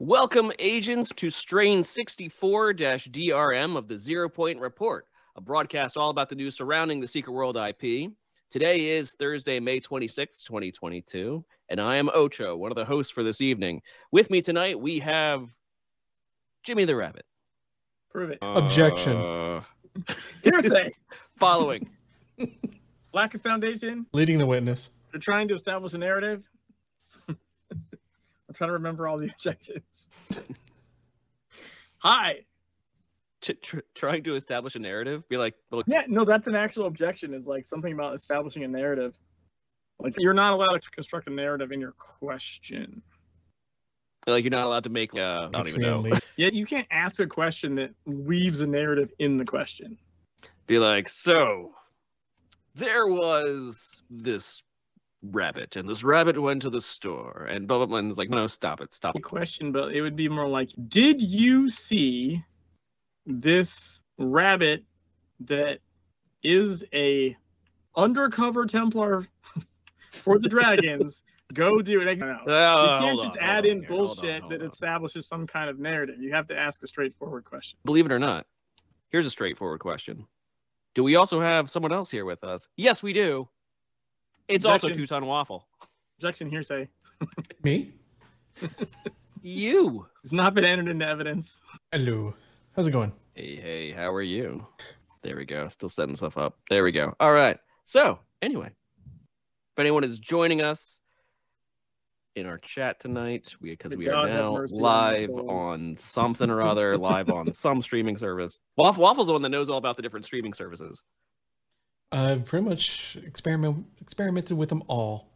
Welcome, agents, to Strain 64 DRM of the Zero Point Report, a broadcast all about the news surrounding the Secret World IP. Today is Thursday, May 26th, 2022, and I am Ocho, one of the hosts for this evening. With me tonight, we have Jimmy the Rabbit. Prove it. Objection. Uh, Hearsay. following. Lack of foundation. Leading the witness. They're trying to establish a narrative. I'm trying to remember all the objections. Hi. Tr- tr- trying to establish a narrative. Be like, look, Yeah, no, that's an actual objection. Is like something about establishing a narrative. Like you're not allowed to construct a narrative in your question. like you're not allowed to make. Uh, I don't even know. Yeah, you can't ask a question that weaves a narrative in the question. Be like, so there was this rabbit, and this rabbit went to the store, and blah blah blah. And it's like, no, stop it, stop it. question, but it would be more like, did you see this rabbit that is a undercover Templar for the dragons go do it? No. Oh, you can't just on, add in here, hold on, bullshit hold that on. establishes some kind of narrative. You have to ask a straightforward question. Believe it or not, here's a straightforward question: Do we also have someone else here with us? Yes, we do. It's also Objection. Two Ton Waffle. Objection hearsay. Me? You. It's not been entered into evidence. Hello. How's it going? Hey, hey, how are you? There we go. Still setting stuff up. There we go. All right. So, anyway, if anyone is joining us in our chat tonight, we because May we are now mercy on live on something or other, live on some streaming service. Waffle Waffle's the one that knows all about the different streaming services. I've pretty much experiment experimented with them all.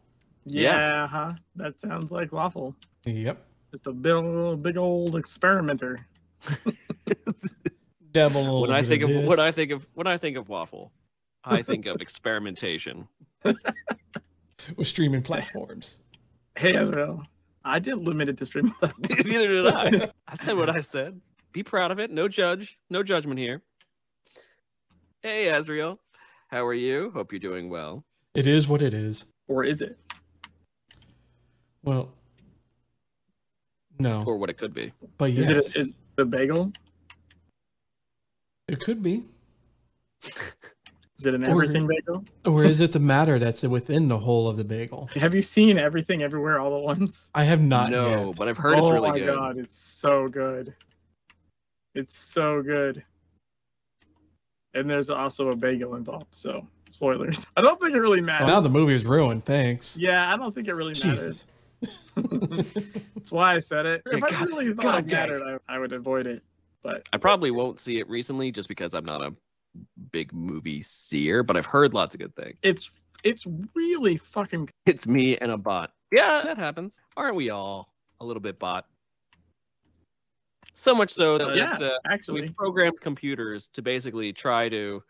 Yeah. Yeah, huh? That sounds like waffle. Yep. Just a big, big old experimenter. Dabble a little When I think of this. when I think of when I think of waffle, I think of experimentation. with streaming platforms. Hey, Ezreal. I didn't limit it to stream. Neither did I. I said what I said. Be proud of it. No judge. No judgment here. Hey, Azriel. How are you? Hope you're doing well. It is what it is. or is it? Well, no, Or what it could be. but Is yes, it is it a bagel? it could be. Is it an Or- everything bagel? Or is it the matter that's within the whole of the bagel? Have you seen everything everywhere all at once? I have not no, yet. but I've heard it's oh really good. oh my good. god, it's so good. It's so good. And there's also a bagel involved, so spoilers. I don't think it really matters. Well, now the movie is ruined. Thanks. Yeah, I don't think it really matters. Jesus. That's why I said it. Yeah, If I God- really thought God it mattered, I, I would avoid it. But I probably won't see it recently just because I'm not a big movie seer, but I've heard lots of good things. it's it's really fucking It's me and a bot. Yeah, that happens. Aren't we all a little bit bot? So much so that yeah, uh, actually. we've programmed computers to basically try to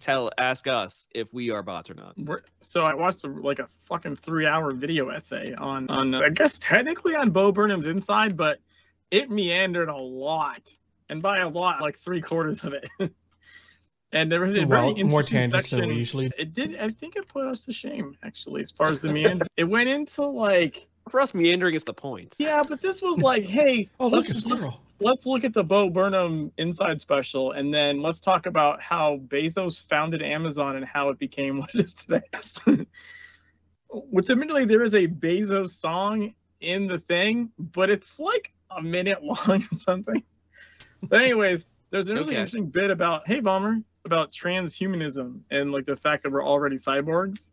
tell ask us if we are bots or not. We're, so I watched a, like a fucking three-hour video essay on on uh, I guess technically on Bo Burnham's Inside, but it meandered a lot, and by a lot, like three quarters of it. and there was a very Well, interesting more tangents section. than we usually. It did. I think it put us to shame, actually, as far as the meander. it went into like, For us, meandering is the point. yeah, but this was like, hey, Oh, look, a let's- let's- squirrel. let's look at the Bo Burnham Inside special, and then let's talk about how Bezos founded Amazon and how it became what it is today. Which admittedly, there is a Bezos song in the thing, but it's like a minute long or something. But anyways, there's a really Okay. interesting bit about hey Bomber about transhumanism and like the fact that we're already cyborgs,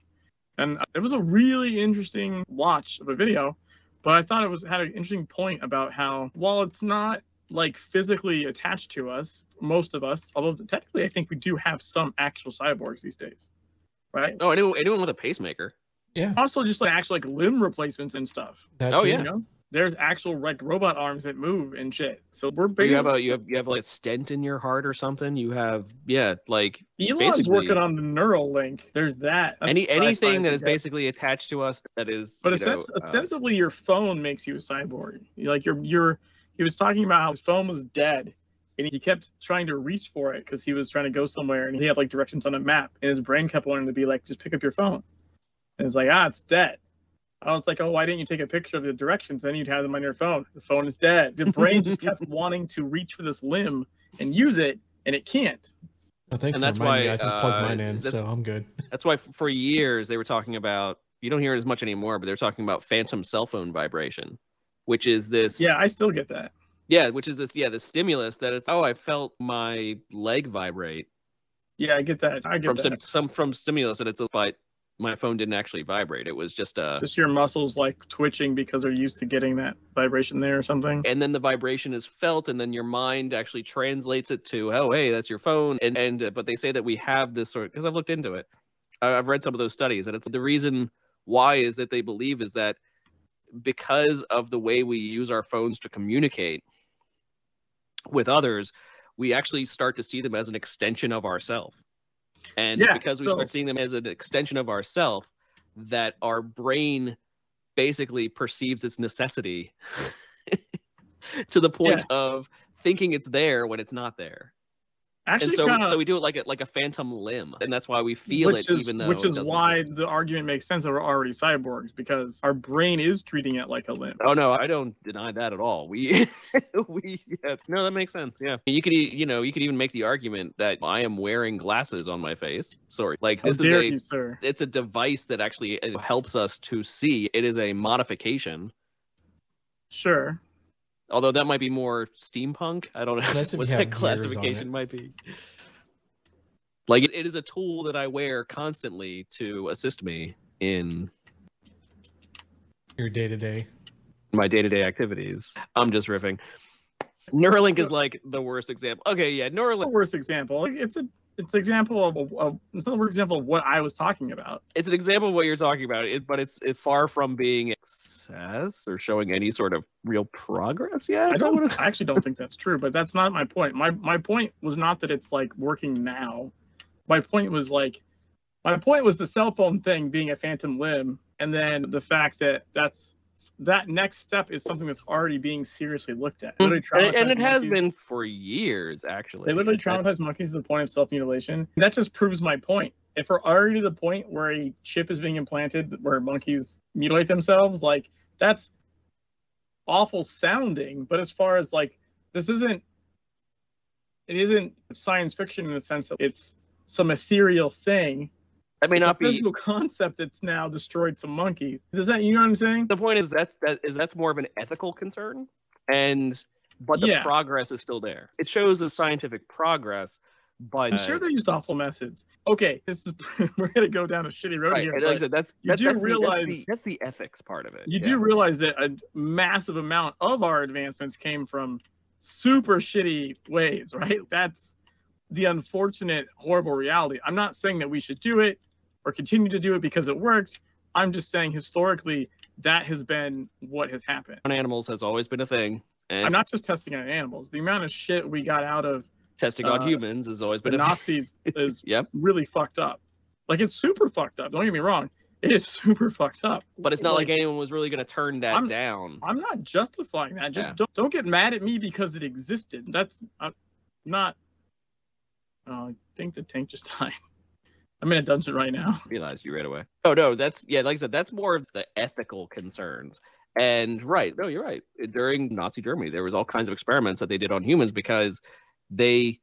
and it was a really interesting watch of a video. But I thought it was had an interesting point about how while it's not like physically attached to us, most of us, although technically I think we do have some actual cyborgs these days, right? Oh, anyone, anyone with a pacemaker. Yeah. Also, just like actual like limb replacements and stuff. That Oh, too. yeah. You know, there's actual like robot arms that move and shit. So we're basically, You have a you have you have like a stent in your heart or something. You have yeah, like Elon's basically- working on the Neuralink. There's that. That's any anything that is basically attached to us that is. But you know, uh, ostensibly, your phone makes you a cyborg. Like your your he was talking about how his phone was dead, and he kept trying to reach for it because he was trying to go somewhere, and he had like directions on a map, and his brain kept wanting to be like, just pick up your phone, and it's like ah, it's dead. I was like, oh, why didn't you take a picture of the directions? Then you'd have them on your phone. The phone is dead. The brain just kept wanting to reach for this limb and use it, and it can't. I think And that's why, I just plugged uh, mine in, so I'm good. That's why for years they were talking about. You don't hear it as much anymore, but they're talking about phantom cell phone vibration, which is this. Yeah, I still get that. Yeah, which is this. Yeah, the stimulus that it's. Oh, I felt my leg vibrate Yeah, I get that. I get from that. some, some from stimulus, and it's but my phone didn't actually vibrate. It was just uh. just your muscles like twitching because they're used to getting that vibration there or something. and then the vibration is felt and then your mind actually translates it to oh hey that's your phone and and uh, but they say that we have this sort because i've looked into it i've read some of those studies and it's the reason why is that they believe is that because of the way we use our phones to communicate with others we actually start to see them as an extension of ourself and Yeah, because we so- start seeing them as an extension of ourself that our brain basically perceives its necessity to the point of thinking it's there when it's not there. Actually, and so kinda, so we do it like a like a phantom limb, and that's why we feel it is, even though which is why exist. the argument makes sense that we're already cyborgs because our brain is treating it like a limb. Oh no, I don't deny that at all. We we yeah, no, that makes sense. Yeah, you could you know you could even make the argument that I am wearing glasses on my face. Sorry, like this is a you, sir? it's a device that actually uh, helps us to see. It is a modification. Sure. Although that might be more steampunk. I don't know Unless what that have gears on classification might be. Like it, it is a tool that I wear constantly to assist me in Your day to day. my day-to-day activities. I'm just riffing. Neuralink is like the worst example. Okay, yeah, The Neuralink. worst example. It's a it's an example of, of it's not a worst example of what I was talking about. It's an example of what you're talking about, it, but it's it far from being success or showing any sort of real progress yet. I don't I actually don't think that's true, but that's not my point. My my point was not that it's like working now. My point was like my point was the cell phone thing being a phantom limb and then the fact that that's that next step is something that's already being seriously looked at. And, and it has monkeys. been for years, actually. They literally traumatize monkeys to the point of self mutilation. That just proves my point. If we're already to the point where a chip is being implanted where monkeys mutilate themselves, like that's awful sounding. But as far as like this isn't it isn't science fiction in the sense that it's some ethereal thing. That may It's a not be physical concept that's now destroyed some monkeys. Does that you know what I'm saying? the point is that's that is that's more of an ethical concern and but the Yeah. progress is still there it shows the scientific progress but I'm sure they used awful methods. Okay, this is we're gonna go down a shitty road right, here. like that's you that's, do that's, the, that's, realize- the, that's the ethics part of it you yeah. do realize that a massive amount of our advancements came from super shitty ways, right? That's the unfortunate, horrible reality. I'm not saying that we should do it or continue to do it because it works. I'm just saying historically that has been what has happened. on animals has always been a thing and I'm not just testing on animals. The amount of shit we got out of testing on uh, humans has always the been a thing. Nazis is yep really fucked up. Like it's super fucked up. Don't get me wrong. It is super fucked up. but it's not like, anyone was really going to turn that I'm- down I'm not justifying that. Just Yeah. don't, don't get mad at me because it existed. That's I'm not. Oh, I think the tank just died. I'm in a dungeon right now. realized you right away. Oh no, that's yeah, like I said, that's more of the ethical concerns. And right, no, you're right. During Nazi Germany, there was all kinds of experiments that they did on humans because they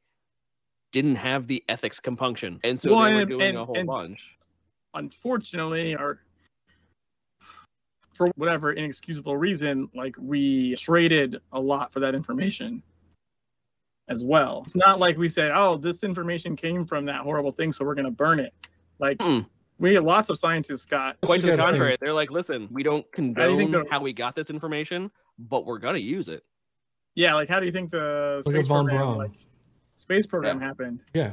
didn't have the ethics compunction, and so Well, they were and- doing and- a whole bunch. Unfortunately, or for whatever inexcusable reason, like we traded a lot for that information as well. It's not like we said, "Oh, this information came from that horrible thing, so we're going to burn it." Like Mm. we lots of scientists got Quite to the gotta contrary, they're like, "Listen, we don't How do condone think how we got this information, but we're gonna use it." yeah. Like, how do you think the space von program, like, space program happened? Yeah.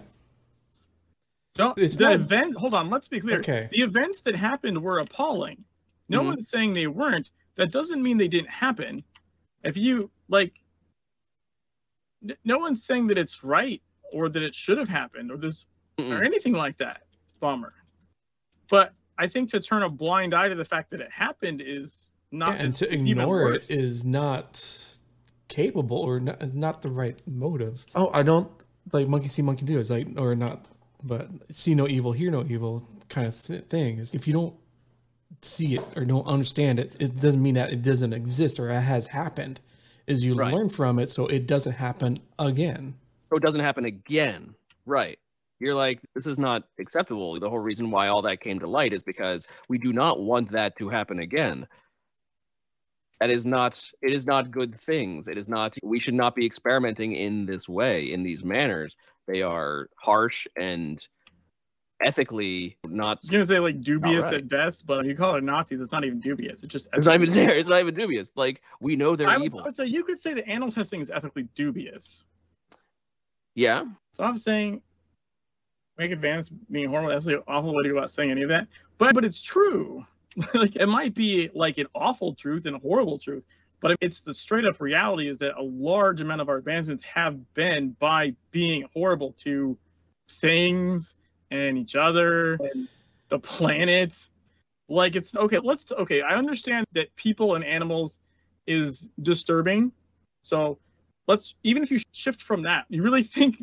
Don't It's the not- event. Hold on, let's be clear. Okay. The events that happened were appalling. No Mhm. one's saying they weren't. That doesn't mean they didn't happen. If you like, n- no one's saying that it's right or that it should have happened or this or Mm-mm. anything like that. Bummer. But I think to turn a blind eye to the fact that it happened is not. Yeah, and is, to is ignore it is not capable or not, not the right motive. Oh, I don't like monkey see, monkey do. It's like or not, but see no evil, hear no evil kind of th- thing. Is if you don't see it or don't understand it, it doesn't mean that it doesn't exist or it has happened. Is you Right. learn from it so it doesn't happen again. So it doesn't happen again. Right. You're like, this is not acceptable. The whole reason why all that came to light is because we do not want that to happen again. That is not, it is not good things. It is not, we should not be experimenting in this way, in these manners. They are harsh and ethically not, I was gonna say like dubious Alright. at best, but if you call it Nazis, it's not even dubious. It's just it's not even there. It's not even dubious. Like, we know they're I would, evil. I would say you could say the animal testing is ethically dubious. Yeah. So I'm saying make advance being horrible. That's an awful way to go about saying any of that. But but it's true. like it might be like an awful truth and a horrible truth, but it's the straight up reality is that a large amount of our advancements have been by being horrible to things and each other and the planet. Like it's okay, let's okay, I understand that people and animals is disturbing. So let's even if you shift from that, you really think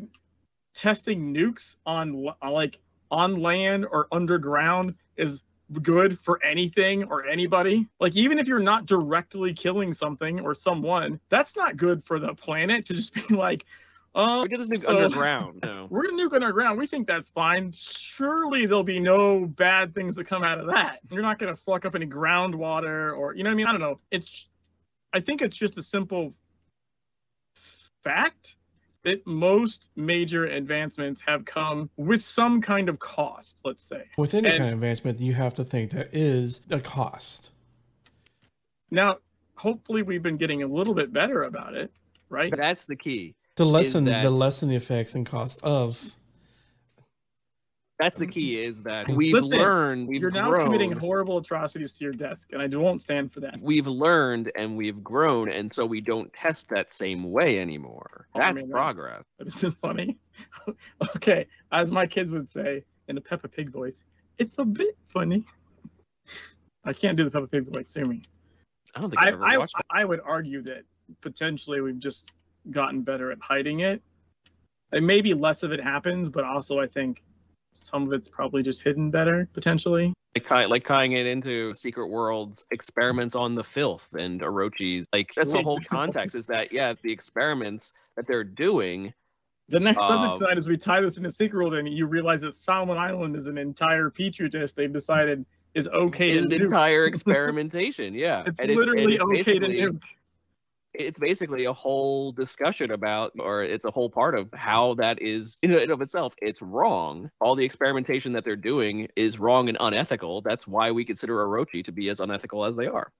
testing nukes on like on land or underground is good for anything or anybody? Like even if you're not directly killing something or someone, that's not good for the planet to just be like, oh, We did this nuke So- underground. No. we're gonna nuke underground. We think that's fine. Surely there'll be no bad things that come out of that. You're not gonna fuck up any groundwater or you know what I mean. I don't know. It's, I think it's just a simple fact that most major advancements have come with some kind of cost. Let's say. With any And- kind of advancement, you have to think there is a cost. Now, hopefully, we've been getting a little bit better about it, right? That's the key. To lessen that- the lessen the effects and cost of That's the key is that we've Listen, learned, we've You're now grown, committing horrible atrocities to your desk, and I won't stand for that. we've learned and we've grown, and so we don't test that same way anymore. Oh, I That's mean, progress. But isn't funny? okay, as my kids would say in a Peppa Pig voice, it's a bit funny. I can't do the Peppa Pig voice, sue me. I don't think I, I've ever I, watched it. I would argue that potentially we've just gotten better at hiding it. And maybe less of it happens, but also I think some of it's probably just hidden better, potentially. Like, like tying it into Secret World's experiments on the filth and Orochi's. Like that's the whole context. Is that yeah, the experiments that they're doing. The next Um, subject tonight is we tie this into Secret World and you realize that Solomon Island is an entire petri dish they've decided is okay Is do. entire experimentation, yeah. It's And literally it's okay to nuke. It's basically a whole discussion about or it's a whole part of how that is in and of itself it's wrong all the experimentation that they're doing is wrong and unethical that's why we consider orochi to be as unethical as they are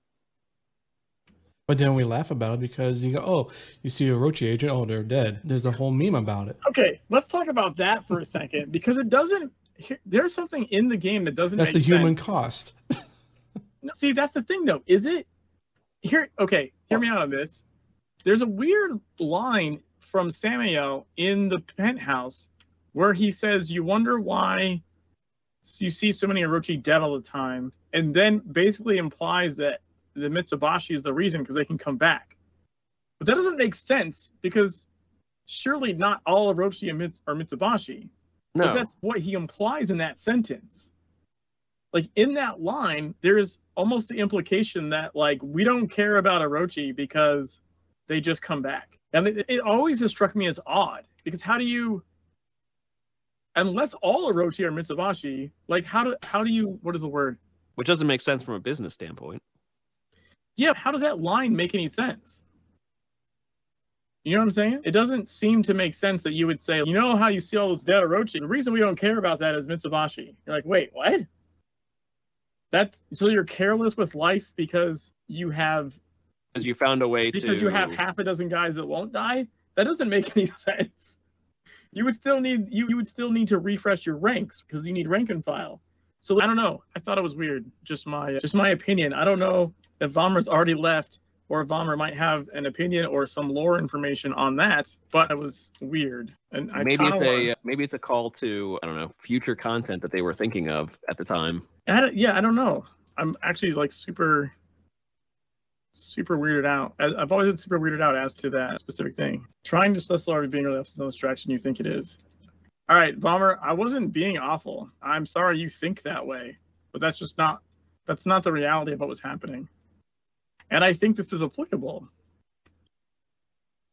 but then we laugh about it because you go, oh, you see a Orochi agent, oh, they're dead. There's a whole meme about it. Okay, let's talk about that for a second because it doesn't. here- There's something in the game that doesn't. That's the make human sense. cost. No, see, that's the thing though. Is it here? Okay, hear me out on this. There's a weird line from Samuel in the penthouse where he says, "You wonder why you see so many Orochi dead all the time," and then basically implies that the Mitsubashi is the reason because they can come back. But that doesn't make sense because surely not all Orochi are, Mits- are Mitsubashi. But no that's what he implies in that sentence. Like in that line, there's almost the implication that like we don't care about Orochi because they just come back. And it, it always has struck me as odd because how do you unless all Orochi are Mitsubashi, like how do how do you what is the word? which doesn't make sense from a business standpoint Yeah, how does that line make any sense? You know what I'm saying? It doesn't seem to make sense that you would say, you know how you see all those dead Orochi? The reason we don't care about that is Mitsubashi. You're like, wait, what? That's so you're careless with life because you have because you found a way to because to you have half a dozen guys that won't die? That doesn't make any sense. You would still need you, you would still need to refresh your ranks because you need rank and file. So I don't know. I thought it was weird. Just my just my opinion. I don't know if Vomer's already left or Vomer might have an opinion or some lore information on that, but it was weird. And I maybe it's a uh, maybe it's a call to i don't know future content that they were thinking of at the time I yeah, I don't know. I'm actually like super, super weirded out. I've always been super weirded out as to that specific thing. Trying to stress already being really no distraction you think it is. All right, Bomber, I wasn't being awful. I'm sorry you think that way, but that's just not That's not the reality of what was happening. And I think this is applicable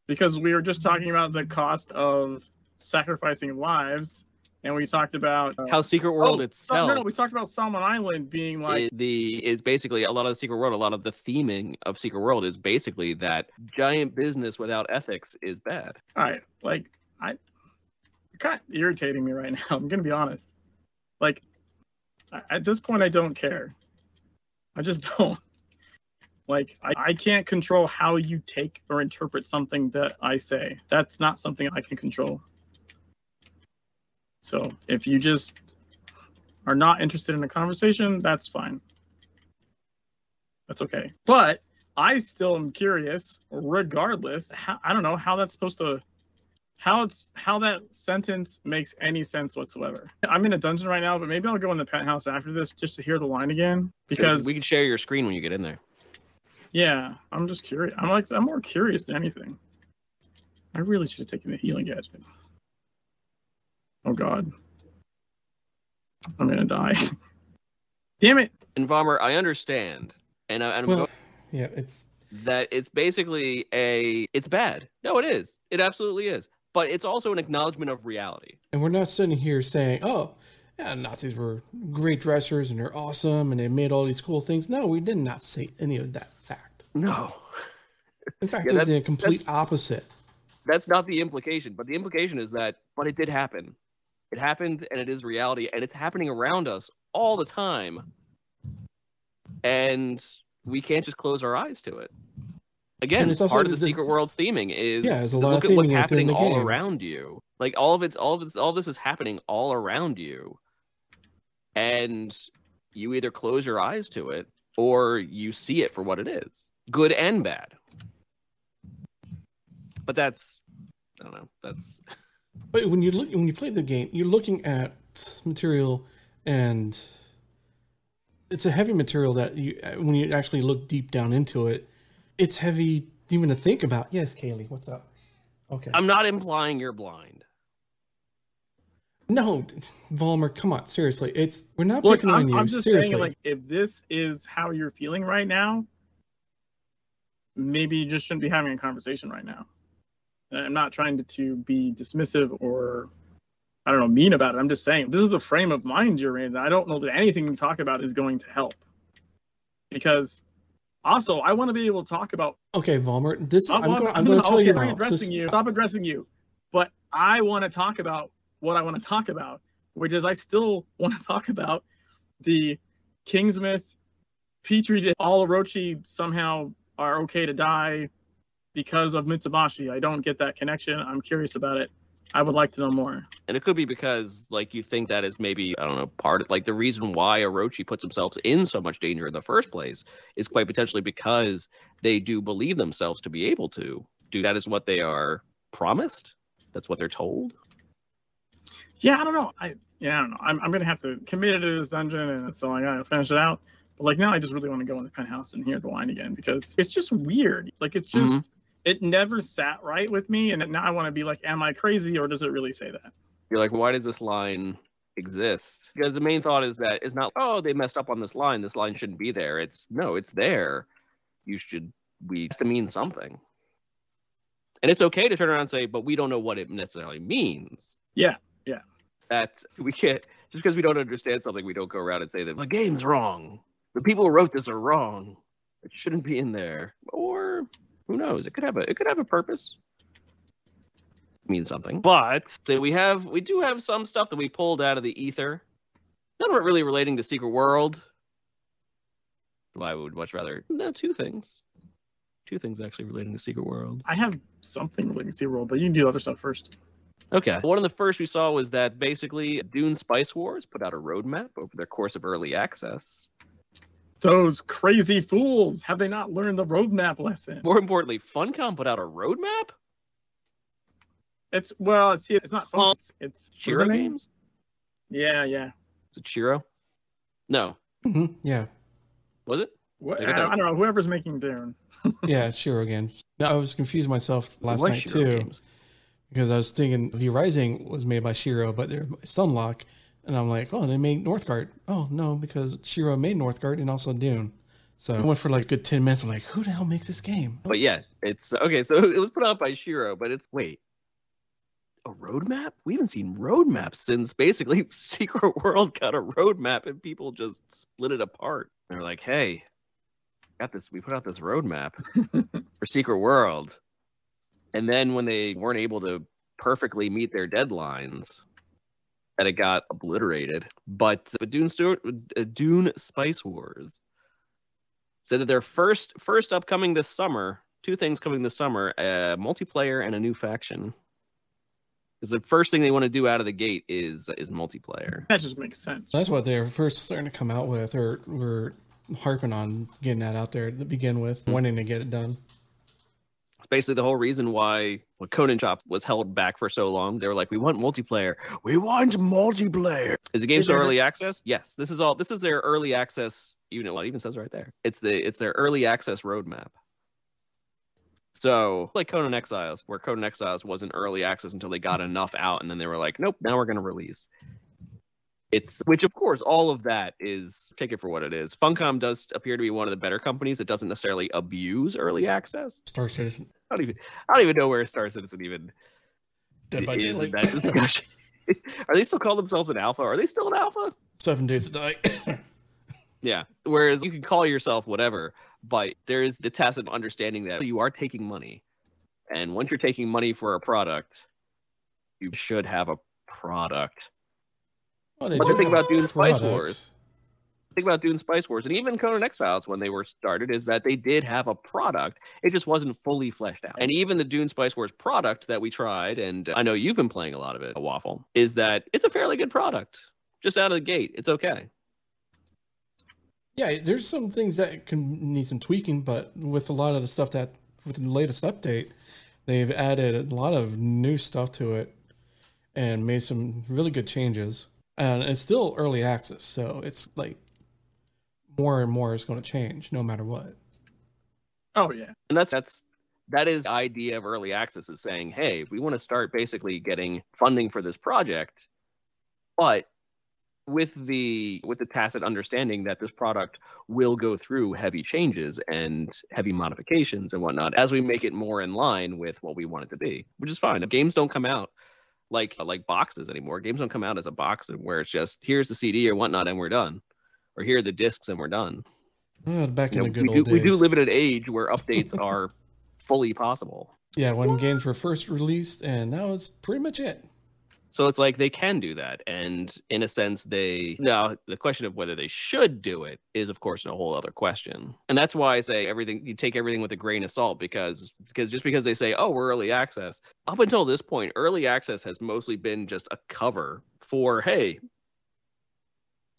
because we were just talking about the cost of sacrificing lives, and we talked about uh, How Secret World oh, itself No, no, we talked about Solomon Island being like the is basically a lot of the Secret World. A lot of the theming of Secret World is basically that giant business without ethics is bad. All right, like I, kind of irritating me right now. I'm gonna be honest. Like, at this point, I don't care. I just don't. Like, I, I can't control how you take or interpret something that I say. That's not something I can control. So if you just are not interested in a conversation, that's fine. That's okay. But I still am curious, regardless. How, I don't know how that's supposed to how it's how that sentence makes any sense whatsoever. I'm in a dungeon right now, but maybe I'll go in the penthouse after this just to hear the line again because we can share your screen when you get in there. Yeah, I'm just curious. I'm like I'm more curious than anything. I really should have taken the healing gadget. Oh god. I'm gonna die. Damn it. And Vomer, I understand, and, uh, I, I'm Well, going yeah, it's that it's basically a it's bad. No, it is. It absolutely is. But it's also an acknowledgement of reality. and we're not sitting here saying, "Oh, yeah, Nazis were great dressers and they're awesome and they made all these cool things." No, we did not say any of that fact. No, In fact, Yeah, it was the complete opposite. that's not the implication. But the implication is that, but it did happen. It happened, and it is reality, and it's happening around us all the time. And we can't just close our eyes to it. Again, And it's also part of the the- Secret World's theming is Yeah, there's a lot look of at what's happening all game. around you. Like all of it's all of this all this is happening all around you. And you either close your eyes to it or you see it for what it is. Good and bad. But that's I don't know. That's But when you look when you play the game, you're looking at material and it's a heavy material that you when you actually look deep down into it, it's heavy even to think about. Yes, Kaylee, what's up? Okay. I'm not implying you're blind. no, it's- Volmer, come on, seriously. It's we're not Look, picking on I'm, you. I'm just seriously. saying, like, if this is how you're feeling right now, maybe you just shouldn't be having a conversation right now. And I'm not trying to, to be dismissive or, I don't know, mean about it. I'm just saying this is the frame of mind you're in. I don't know that anything you talk about is going to help. Because also, I want to be able to talk about. okay, Volmer, this I'm, I'm, going, I'm going to tell okay, you now. addressing Sis- you. Stop addressing you. But I want to talk about what I want to talk about, which is I still want to talk about the Kingsmith, Petri, all Orochi somehow are okay to die because of Mitsubashi. I don't get that connection. I'm curious about it. I would like to know more. And it could be because like you think that is maybe, I don't know, part of like the reason why Orochi puts themselves in so much danger in the first place is quite potentially because they do believe themselves to be able to do that is what they are promised. That's what they're told. Yeah, I don't know. I yeah, I don't know. I'm, I'm gonna have to commit it to this dungeon, and so I gotta finish it out. But like now, I just really want to go in the penthouse and hear the line again because it's just weird. Like it's just Mhm. it never sat right with me, and now I want to be like, am I crazy or does it really say that? You're like, why does this line exist? Because the main thought is that it's not, oh, they messed up on this line. This line shouldn't be there. It's no, it's there. You should we to mean something. And it's okay to turn around and say, but we don't know what it necessarily means. Yeah, yeah. That we can't just because we don't understand something, we don't go around and say that the game's wrong. The people who wrote this are wrong. It shouldn't be in there. Or who knows? It could have a it could have a purpose. Mean something. But so we have we do have some stuff that we pulled out of the ether. None of it really relating to Secret World. Well, I would much rather no two things. Two things actually relating to Secret World. I have something related to Secret SeaWorld, but you can do other stuff first. Okay. One of the first we saw was that basically Dune Spice Wars put out a roadmap over their course of early access. Those crazy fools! Have they not learned the roadmap lesson? More importantly, Funcom put out a roadmap? It's well, it's it's not fun. Well, It's, it's what's Shiro their name? games? Yeah, yeah. Is it Shiro? No. Mhm, Yeah, Was it? What, They I, don't, I don't know. Whoever's making Dune. yeah, sure. Again, no, I was confusing myself last night Shiro too Games. because I was thinking V Rising was made by Shiro, but they're Stunlock, And I'm like, oh, they made Northgard. Oh no, because Shiro made Northgard and also Dune. So I went for like a good ten minutes. I'm like, who the hell makes this game? But yeah, it's okay. So it was put out by Shiro, but it's wait, a roadmap? We haven't seen roadmaps since basically Secret World got a roadmap and people just split it apart. They're like, hey, got this. We put out this roadmap for Secret World, and then when they weren't able to perfectly meet their deadlines, that it got obliterated. But, but Dune Stewart, uh, Dune Spice Wars said that their first first upcoming this summer, two things coming this summer, a multiplayer and a new faction. Because the first thing they want to do out of the gate is is multiplayer. That just makes sense. That's what they're first starting to come out with, or we're harping on getting that out there to begin with, Hmm. wanting to get it done. It's basically the whole reason why when Conan Shop was held back for so long. They were like, "We want multiplayer. We want multiplayer." Is the game still early access? Yes. This is all. This is their early access. Even well, it even says right there. It's the it's their early access roadmap. So like Conan Exiles, where Conan Exiles wasn't early access until they got enough out, and then they were like, "Nope, now we're going to release." It's which of course all of that is take it for what it is. Funcom does appear to be one of the better companies that doesn't necessarily abuse early access. Star Citizen, I don't even I don't even know where Star Citizen even Dead by is in that discussion. Are they still call themselves an alpha? Are they still an alpha? Seven Days to Die. Yeah. Whereas you can call yourself whatever, but there is the tacit understanding that you are taking money. And once you're taking money for a product, you should have a product. Well, they But the thing about Dune Spice. Wars- The thing about Dune Spice Wars and even Conan Exiles when they were started is that they did have a product. It just wasn't fully fleshed out. And even the Dune Spice Wars product that we tried, and I know you've been playing a lot of it, Waffle, is that it's a fairly good product. Just out of the gate, it's okay. Yeah, there's some things that can need some tweaking, but with a lot of the stuff that with the latest update, they've added a lot of new stuff to it and made some really good changes. And it's still early access, so it's like more and more is going to change no matter what. Oh yeah. and that's that's that is the idea of early access is saying hey we want to start basically getting funding for this project but with the with the tacit understanding that this product will go through heavy changes and heavy modifications and whatnot as we make it more in line with what we want it to be which is fine If games don't come out like like boxes anymore games don't come out as a box and where it's just here's the cd or whatnot and we're done or here are the discs and we're done Uh, back you in know, the good we, do, old days. we do live in an age where updates are fully possible. yeah, when games were first released, and now it's pretty much it. So it's like they can do that. And in a sense, they now the question of whether they should do it is of course a whole other question. And that's why I say everything you take everything with a grain of salt because because just because they say, oh, we're early access, up until this point, early access has mostly been just a cover for hey,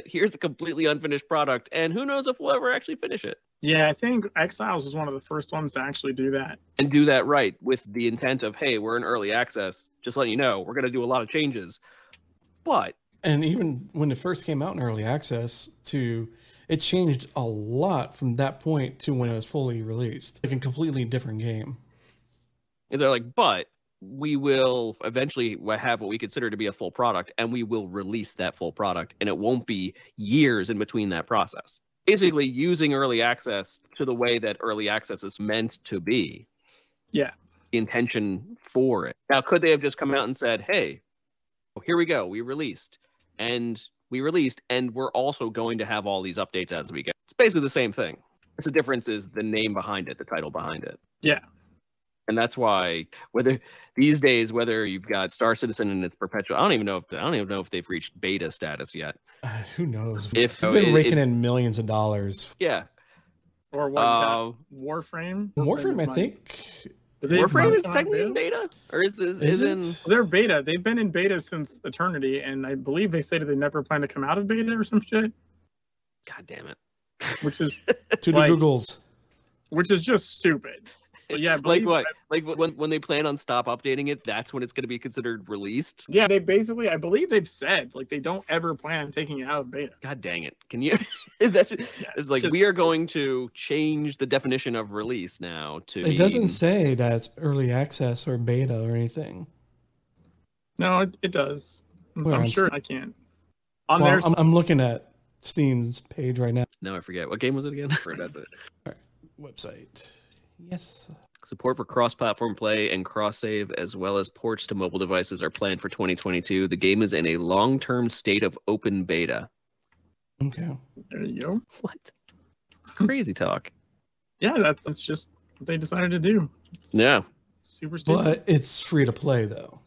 here's a completely unfinished product, and who knows if we'll ever actually finish it. Yeah, I think Exiles was one of the first ones to actually do that. and do that right with the intent of hey we're in early access just letting you know we're going to do a lot of changes but And even when it first came out in early access, to it changed a lot from that point to when it was fully released. Like a completely different game. And they're like but we will eventually have what we consider to be a full product and we will release that full product and it won't be years in between that process basically using early access to the way that early access is meant to be Yeah. The intention for it now could they have just come out and said hey here we go we released and we released and we're also going to have all these updates as we go it's basically the same thing it's the difference is the name behind it the title behind it Yeah. and that's why whether these days whether you've got star citizen and its perpetual i don't even know if i don't even know if they've reached beta status yet Uh, who knows? If- We've been it- raking it- in millions of dollars. yeah Or what? is that? uh, Warframe. Warframe, I think. Did they warframe is technically in beta? beta or is is, Is is in it? They're beta. They've been in beta since eternity, and I believe they say that they never plan to come out of beta or some shit, god damn it which is To the Googles. which is just stupid. But yeah, like what like when when they plan on stop updating it that's when it's going to be considered released Yeah, they basically, I believe they've said like they don't ever plan on taking it out of beta. god dang it can you that's Yeah, it's like just- we are going to change the definition of release now to It doesn't say that it's early access or beta or anything. No, it, it does. Well, I'm I'm sure st- I can't. On Well, their I'm, I'm looking at Steam's page right now. Now I forget what game was it again. That's it. Website. Yes. Support for cross-platform play and cross-save, as well as ports to mobile devices, are planned for 2022. The game is in a long-term state of open beta. Okay. there you go. What? It's crazy talk. Yeah, that's that's just what they decided to do. It's Yeah. super stupid. But it's free to play though.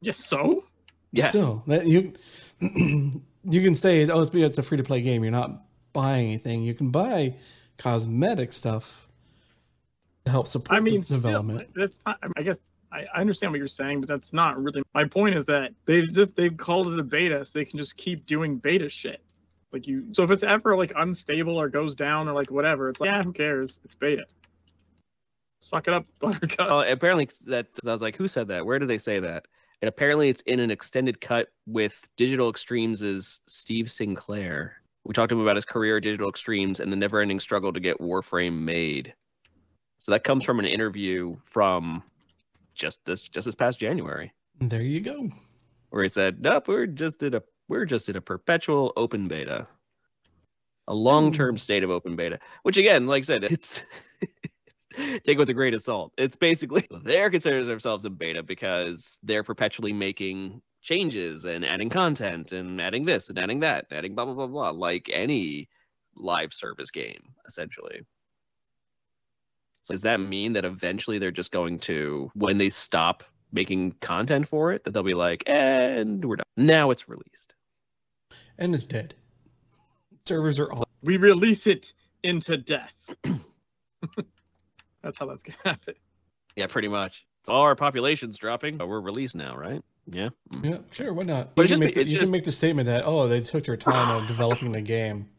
yes, so Yeah. Still, that you you can say, oh, it's it's a free to play game. You're not buying anything. You can buy cosmetic stuff to help support I mean, the still, development. that's not, I guess I, I understand what you're saying, but that's not really my point. Is that they've just they've called it a beta, so they can just keep doing beta shit. Like you, so if it's ever like unstable or goes down or like whatever, it's like yeah, who cares? It's beta. Suck it up, Buttercup. Well, apparently that I was like, who said that? Where did they say that? And apparently it's in an extended cut with Digital Extremes' Steve Sinclair. We talked to him about his career at Digital Extremes and the never-ending struggle to get Warframe made. So that comes from an interview from just this just this past January, There you go. where he said, "Nope, we're just in a we're just in a perpetual open beta, a long-term hmm. state of open beta." Which again, like I said, it's take it with a grain of salt. It's basically they're considering themselves in beta because they're perpetually making changes and adding content and adding this and adding that, adding blah blah blah blah, like any live service game, essentially. So does that mean that eventually they're just going to, when they stop making content for it, that they'll be like, and we're done. Now it's released. And it's dead. Servers are all. We release it into death. that's how that's gonna happen. Yeah, pretty much. So all our population's dropping, but we're released now, right? Yeah. Mm. Yeah, sure. Why not? But you can, just- make, the- you just- can make the statement that oh, they took their time of developing the game,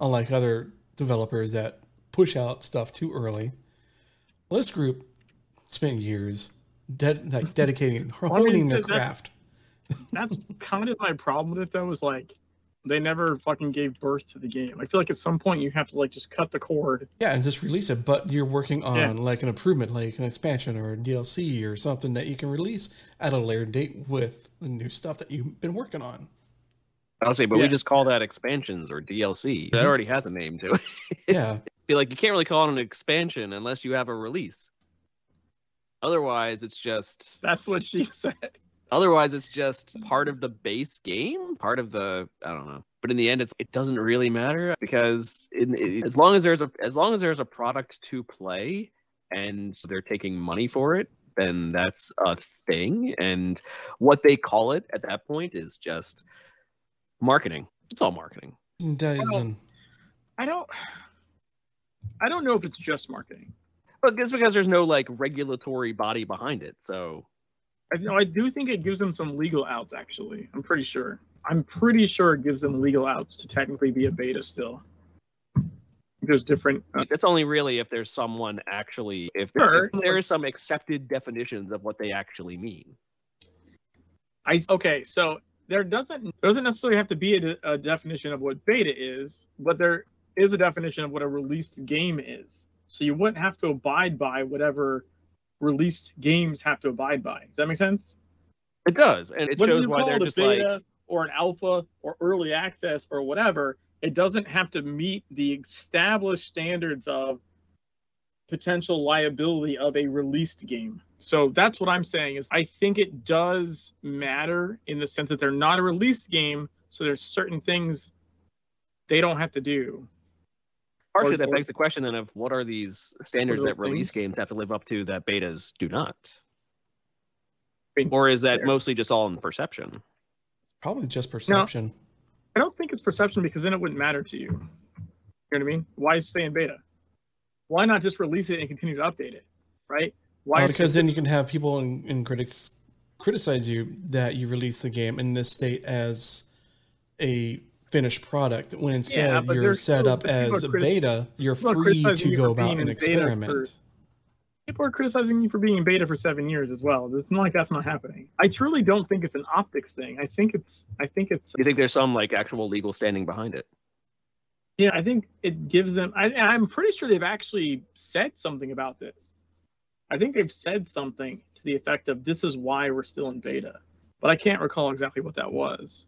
unlike other developers that push out stuff too early. Well, this group spent years de- like dedicating, Well, I mean, honing their that's- craft. That's kind of my problem with it though, is like they never fucking gave birth to the game. I feel like at some point you have to like just cut the cord. Yeah, and just release it. But you're working on Yeah. like an improvement, like an expansion or a DLC or something that you can release at a later date with the new stuff that you've been working on. I'll say, but we just call that expansions or DLC. That mm-hmm. already has a name to it. Yeah, feel like you can't really call it an expansion unless you have a release. Otherwise, it's just That's what she said. otherwise it's just part of the base game, part of the I don't know. But in the end, it's it doesn't really matter because in, it, as long as there's a as long as there's a product to play and they're taking money for it, then that's a thing. And what they call it at that point is just marketing. It's all marketing. Dyson. I don't I don't know if it's just marketing. But it's because there's no like regulatory body behind it. So I know I do think it gives them some legal outs actually. I'm pretty sure. I'm pretty sure it gives them legal outs to technically be a beta still. There's different uh, That's only really if there's someone actually if, Sure. if there is some accepted definitions of what they actually mean. I okay, so there doesn't there doesn't necessarily have to be a, a definition of what beta is, but there is a definition of what a released game is. So you wouldn't have to abide by whatever released games have to abide by. Does that make sense? It does, and it Whether shows why they're a just beta like or an alpha or early access or whatever, it doesn't have to meet the established standards of potential liability of a released game. So that's what I'm saying is I think it does matter in the sense that they're not a released game, so there's certain things they don't have to do. Partially or- that or- begs the question then of what are these standards that release things? games have to live up to that betas do not, I mean, or is that fair. mostly just all in perception? Probably just perception. I don't think it's perception because then it wouldn't matter to you. You know what I mean? Why stay in beta? Why not just release it and continue to update it? Right? Why Uh, because then you can have people and, and critics criticize you that you release the game in this state as a finished product when instead Yeah, you're set still- up as a beta. You're free to go about being and in for- experiment. people are criticizing you for being in beta for seven years as well. It's not like that's not happening. I truly don't think it's an optics thing. I think it's I think it's you think there's some like actual legal standing behind it? yeah, I think it gives them I I'm pretty sure they've actually said something about this. I think they've said something to the effect of this is why we're still in beta. But I can't recall exactly what that was.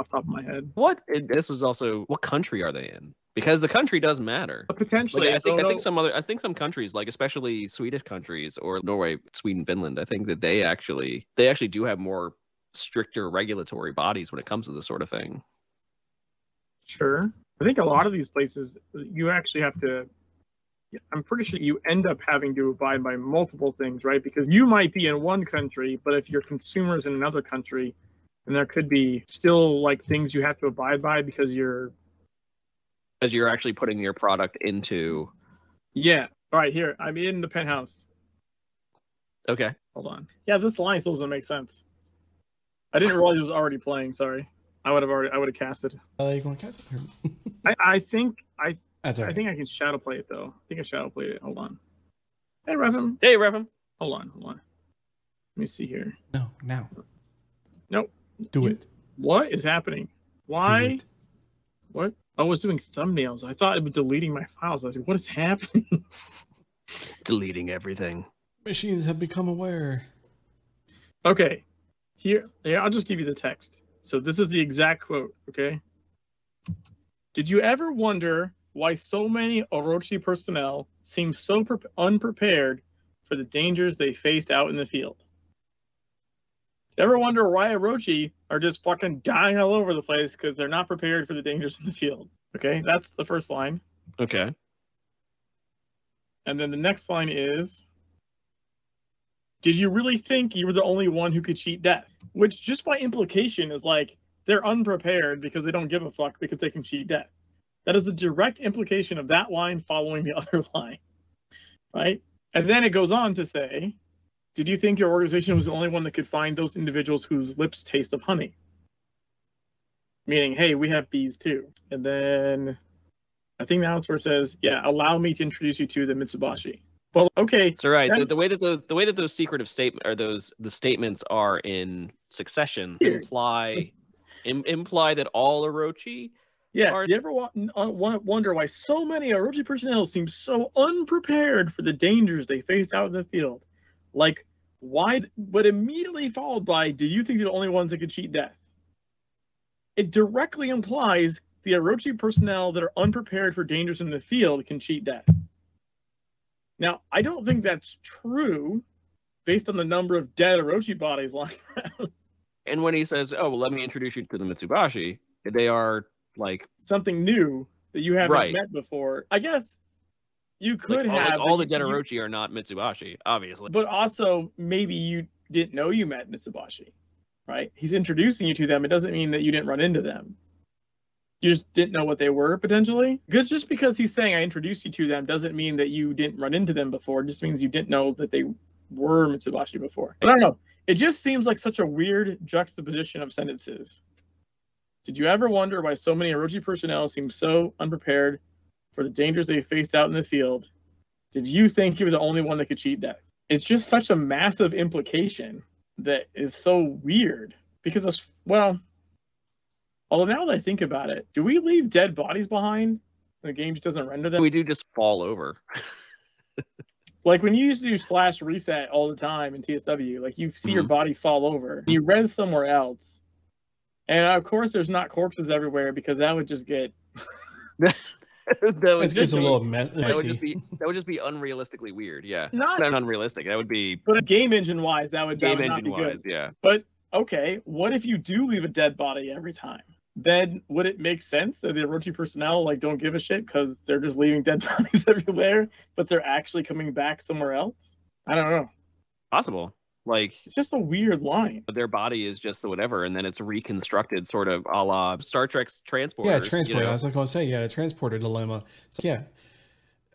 Off top of my head. What? it- This is also what country are they in? Because the country does matter. But potentially, Like, I think I don't think some other I think some countries like especially Swedish countries or Norway, Sweden, Finland. I think that they actually they actually do have more stricter regulatory bodies when it comes to this sort of thing. Sure. I think a lot of these places, you actually have to. I'm pretty sure you end up having to abide by multiple things, right? Because you might be in one country, but if your consumer's in another country, then there could be still like things you have to abide by because you're. As you're actually putting your product into Yeah. All right. Here, I'm in the penthouse. okay. Hold on. Yeah, this line still doesn't make sense. I didn't realize it was already playing. Sorry. I would have already. I would have casted. Uh, you going to cast it here? I, I think I That's all I think I can shadow play it though. I think I shadow played it. Hold on. Hey, Revim. Hey, Revim. Hold on. Hold on. Let me see here. No, now. Nope. Do it. What is happening? Why? What? I was doing thumbnails. I thought it was deleting my files. I was like, what is happening? Deleting everything. Machines have become aware. okay. Here. Yeah, I'll just give you the text. So this is the exact quote. Okay. Did you ever wonder why so many Orochi personnel seem so pre- unprepared for the dangers they faced out in the field? Ever wonder why Orochi are just fucking dying all over the place because they're not prepared for the dangers in the field? Okay, that's the first line. Okay. And then the next line is Did you really think you were the only one who could cheat death? Which, just by implication, is like they're unprepared because they don't give a fuck because they can cheat death. That is a direct implication of that line following the other line. Right? And then it goes on to say Did you think your organization was the only one that could find those individuals whose lips taste of honey? Meaning, hey, we have these too. And then I think now it's where it says, yeah, allow me to introduce you to the Mitsubachi. Well, okay, So right, the, the way that the the way that those secretive statement or those the statements are in succession Here. imply Im, imply that all Orochi yeah. Are- Do you ever uh, wa- wonder why so many Orochi personnel seem so unprepared for the dangers they faced out in the field? Like, why? But immediately followed by, do you think they're the only ones that could cheat death? It directly implies the Orochi personnel that are unprepared for dangers in the field can cheat death. Now, I don't think that's true based on the number of dead Orochi bodies lying around. and when he says, "Oh, well, let me introduce you to the Mitsubachi," they are like Something new that you haven't Right. met before. I guess you could like, all, like, have all the you- are not Mitsubachi, obviously. but also maybe you didn't know you met Mitsubachi, right? He's introducing you to them. It doesn't mean that you didn't run into them. You just didn't know what they were potentially. Because just because he's saying I introduced you to them doesn't mean that you didn't run into them before. It just means you didn't know that they were Mitsubachi before. I don't know. It just seems like such a weird juxtaposition of sentences. Did you ever wonder why so many Orochi personnel seem so unprepared for the dangers they faced out in the field? Did you think you were the only one that could cheat death? It's just such a massive implication that is so weird because of well although now that I think about it, do we leave dead bodies behind? The game just doesn't render them. we do just fall over. Like when you used to do slash reset all the time in TSW, like you see your Mhm. body fall over, you res somewhere else, and of course there's not corpses everywhere because that would just get that would It's just just a be- little mess. that would just be that would just be unrealistically weird. Yeah, not. not unrealistic. That would be But game engine wise, that would, that game would not engine be good. wise. Yeah. But okay, what if you do leave a dead body every time? Then would it make sense that the Orochi personnel like don't give a shit because they're just leaving dead bodies everywhere, but they're actually coming back somewhere else? I don't know. Possible. Like It's just a weird line. their body is just whatever, and then it's reconstructed, sort of a la Star Trek's transporters. yeah, you transporter. know? I was going to say, yeah, transporter dilemma. So, yeah,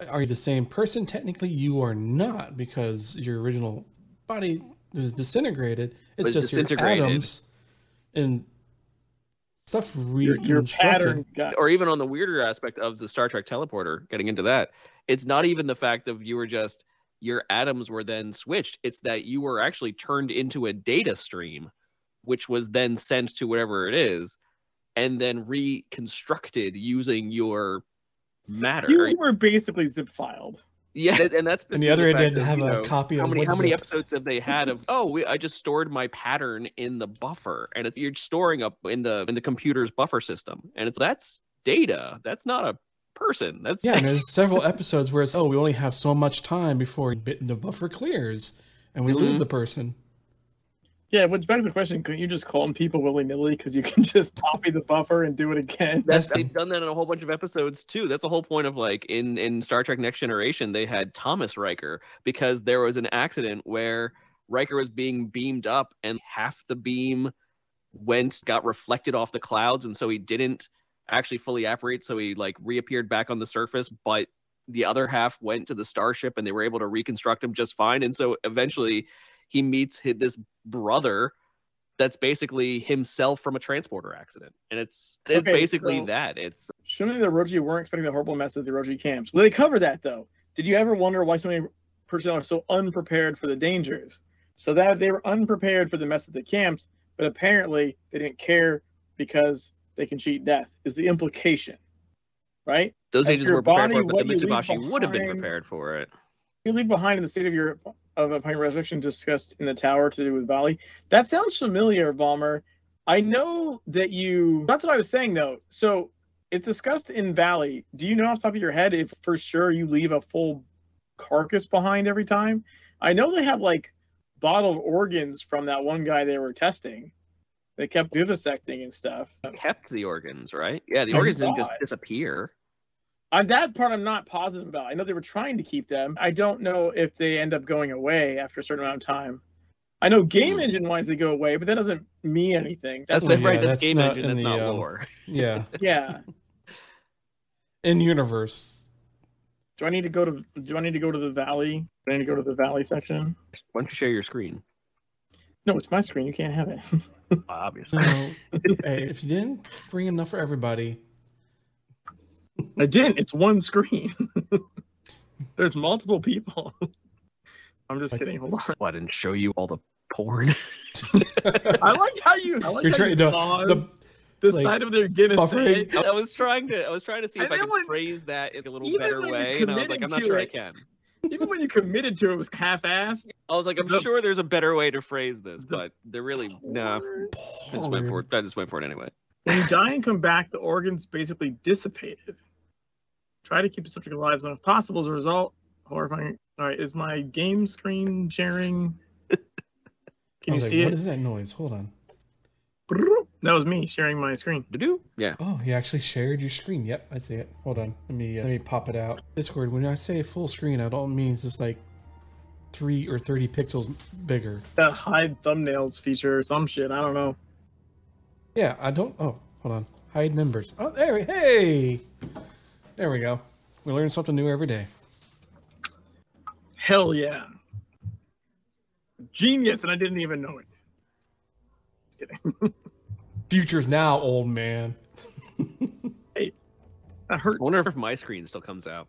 are you the same person? Technically, you are not because your original body was disintegrated. It's Was just your disintegrated. atoms and stuff Your, reconstructed. your pattern got or even on the weirder aspect of the Star Trek teleporter, getting into that, it's not even the fact of you were just your atoms were then switched. It's that you were actually turned into a data stream, which was then sent to whatever it is, and then reconstructed using your matter. you were basically zip filed. Yeah, that- and that's And the other fact end had to of, have you a know, copy How of many how many episodes have they had of? Oh, we, I just stored my pattern in the buffer, and it's you're storing up in the in the computer's buffer system, and it's that's data. That's not a person. That's Yeah, and there's several episodes where it's oh, we only have so much time before bit the buffer clears, and we lose Mhm. the person. Yeah, which begs the question: Couldn't you just clone people willy nilly because you can just copy the buffer and do it again? That's That's- they've done that in a whole bunch of episodes too. That's the whole point of like in in Star Trek Next Generation, they had Thomas Riker because there was an accident where Riker was being beamed up and half the beam went got reflected off the clouds and so he didn't actually fully apparate so he like reappeared back on the surface but the other half went to the starship and they were able to reconstruct him just fine and so eventually he meets his, this brother that's basically himself from a transporter accident and it's it's Okay, basically so- that it's Surely the Roji weren't expecting the horrible mess at the Roji camps. Well, they cover that though. Did you ever wonder why so many personnel are so unprepared for the dangers? So that they were unprepared for the mess at the camps, but apparently they didn't care because they can cheat death. Is the implication, right? those As agents were prepared for it, but the leave Mitsubachi would have been prepared for it. You leave behind in the state of your of a upon resurrection discussed in the tower to do with Vali. That sounds familiar, Valmer. I know that you. That's what I was saying though. So it's discussed in Valley. Do you know off the top of your head if for sure you leave a full carcass behind every time? I know they had like bottled organs from that one guy they were testing. They kept vivisecting and stuff. Kept the organs, right? Yeah, the I organs didn't just disappear. On that part, I'm not positive about. I know they were trying to keep them. I don't know if they end up going away after a certain amount of time. I know game Hmm. engine wise they go away, but that doesn't mean anything. That's, That's Well, right. That's, that's game engine. That's the, not um, lore. Yeah, yeah. in universe. Do I need to go to Do I need to go to the valley? Do I need to go to the valley section? Why don't you share your screen? No, it's my screen. You can't have it. Obviously. So, hey, if you didn't bring enough for everybody, I didn't. It's one screen. There's multiple people. I'm just Like- kidding. Hold on. Well, I didn't show you all the porn. I like how you. I like you're how trying you to paused, the decide like, if they're gonna buffering. I was trying to. I was trying to see if I then could when- phrase that in a little better way, and I was like, I'm not to sure I can. Even when you committed to it, it was half-assed. I was like, I'm The- sure there's a better way to phrase this, The but they're really no. I just went for it. I just went for it anyway. When you die and come back, the organs basically dissipated. Try to keep the subject alive as long as possible. As a result, horrifying. All right, is my game screen sharing? Can you like, see what it? is that noise? Hold on. That was me sharing my screen. To do? Yeah. Oh, you actually shared your screen. Yep, I see it. Hold on. Let me uh, let me pop it out. Discord. When I say full screen, I don't mean it's just like three or thirty pixels bigger. That hide thumbnails feature or some shit. I don't know. Yeah, I don't. Oh, hold on. Hide members. Oh, there. we- Hey, there we go. We learn something new every day. Hell yeah. Genius, and I didn't even know it. Kidding. Future's now, old man. That hurts. I wonder if my screen still comes out.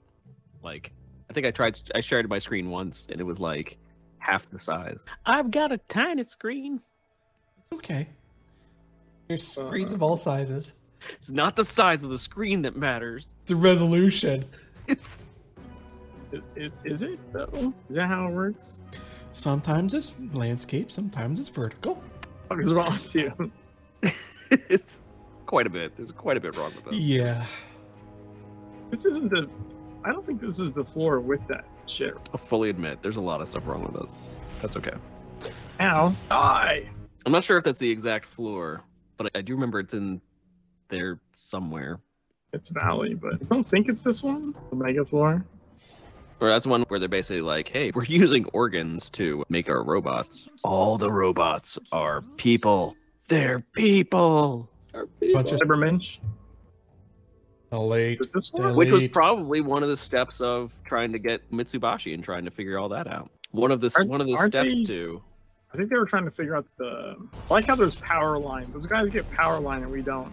Like, I think I tried. I shared my screen once, and it was like half the size. I've got a tiny screen. It's okay. There's uh-huh. screens of all sizes. It's not the size of the screen that matters. It's the resolution. It's Is, is, is it though? Is that how it works? Sometimes it's landscape. Sometimes it's vertical. What is wrong with you? it's quite a bit. There's quite a bit wrong with this. Yeah. This isn't the. I don't think this is the floor with that shit. I'll fully admit there's a lot of stuff wrong with this. That's okay. Ow! Die. I'm not sure if that's the exact floor, but I do remember it's in there somewhere. It's Valley, but I don't think it's this one. The mega floor. Or that's one where they're basically like, hey, we're using organs to make our robots. All the robots are people. They're people. Are people. Bunch of- Cybermensch. late. Is it this one? Which was probably one of the steps of trying to get Mitsubachi and trying to figure all that out. One of the Aren't- one of the steps they- to I think they were trying to figure out the. I like how there's power line. Those guys get power line and we don't.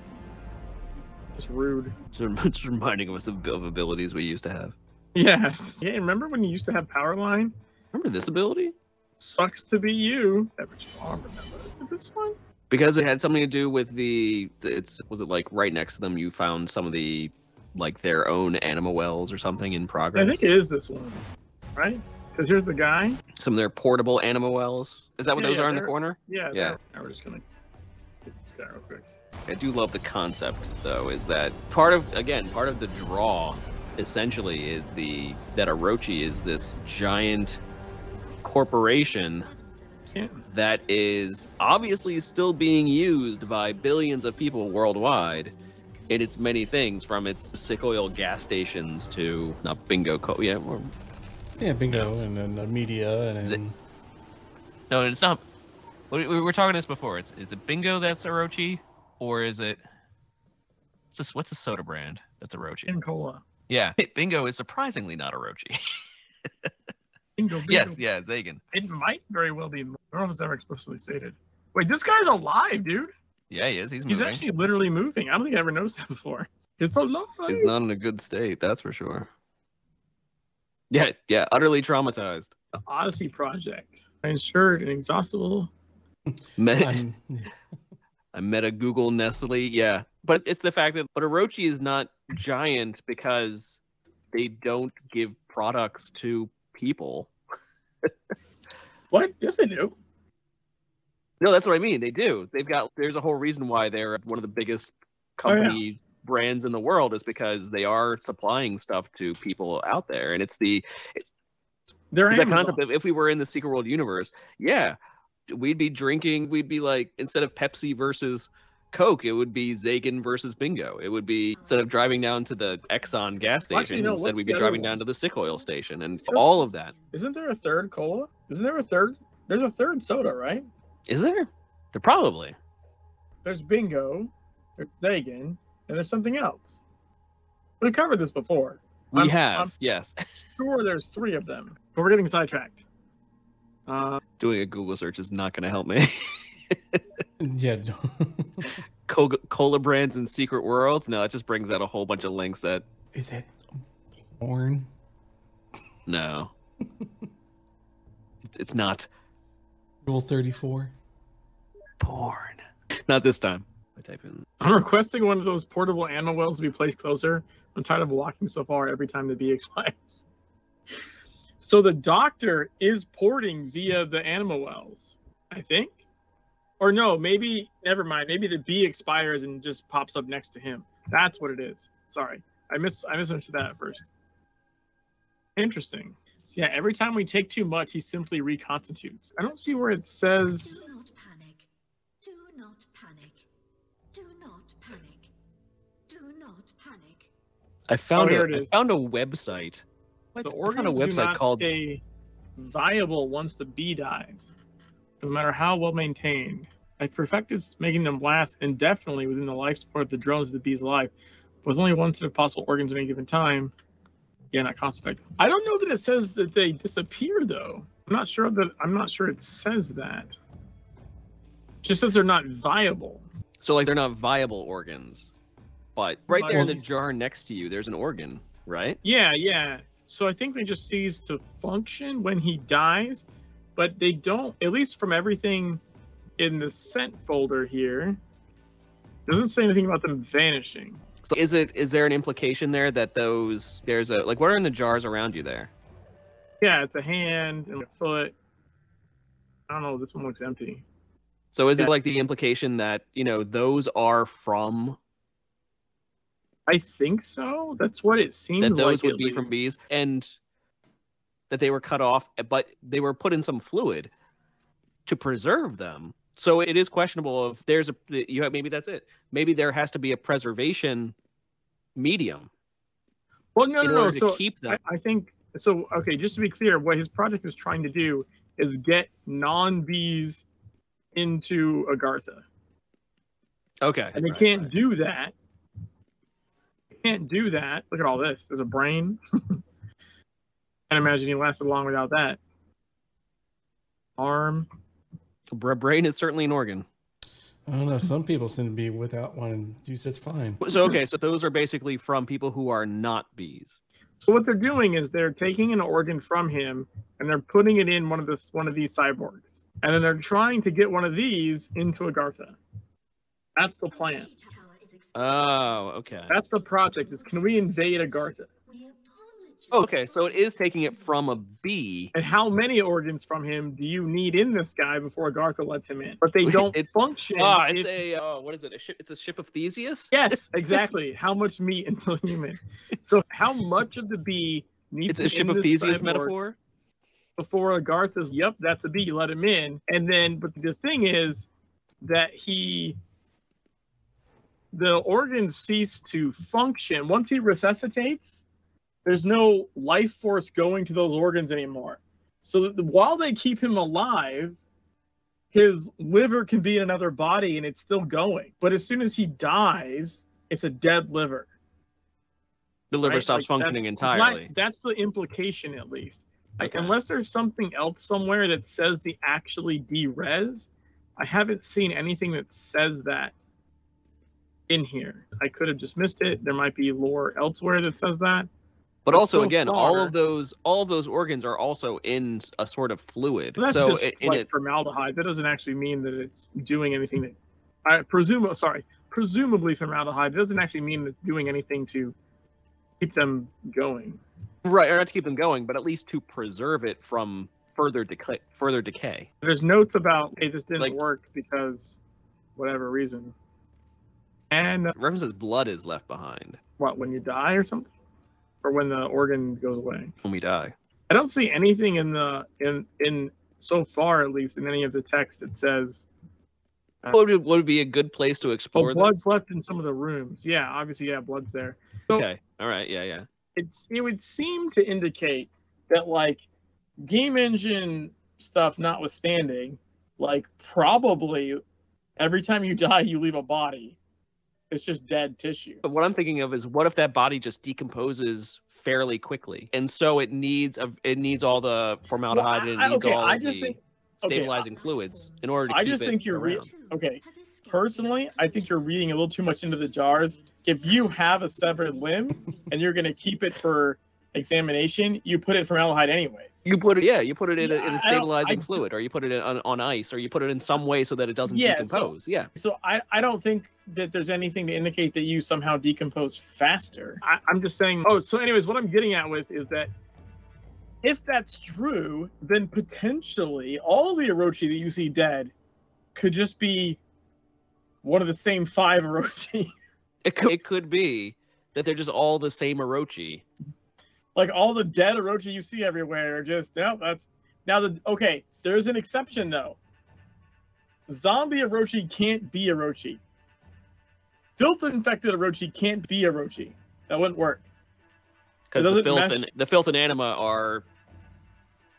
Just rude. just reminding us of, of abilities we used to have. Yes. Yeah. Remember when you used to have power line? Remember this ability? Sucks to be you. Average farm. Oh, remember Is it this one? Because it had something to do with the it's was it like right next to them you found some of the like their own animal wells or something in progress I think it is this one. right? Because here's the guy. Some of their portable animal wells. Is that what Yeah, those yeah, are in the corner? Yeah. Yeah. Now we're just gonna get this guy real quick. I do love the concept though, is that part of again, part of the draw essentially is the that Orochi is this giant corporation Yeah. That is obviously still being used by billions of people worldwide in its many things, from its sick oil gas stations to not bingo co yeah, or, Yeah, bingo, and then the media, and Is it- no, it's not. We we were talking this before. It's is it bingo that's Orochi, or is it? What's this, what's a soda brand that's Orochi? In cola. Yeah, bingo is surprisingly not Orochi. Bingo, bingo. yes, yeah, Zagan. It might very well be. I don't know if it's ever explicitly stated. Wait, this guy's alive, dude. Yeah, he is. He's He's actually literally moving. I don't think I ever noticed that before. He's alive. He's not in a good state. That's for sure. Yeah, yeah, utterly traumatized. The Odyssey Project. I ensured inexhaustible. Met, I'm- I met a Google Nestle. Yeah, but it's the fact that but Orochi is not giant because they don't give products to people. What? Yes, they do. No, that's what I mean. They do. They've got. There's a whole reason why they're one of the biggest Oh, yeah. company brands in the world is because they are supplying stuff to people out there, and it's the It's that Amazon. concept of if we were in the Secret World universe, yeah, we'd be drinking. We'd be like instead of Pepsi versus Coke, it would be Zagan versus Bingo. It would be instead of driving down to the Exxon gas station, actually, no, instead we'd be driving one? down to the Sick Oil station, and all of that. Isn't there a third cola? Isn't there a third? There's a third soda, right? Is there? There probably. There's Bingo, there's Zagan, and there's something else. We covered this before. We I'm- have I'm- yes. Sure, there's three of them, but we're getting sidetracked. Uh, Doing a Google search is not going to help me. yeah. Co- Cola brands in Secret World? No, it just brings out a whole bunch of links that Is it porn? no. It's- it's not Rule 34? porn. Not this time. I type in I'm requesting one of those portable animal wells to be placed closer. I'm tired of walking so far every time the bee expires. So the doctor is porting via the animal wells, I think. Or no, maybe never mind. Maybe the bee expires and just pops up next to him. That's what it is. Sorry. I miss I misunderstood that at first. Interesting. So yeah, every time we take too much, he simply reconstitutes. I don't see where it says Do not panic. Do not panic. Do not panic. Do not panic. I found oh, here a, it I found a website. What? the I found organs a do website not called stay viable once the bee dies, no matter how well maintained. I perfected making them last indefinitely within the life support of the drones of the bees alive, with only one set of possible organs at any given time. Yeah, not cost effective. I don't know that it says that they disappear though. I'm not sure that I'm not sure it says that. Just says they're not viable. so like they're not viable organs, but right there in the jar next to you, there's an organ, right? Yeah, yeah. So I think they just cease to function when he dies, but they don't. At least from everything in the sent folder here, doesn't say anything about them vanishing. So is it is there an implication there that those there's a like what are in the jars around you there? Yeah, it's a hand and a foot. I don't know. This one looks empty. So is Yeah. it like the implication that you know those are from I think so. That's what it seems that those like. would be from bees and that they were cut off, but they were put in some fluid to preserve them. So it is questionable if there's a you have maybe that's it. Maybe there has to be a preservation medium Well, no, no, no. So keep them. I, I think so. Okay, just to be clear, what his project is trying to do is get non-bees into Agartha. okay, and they right, can't right. do that. They can't do that. Look at all this. There's a brain. Can't imagine he lasted long without that. Arm. Bra- brain is certainly an organ. I don't know. Some people seem to be without one, and you said it's fine. So okay, so those are basically from people who are not bees. So what they're doing is they're taking an organ from him and they're putting it in one of this one of these cyborgs, and then they're trying to get one of these into Agartha. That's the plan. Oh, okay. That's the project. Is can we invade Agartha? Okay, so it is taking it from a bee. And how many organs from him do you need in this guy before Garco lets him in? But they don't It function. Oh, uh, it's if, a uh, what is it? A ship, it's a ship of Theseus. Yes, exactly. how much meat until human? So how much of the bee needs? It's a ship of Theseus metaphor. Before Garth is, yep, that's a bee. Let him in, and then but the thing is that he the organs cease to function once he resuscitates there's no life force going to those organs anymore. So the, while they keep him alive, his liver can be in another body and it's still going. But as soon as he dies, it's a dead liver. The liver right? stops like functioning that's, entirely. That's the implication, at least. Like, unless there's something else somewhere that says the actually derez, I haven't seen anything that says that in here. I could have just missed it. There might be lore elsewhere that says that. But also, so again, far. all of those all of those organs are also in a sort of fluid. That's so just like formaldehyde. That doesn't actually mean that it's doing anything. That I presume. Oh, sorry, presumably formaldehyde doesn't actually mean it's doing anything to keep them going. Right, or not to keep them going, but at least to preserve it from further decay. Further decay. There's notes about hey, this didn't like, work because whatever reason. And uh, references blood is left behind. What when you die or something? or when the organ goes away. When we die. I don't see anything in the in in so far at least in any of the text that says uh, what would, would be a good place to oh, explore oh, blood's this? left in some of the rooms yeah obviously yeah blood's there so okay all right yeah yeah it's it would seem to indicate that like game engine stuff notwithstanding like probably every time you die you leave a body it's just dead tissue. But what I'm thinking of is what if that body just decomposes fairly quickly, and so it needs a, it needs all the formaldehyde well, I, and it needs okay, all I just the think, stabilizing okay, fluids in order to. I just think you're reading. Okay. Personally, I think you're reading a little too much into the jars. If you have a severed limb and you're going to keep it for examination, you put it formaldehyde anyways. You put it, yeah, you put it in, yeah, a, in a stabilizing I I, fluid, or you put it in, on, on ice, or you put it in some way so that it doesn't yeah, decompose. So, yeah. So I, I don't think that there's anything to indicate that you somehow decompose faster. I, I'm just saying. Oh, so anyways, what I'm getting at with is that if that's true, then potentially all the Orochi that you see dead could just be one of the same five Orochi. it could, it could be that they're just all the same Orochi. Like all the dead Orochi you see everywhere are just no. That's now the okay. There's an exception though. Zombie Orochi can't be Orochi. Filth infected Orochi can't be Orochi. That wouldn't work. Because the filth mesh... and the filth and anima are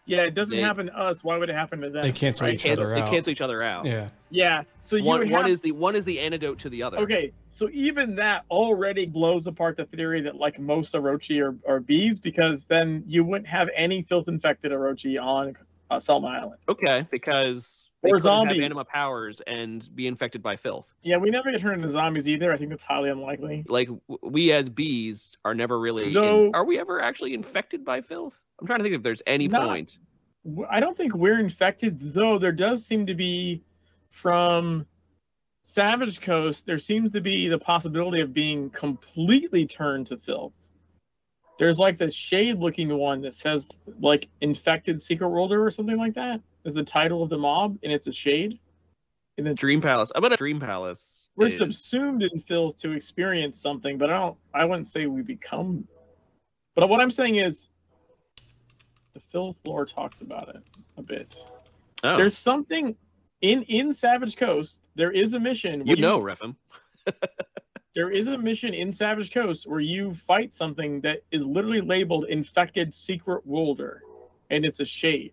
yeah, it doesn't they, happen to us. Why would it happen to them? They cancel right? each cancel, other out. They cancel each other out. Yeah. Yeah. So one, have, one is the one is the antidote to the other. Okay. So even that already blows apart the theory that like most Orochi are, are bees because then you wouldn't have any filth infected Orochi on uh, Island. Okay, because they or zombies. have anima powers and be infected by filth. Yeah, we never get turned into zombies either. I think that's highly unlikely. Like we as bees are never really. No. In, are we ever actually infected by filth? I'm trying to think if there's any Not, point. I don't think we're infected, though. There does seem to be from Savage Coast. There seems to be the possibility of being completely turned to filth. There's like the shade-looking one that says like infected secret worlder or something like that is the title of the mob, and it's a shade. In the Dream Palace. I bet a Dream Palace. We're is. subsumed in filth to experience something, but I don't. I wouldn't say we become. But what I'm saying is, the filth lore talks about it a bit. Oh. There's something in in Savage Coast. There is a mission. You, you know, Refim. there is a mission in Savage Coast where you fight something that is literally labeled infected secret worlder, and it's a shade.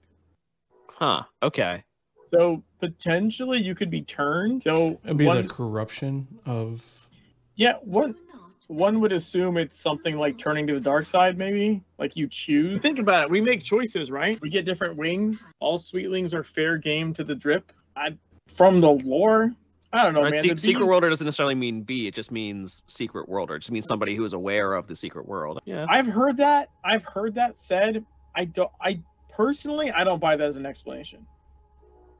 Huh. Okay. So potentially you could be turned. So It'd be one, the corruption of. Yeah, one one would assume it's something like turning to the dark side, maybe. Like you choose. Think about it. We make choices, right? We get different wings. All sweetlings are fair game to the drip. I from the lore. I don't know, I man. Think secret worlder doesn't necessarily mean B. It just means secret worlder. It just means somebody who is aware of the secret world. Yeah. I've heard that. I've heard that said. I don't. I personally, I don't buy that as an explanation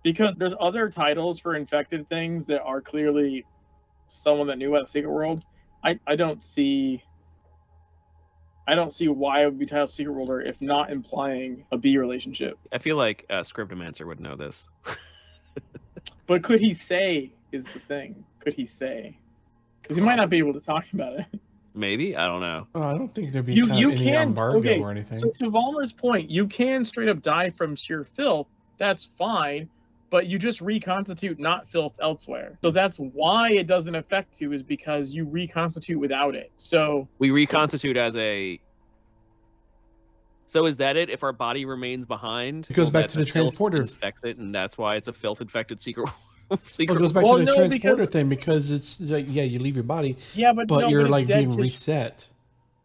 because there's other titles for infected things that are clearly someone that knew about Secret World. I, I don't see I don't see why it would be titled Secret World if not implying a B relationship. I feel like uh, Scriptomancer would know this. but could he say is the thing? Could he say? Because he might not be able to talk about it. Maybe I don't know. Oh, I don't think there'd be You- kind you of any can- embargo okay, or anything. So to Valmer's point, you can straight up die from sheer filth. That's fine, but you just reconstitute not filth elsewhere. So that's why it doesn't affect you is because you reconstitute without it. So We reconstitute as a. So is that it? If our body remains behind, It goes back to the transporter. infect it, and that's why it's a filth infected secret. Well, it goes back Well, to the no, transporter because- thing because it's like yeah, you leave your body, yeah, but but no, you're it's like being tissue. reset.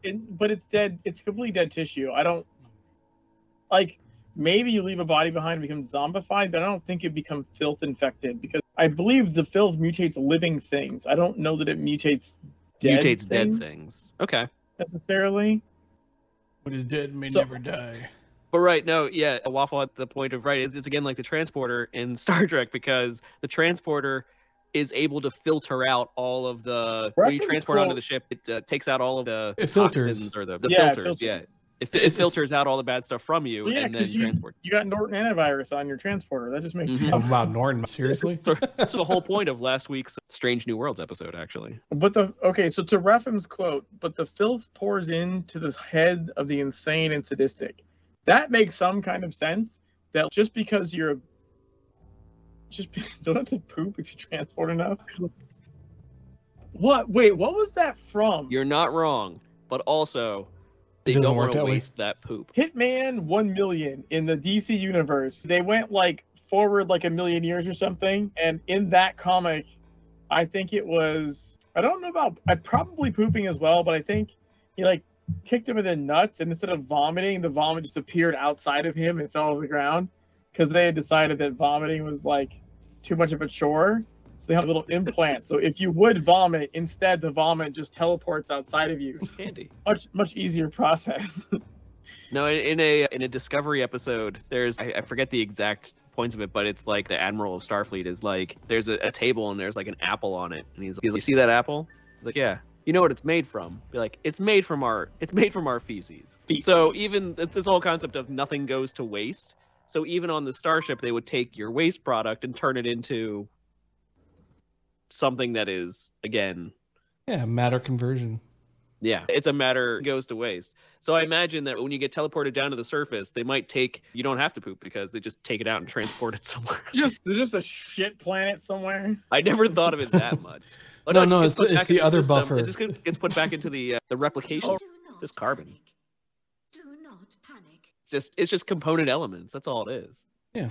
it, but it's dead. It's completely dead tissue. I don't like. Maybe you leave a body behind and become zombified, but I don't think it become filth infected because I believe the filth mutates living things. I don't know that it mutates dead mutates things dead things. Okay. necessarily. What is dead may So- never die. But right, no, yeah, a waffle at the point of right. It's, it's again like the transporter in Star Trek because the transporter is able to filter out all of the when you Reference transport onto the ship. It uh, takes out all of the It filters. or the, the yeah, it filters. Yeah, it, it filters out all the bad stuff from you Well, yeah, and then you- transport. You got Norton antivirus on your transporter. That just makes Mhm. sense. Wow, Norton, seriously? So that's the whole point of last week's Strange New Worlds episode, actually. But the okay, so to Refham's quote, but the filth pours into the head of the insane and sadistic. That makes some kind of sense. That just because you're just be- don't have to poop if you transport enough. What? Wait, what was that from? You're not wrong, but also they don't want to that way. waste that poop. Hitman 1 million in the DC universe. They went like forward like a million years or something. And in that comic, I think it was, I don't know about, I probably pooping as well, but I think he like kicked him in the nuts. And instead of vomiting, the vomit just appeared outside of him and fell to the ground because they had decided that vomiting was like too much of a chore. So they have a little implant. So if you would vomit, instead the vomit just teleports outside of you. Handy. Much, much easier process. No, in, in a in a Discovery episode, there's I, I forget the exact points of it, but it's like the Admiral of Starfleet is like there's a, a table and there's like an apple on it, and he's, he's like, "You see that apple?" He's like, "Yeah." You know what it's made from? Be like, it's made from our it's made from our feces. So even it's this whole concept of nothing goes to waste. So even on the starship, they would take your waste product and turn it into something that is again Yeah, matter conversion. yeah, it's a matter goes to waste. So I imagine that when you get teleported down to the surface, they might take you don't have to poop because they just take it out and transport it somewhere. just just a shit planet somewhere. I never thought of it that much. Oh, No, it no, it's- it's the other system. buffer. It just gets- gets put back into the uh, the replication. Oh. Do not Just carbon. panic. Do not panic. It's just it's just component elements. That's all it is. Yeah.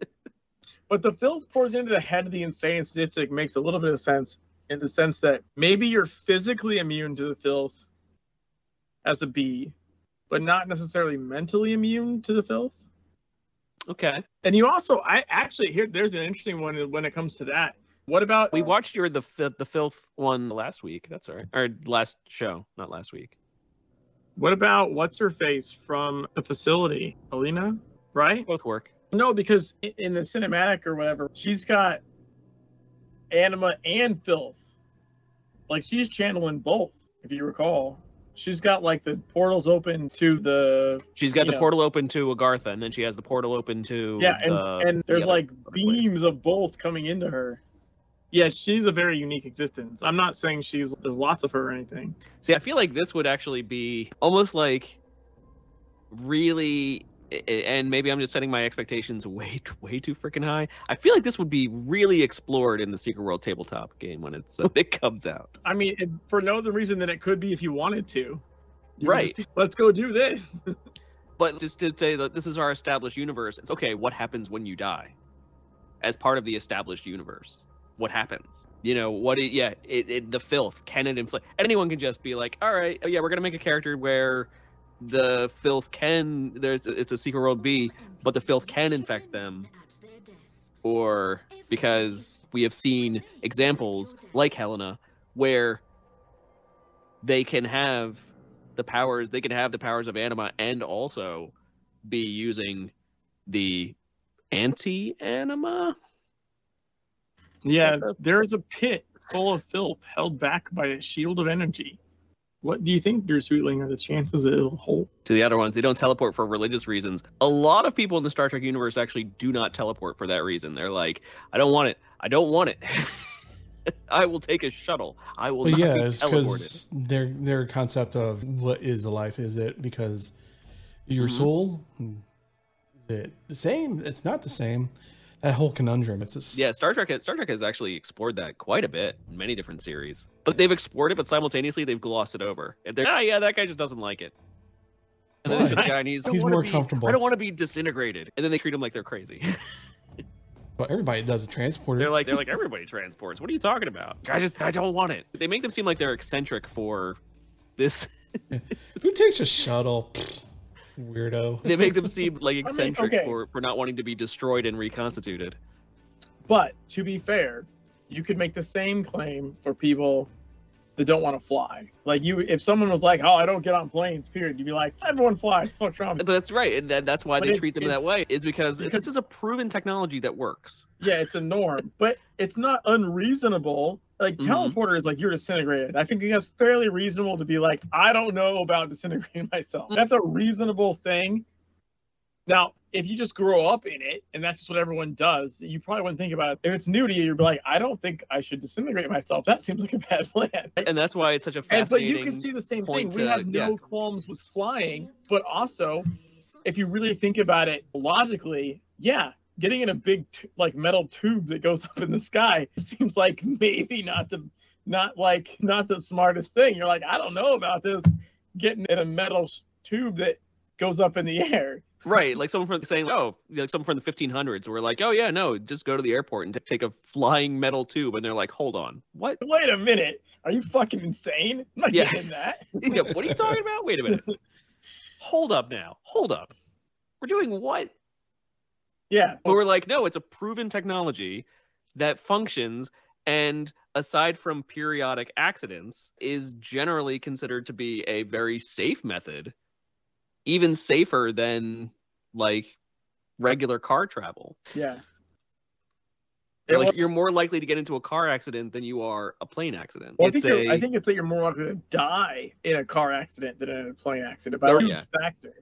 but the filth pours into the head of the insane statistic makes a little bit of sense in the sense that maybe you're physically immune to the filth as a bee, but not necessarily mentally immune to the filth. Okay. And you also, I actually here there's an interesting one when it comes to that. What about We uh, watched your the the filth one last week. That's all right. Or last show, not last week. what about what's her face from the facility, Alina? Right? Both work. No, because in the cinematic or whatever, she's got anima and filth. Like she's channeling both, if you recall. She's got like the portals open to the She's got the know. portal open to Agartha, and then she has the portal open to yeah, and the- and there's other- like beams of both coming into her. Yeah, she's a very unique existence. I'm not saying she's there's lots of her or anything. See, I feel like this would actually be almost like really, and maybe I'm just setting my expectations way, way too freaking high. I feel like this would be really explored in the Secret World tabletop game when it's when it comes out. I mean, it, for no other reason than it could be if you wanted to. You Right. just Let's go do this. But just to say that this is our established universe, it's okay. What happens when you die? As part of the established universe, what happens? You know what? It, yeah, it, it, the filth can it inflict? Anyone can just be like, all right, oh, yeah, we're gonna make a character where the filth can. There's it's a secret world B, but the filth can infect them, or because we have seen examples like Helena where they can have the powers they can have the powers of anima and also be using the anti-anima Yeah, there's a pit full of filth held back by a shield of energy. What do you think, dear Sweetling, are the chances that it'll hold? To the other ones, they don't teleport for religious reasons. A lot of people in the Star Trek universe actually do not teleport for that reason. They're like, I don't want it. I don't want it. I will take a shuttle. I will But not yeah, be it's because their their concept of what is the life is it because your Mhm. soul is it the same? It's not the same. That whole conundrum. It's just Yeah, Star Trek. Star Trek has actually explored that quite a bit in many different series. But they've explored it, but simultaneously they've glossed it over. And they're, ah, yeah, that guy just doesn't like it. And then they the guy, and he's, He's more be- comfortable. I don't want to be disintegrated. And then they treat him like they're crazy. But everybody does a transporter. they're like, they're like, everybody transports. What are you talking about? I just, I don't want it. They make them seem like they're eccentric for this. Who takes a shuttle? Pfft, Weirdo. They make them seem like eccentric okay. for for not wanting to be destroyed and reconstituted. But to be fair, you could make the same claim for people that don't want to fly. Like you, if someone was like, "Oh, I don't get on planes," period, you'd be like, "Everyone flies." What's wrong? But that's right, and that, that's why But they treat them that way. Is because, it's, because- this is a proven technology that works. Yeah, it's a norm, but it's not unreasonable. Like Mhm. teleporter is like you're disintegrated. I think that's fairly reasonable to be like, I don't know about disintegrating myself. Mm. That's a reasonable thing. Now, if you just grow up in it and that's just what everyone does, you probably wouldn't think about it. If it's new to you, you'd be like, I don't think I should disintegrate myself. That seems like a bad plan. and that's why it's such a fascinating. And but you can see the same thing. point We have no yeah. qualms with flying, but also if you really think about it logically, yeah, getting in a big t- like metal tube that goes up in the sky seems like maybe not the not like not the smartest thing. You're like, I don't know about this getting in a metal tube that goes up in the air. right, like someone from saying, oh, like someone from the 1500s, were like, oh yeah, no, just go to the airport and t- take a flying metal tube, and they're like, hold on, what? Wait a minute. Are you fucking insane? I'm not Yeah. getting that. Yeah, what are you talking about? Wait a minute. Hold up now. Hold up. We're doing what? Yeah. But we're like, no, it's a proven technology that functions and aside from periodic accidents is generally considered to be a very safe method even safer than like regular car travel Yeah. Like was- you're more likely to get into a car accident than you are a plane accident Well, I think, a I think it's that you're more likely to die in a car accident than in a plane accident. By Oh, a yeah. factor.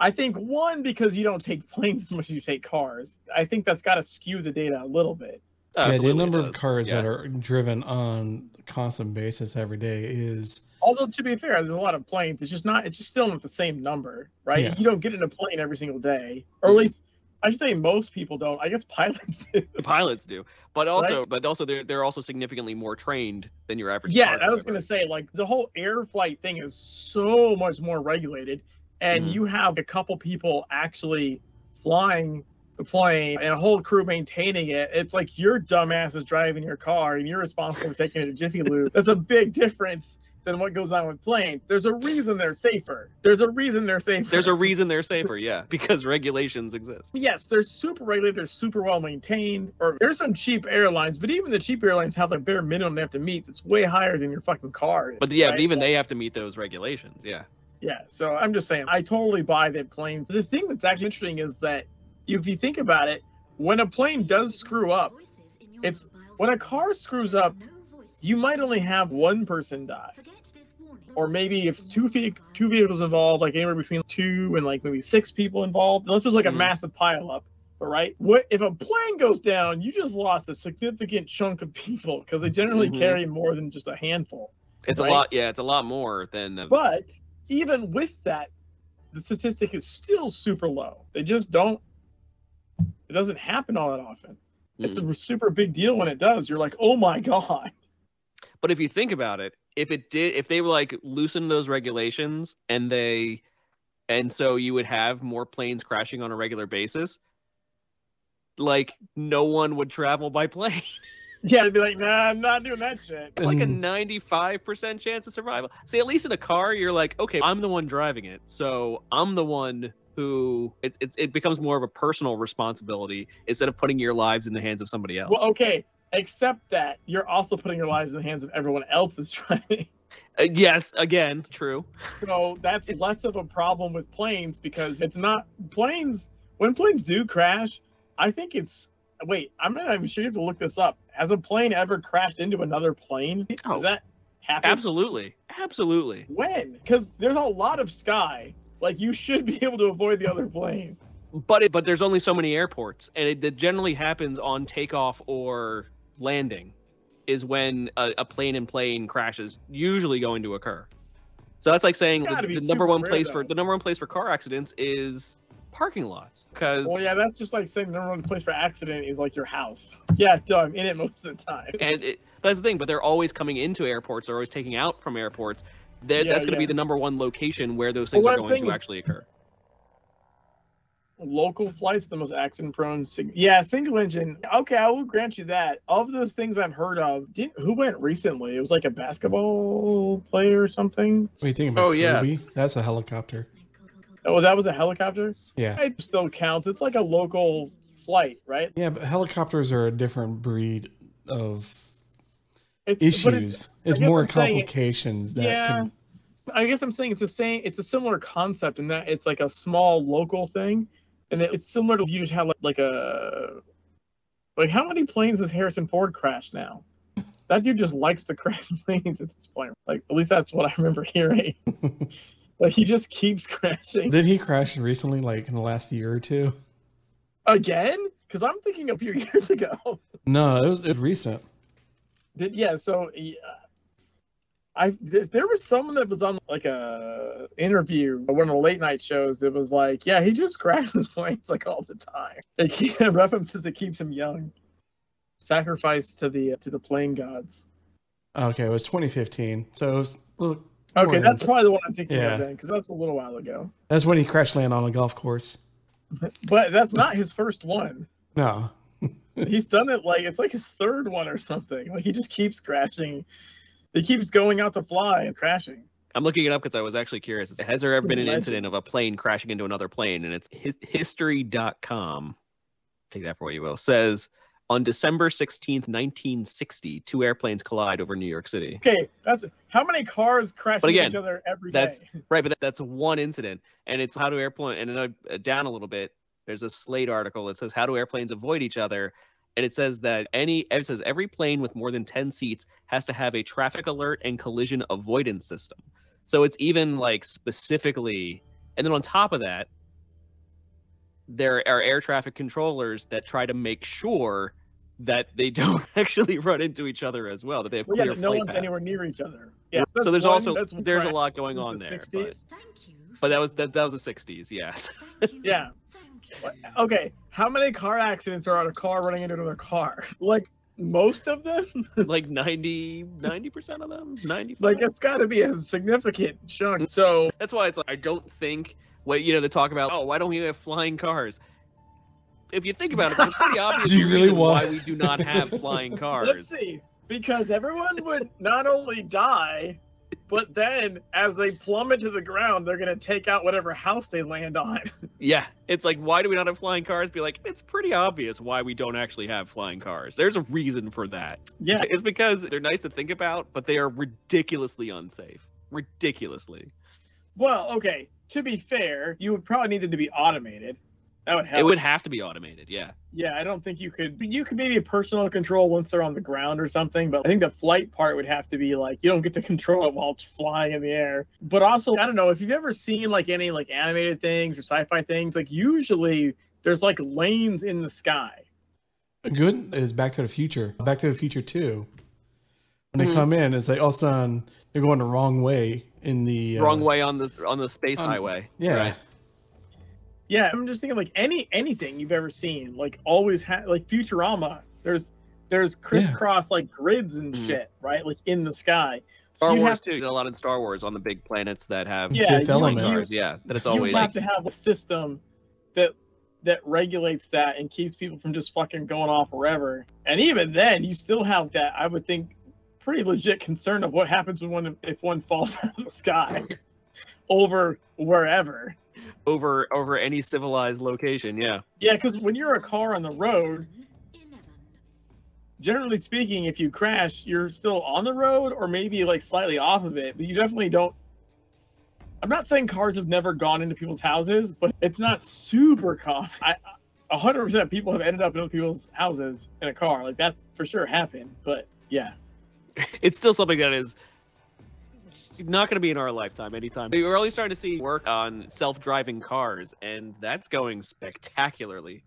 I think one because you don't take planes as much as you take cars. I think that's got to skew the data a little bit. yeah, the number of cars Yeah. that are driven on a constant basis every day is Although to be fair, there's a lot of planes. It's just not. It's just still not the same number, right? Yeah. You don't get in a plane every single day, or at mm-hmm. least I should say most people don't. I guess pilots do. the pilots do but also but also they're they're also significantly more trained than your average Yeah, I was driver. gonna say like the whole air flight thing is so much more regulated, and Mhm. you have a couple people actually flying the plane and a whole crew maintaining it. It's like your dumbass is driving your car and you're responsible for taking it to Jiffy Lube. That's a big difference than what goes on with planes. There's a reason they're safer. There's a reason they're safer. there's a reason they're safer yeah because regulations exist yes, they're super regulated, they're super well maintained. Or there's some cheap airlines, but even the cheap airlines have a bare minimum they have to meet that's way higher than your fucking car. is, but yeah but right? even they have to meet those regulations yeah Yeah, so I'm just saying, I totally buy that plane. The thing that's actually interesting is that if you think about it, when a plane does screw up, it's- when a car screws up, you might only have one person die. Or maybe if two ve- two vehicles involved, like anywhere between two and like maybe six people involved, unless there's like a Mhm. massive pileup. All right, what if a plane goes down? You just lost a significant chunk of people because they generally Mhm. carry more than just a handful. it's Right. a lot yeah it's a lot more than um, But even with that, the statistic is still super low. They just don't. It doesn't happen all that often. It's mm. a super big deal when it does. You're like, oh my god. But if you think about it, if it did, if they were like loosen those regulations and they, and so you would have more planes crashing on a regular basis, like no one would travel by plane. Yeah, they'd be like, nah, I'm not doing that shit. It's like a 95% chance of survival. See, at least in a car, you're like, okay, I'm the one driving it. So I'm the one who it, it, it becomes more of a personal responsibility instead of putting your lives in the hands of somebody else. Well, okay, except that you're also putting your lives in the hands of everyone else's driving. Uh, yes, again, true. So that's less of a problem with planes because it's not planes. When planes do crash, I think it's. Wait, I'm not even sure you have to look this up. Has a plane ever crashed into another plane? Oh. Does that happen? Absolutely, absolutely. When? Because there's a lot of sky. Like you should be able to avoid the other plane. But it, but there's only so many airports, and it, it generally happens on takeoff or landing, is when a, a plane and plane crashes usually going to occur. So that's like saying the, the number one rare, place for the number one place for car accidents is parking lots because Well, yeah, that's just like saying the number one place for accident is like your house. Yeah, duh, I'm in it most of the time. and it, that's the thing. But they're always coming into airports. They're always taking out from airports. Yeah, that's going to be the number one location where those things what are going to actually occur. Local flights are the most accident prone. Sing- yeah, single engine. Okay, I will grant you that. Of the things I've heard of, did, who went recently? It was like a basketball player or something. What do you think about Oh, yeah. That's a helicopter. Oh, that was a helicopter. Yeah. It still counts. It's like a local flight, right? Yeah, but helicopters are a different breed of It's, issues. but It's, more I'm saying complications that Yeah. can I guess I'm saying it's the same. It's a similar concept in that it's like a small local thing, and it's similar to if you just have like, like a like how many planes has Harrison Ford crashed now? That dude just likes to crash planes at this point. Like at least that's what I remember hearing. like he just keeps crashing Did he crash recently, like in the last year or two? again. Because I'm thinking a few years ago. No, it was, it was recent. Did yeah? So yeah, uh, I th- there was someone that was on like a interview, one of the late night shows that was like, yeah, he just crashes planes like all the time. It keep, references it keeps him young. Sacrifice to the uh, to the plane gods. Okay, it was 2015. So it was a little, Okay, that's probably the one I'm thinking Yeah. of then, because that's a little while ago. that's when he crash landed on a golf course. But that's not his first one. No, He's done it like it's like his third one or something. Like he just keeps crashing. He keeps going out to fly and crashing. I'm looking it up because I was actually curious. Has there ever been an incident of a plane crashing into another plane? And it's his, history.com. Take that for what you will. Says on December 16th, 1960, two airplanes collide over New York City. Okay, that's how many cars crash into each other every day. that's- Right, but that, that's one incident. And it's how do airplane and then uh, down a little bit, there's a Slate article that says how do airplanes avoid each other? And it says that any it says every plane with more than 10 seats has to have a traffic alert and collision avoidance system. So it's even like specifically and then on top of that, there are air traffic controllers that try to make sure that they don't actually run into each other as well, that they have Well, clear yeah, that no one's paths. anywhere near each other. Yeah. so that's there's one- also that's one there's a lot going on the there. 60s. But, Thank you. but that was that, that was the 60s, yes. Thank you. Yeah. Thank you. Okay, how many car accidents are on a car running into another car? Like most of them? like 90 90% of them 90 like it's got to be a significant chunk. So that's why it's like i don't think what you know they talk about oh why don't we have flying cars if you think about it it's pretty obvious Do you really want- why we do not have flying cars. let's see, because everyone would not only die, but then as they plummet to the ground, they're gonna take out whatever house they land on. yeah it's like why do we not have flying cars be like it's pretty obvious why we don't actually have flying cars there's a reason for that yeah, it's because they're nice to think about but they are ridiculously unsafe ridiculously Well, okay. To be fair, you would probably need it to be automated. That would help. it would have to be automated yeah Yeah, I don't think you could. You could maybe personal control once they're on the ground or something, but I think the flight part would have to be like you don't get to control it while it's flying in the air. But also, I don't know if you've ever seen like any like animated things or sci-fi things. Like usually there's like lanes in the sky. good is Back to the Future. Back to the Future Two. When they Mhm. come in, it's like all of a sudden they're going the wrong way in the uh, wrong way on the on the space um, highway Yeah, right? Yeah, I'm just thinking like any anything you've ever seen, like always had like Futurama. There's there's crisscross like grids and Mhm. shit, right? Like in the sky. So Star you Wars have too. A lot in Star Wars on the big planets that have Yeah, Fifth you- Element. you- cars. Yeah, that it's always you have like, to have a system that that regulates that and keeps people from just fucking going off forever. And even then, you still have that. I would think pretty legit concern of what happens when one if one falls out of the sky over wherever. over over any civilized location. Yeah, Yeah, because when you're a car on the road, generally speaking, if you crash, you're still on the road or maybe like slightly off of it, but you definitely don't. I'm not saying cars have never gone into people's houses, but it's not super common. I, a hundred percent of people have ended up in other people's houses in a car. Like that's for sure happened. But yeah, it's still something that is Not going to be in our lifetime anytime. We're only starting to see work on self-driving cars, and that's going spectacularly.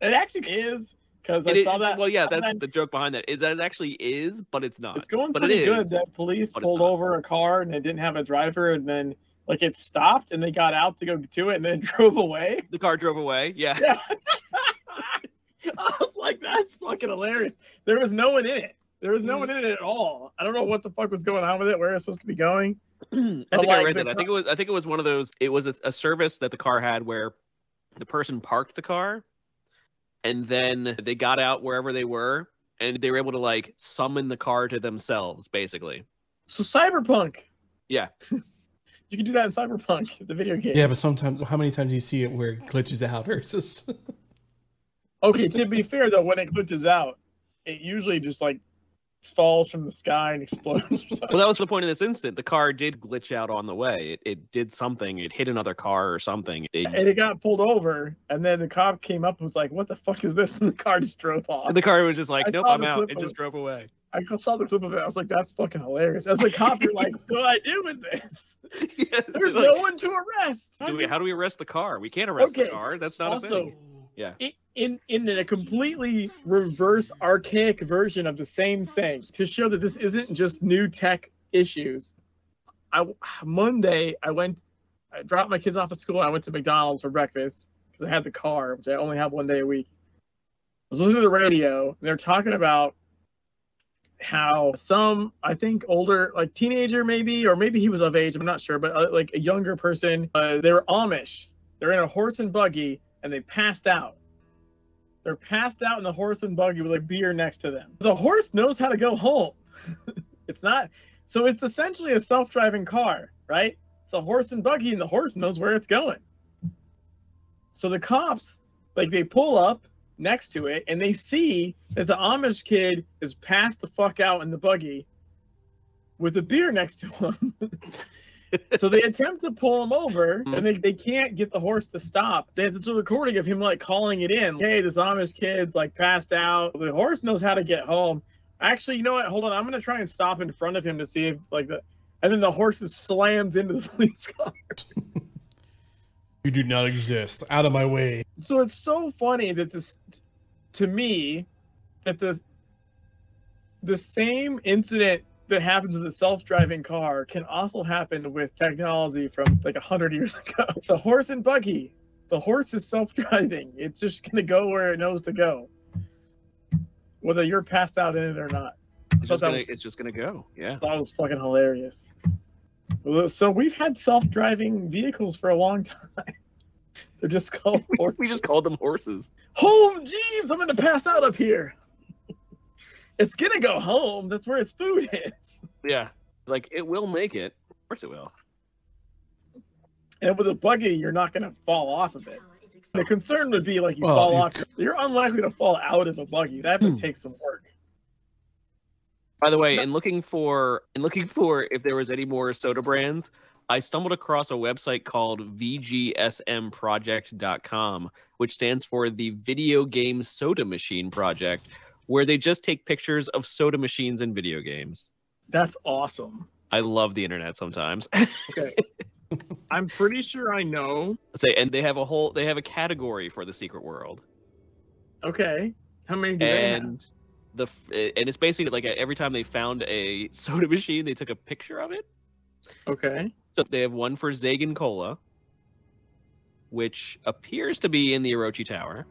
It actually is because I It is- saw that. well, yeah, that's then the joke behind that. Is that it actually is, but it's not. It's going but it pretty good. That police pulled over a car and it didn't have a driver, and then like it stopped, and they got out to go to it, and then it drove away. The car drove away. Yeah. Yeah. I was like, that's fucking hilarious. There was no one in it. There was no mm. one in it at all. I don't know what the fuck was going on with it, where it was supposed to be going. I think I read the that. I think it was. I think it was one of those. It was a, a service that the car had where the person parked the car, and then they got out wherever they were, and they were able to like summon the car to themselves, basically. So Cyberpunk. Yeah. You can do that in Cyberpunk, the video game. Yeah, but sometimes, how many times do you see it where it glitches out or just Okay, to be fair though, when it glitches out, it usually just like falls from the sky and explodes. Well, that was the point of this instant. The car did glitch out on the way. It, it did something. It hit another car or something. It- and it got pulled over, and then the cop came up and was like, "What the fuck is this?" And the car just drove off. the car was just like, I nope, I'm out. It just it. drove away. I saw the clip of it. I was like, "That's fucking hilarious." As the cop, you're like, "What do I do with this? There's like, no one to arrest." do we, how do we arrest the car? We can't arrest the car. That's not a also, thing. Yeah. i- in in a completely reverse archaic version of the same thing to show that this isn't just new tech issues. I monday i went i dropped my kids off at school. I went to mcdonald's for breakfast because i had the car which i only have one day a week. I was listening to the radio and they're talking about how some i think older like teenager maybe or maybe he was of age i'm not sure but uh, like a younger person uh, they were amish. They're in a horse and buggy and they passed out they're passed out in the horse and buggy with a beer next to them. The horse knows how to go home. it's not so it's essentially a self-driving car, right? It's a horse and buggy and the horse knows where it's going. So the cops like they pull up next to it and they see that the Amish kid is passed the fuck out in the buggy with a beer next to him. so they attempt to pull him over and mm-hmm. they, they can't get the horse to stop. They have a recording of him like calling it in. Hey, this Amish kid's like passed out. The horse knows how to get home. Actually, you know what? Hold on. I'm gonna try and stop in front of him to see if like the and then the horse just slams into the police car. you do not exist. Out of my way. So it's so funny that this to me that this the same incident that happens with a self-driving car can also happen with technology from like a hundred years ago. It's a horse and buggy. The horse is self-driving. It's just gonna go where it knows to go, whether you're passed out in it or not. It's just, gonna, was- it's just gonna go. Yeah. That was fucking hilarious. So we've had self-driving vehicles for a long time. They're just called horses. We just called them horses. Home, Jeeves! I'm gonna pass out up here. It's gonna go home. That's where its food is. Yeah. Like it will make it. Of course it will. And with a buggy, you're not gonna fall off of it. The concern would be like you Well, fall you off. You're unlikely to fall out of a buggy. That would Hmm. take some work. By the way, in looking for in looking for if there was any more soda brands, I stumbled across a website called VGSMproject.com, which stands for the Video Game Soda Machine Project, where they just take pictures of soda machines in video games. That's awesome. I love the internet sometimes. Okay. I'm pretty sure I know. Say, and they have a whole they have a category for the secret world. Okay. How many do they have? and The and it's basically like every time they found a soda machine, they took a picture of it. Okay. So they have one for Zagan Cola, which appears to be in the Orochi Tower.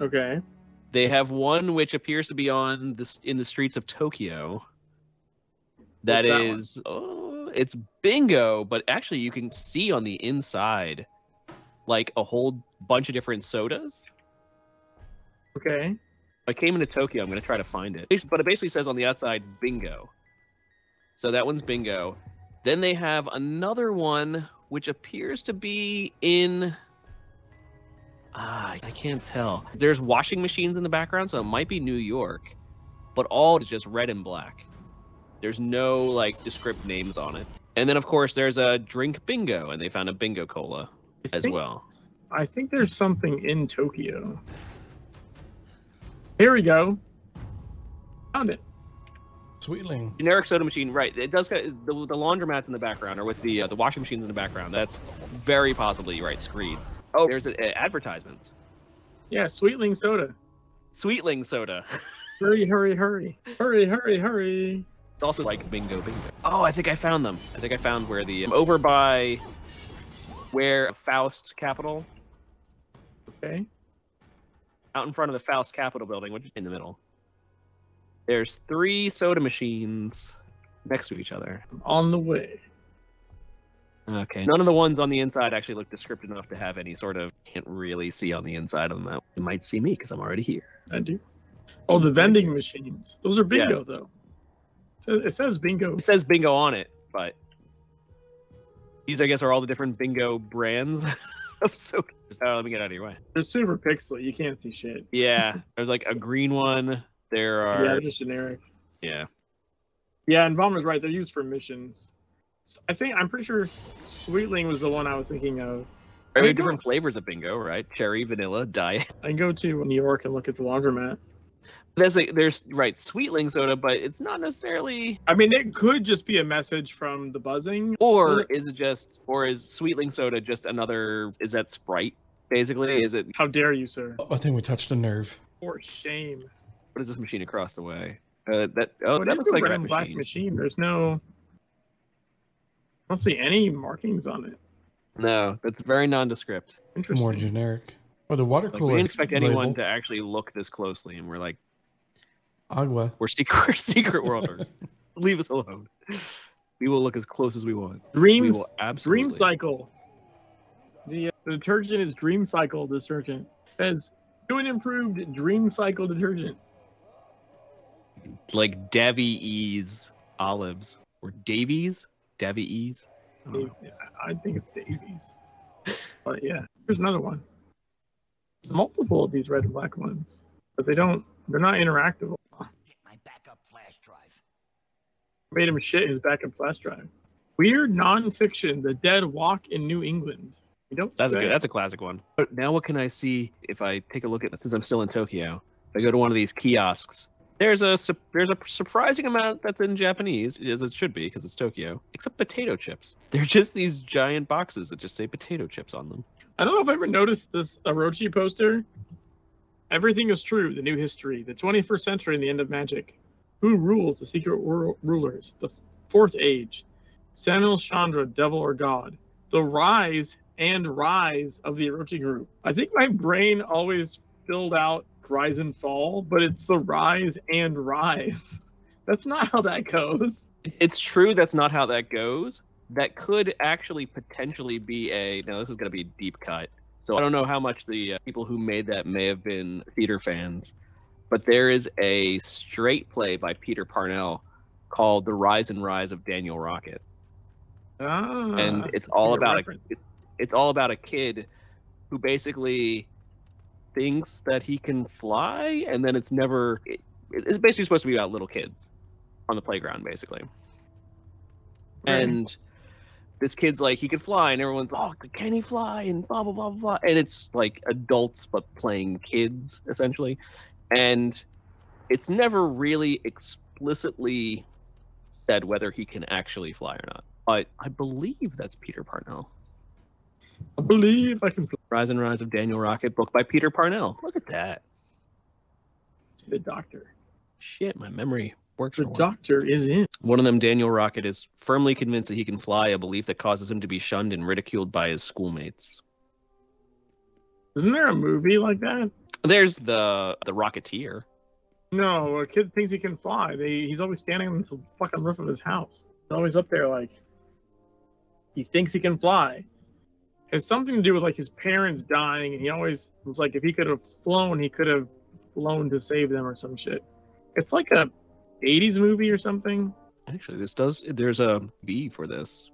Okay. They have one which appears to be on this in the streets of Tokyo. That What's that oh, it's bingo, but actually you can see on the inside like a whole bunch of different sodas. Okay. I came into Tokyo, I'm gonna try to find it. But it basically says on the outside bingo. So that one's bingo. Then they have another one which appears to be in ah, I can't tell. There's washing machines in the background, so it might be New York. But all is just red and black. There's no like descript names on it. And then of course there's a drink bingo, and they found a bingo cola I as think- well. I think there's something in Tokyo. Here we go. Found it. Sweetling. generic soda machine, right? It does got the, the laundromats in the background, or with the uh, the washing machines in the background. That's very possibly right. Screeds. Oh, there's a, a advertisements. Yeah, Sweetling soda. Sweetling soda. Hurry, hurry, hurry, hurry, hurry, hurry. It's also like bingo, bingo. Oh, I think I found them. I think I found where the um, over by where Faust Capital, Okay. out in front of the Faust Capital building, which is in the middle. There's three soda machines next to each other. On the way. Okay. None of the ones on the inside actually look descriptive enough to have any sort of can't really see on the inside of them. You might see me because I'm already here. I do. Oh, the vending machines. Those are bingo Yes. though. So it says bingo. It says bingo on it, but these I guess are all the different bingo brands of soda. Oh, let me get out of your way. They're super pixely. You can't see shit. Yeah, there's like a green one. There Yeah, are they're just generic. yeah. Yeah, and Bomber's right. They're used for missions. I think I'm pretty sure Sweetling was the one I was thinking of. We Bingo. have different flavors of bingo, right? Cherry, vanilla, diet. I can go to New York and look at the laundromat. There's like there's right sweetling soda, but it's not necessarily. I mean, it could just be a message from the buzzing. Or is it just? Or is sweetling soda just another? Is that Sprite? Basically, is it? How dare you, sir? I think we touched a nerve. For shame. What is this machine across the way? Uh, that oh, What that is looks a like a that black machine. machine? There's no. I don't see any markings on it. No, that's very nondescript. Interesting. More generic. Oh, the water Like, cooler. we didn't expect anyone label, to actually look this closely, and we're like, Agua. we're secret, we're secret worlders. Leave us alone. We will look as close as we want. We Dreams. will absolutely. Dream Cycle. The, uh, the detergent is Dream Cycle detergent. It says new and improved Dream Cycle detergent. Like Davy E's olives or Davies, Davy E's. I don't. I I think it's Davies. But yeah, here's another one. There's multiple of these red and black ones, but they don't. They're not interactive. Get my backup flash drive. Made him shit his backup flash drive. Weird nonfiction: The Dead Walk in New England. You don't. That's a good. That's a classic one. But now, what can I see if I take a look at since I'm still in Tokyo? If I go to one of these kiosks. There's a there's a surprising amount that's in Japanese, as it should be because it's Tokyo. Except potato chips. They're just these giant boxes that just say potato chips on them. I don't know if I ever noticed this Orochi poster. Everything is true. The new history, the 21st century, and the end of magic. Who rules the secret rulers? The fourth age. Samuel Chandra, devil or god. The rise and rise of the Orochi group. I think my brain always filled out rise and fall, but it's the rise and rise. That's not how that goes. It's true that's not how that goes. That could actually potentially be a. Now this is going to be a deep cut, so I don't know how much the uh, people who made that may have been theater fans, but there is a straight play by Peter Parnell called "The Rise and Rise of Daniel Rocket," Ah, and it's all about a, reference. it's all about a kid who basically thinks that he can fly, and then it's never. It, it's basically supposed to be about little kids on the playground, basically. Right. And this kid's like, he can fly, and everyone's, oh, can he fly? And blah blah blah blah. And it's like adults but playing kids essentially, and it's never really explicitly said whether he can actually fly or not. But I believe that's Peter Parnell. I believe I can play Rise and Rise of Daniel Rocket, book by Peter Parnell. Look at that. the doctor. Shit, my memory works. The doctor is in. One of them, Daniel Rocket, is firmly convinced that he can fly, a belief that causes him to be shunned and ridiculed by his schoolmates. Isn't there a movie like that? There's the the Rocketeer. No, a kid thinks he can fly. They, he's always standing on the fucking roof of his house. He's always up there like he thinks he can fly. It's something to do with like his parents dying, and he always was like if he could have flown, he could have flown to save them or some shit. It's like a 80s movie or something. Actually, this does. There's a V for this.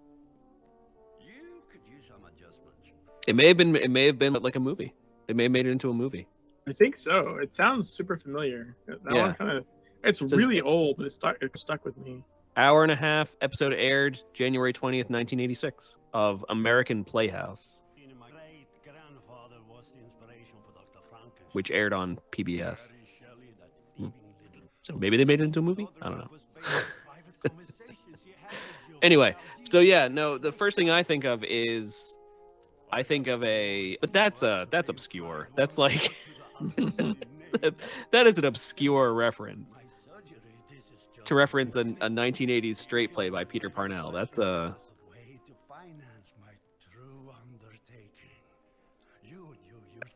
You could use some adjustments. It may have been. It may have been like a movie. They may have made it into a movie. I think so. It sounds super familiar. That Yeah. one kind of it's really old, but it stuck it stuck with me. Hour and a half. Episode aired January twentieth, nineteen eighty six, of American Playhouse, which aired on PBS. Hmm. So maybe they made it into a movie. I don't know. anyway, so yeah, no. The first thing I think of is, I think of a, but that's a that's obscure. That's like, that, is an obscure reference to reference a, a 1980s straight play by Peter Parnell. That's a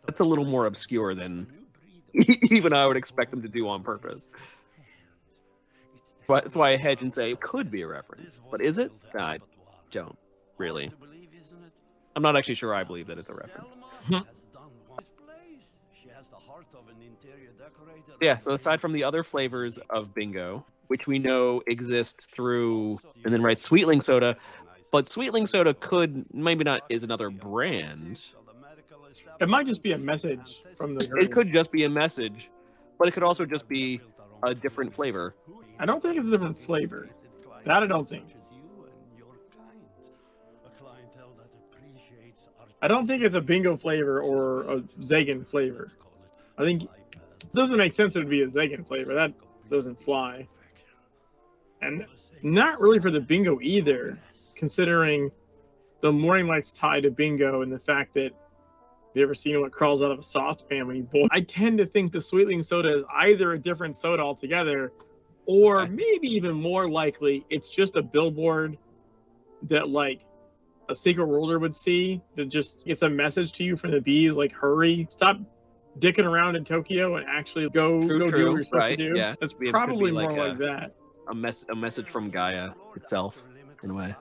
that's a little more obscure than even I would expect them to do on purpose. But that's why I hedge and say it could be a reference. But is it? I don't really. I'm not actually sure I believe that it's a reference. Hmm. yeah, so aside from the other flavors of bingo, which we know exist through, and then right, Sweetling Soda, but Sweetling Soda could, maybe not, is another brand. It might just be a message from the. It could just be a message, but it could also just be a different flavor. I don't think it's a different flavor. That I don't think. I don't think it's a bingo flavor or a Zagan flavor. I think it doesn't make sense it would be a Zagan flavor. That doesn't fly. And not really for the bingo either, considering the morning lights tie to bingo and the fact that you ever seen what crawls out of a saucepan when you boil? I tend to think the Sweetling soda is either a different soda altogether, or maybe even more likely, it's just a billboard that like a secret worlder would see that just gets a message to you from the bees like hurry stop dicking around in tokyo and actually go True, go do what you're supposed right, to do yeah. that's It could be probably like more a- like that A mess, a message from Gaia itself, in a way.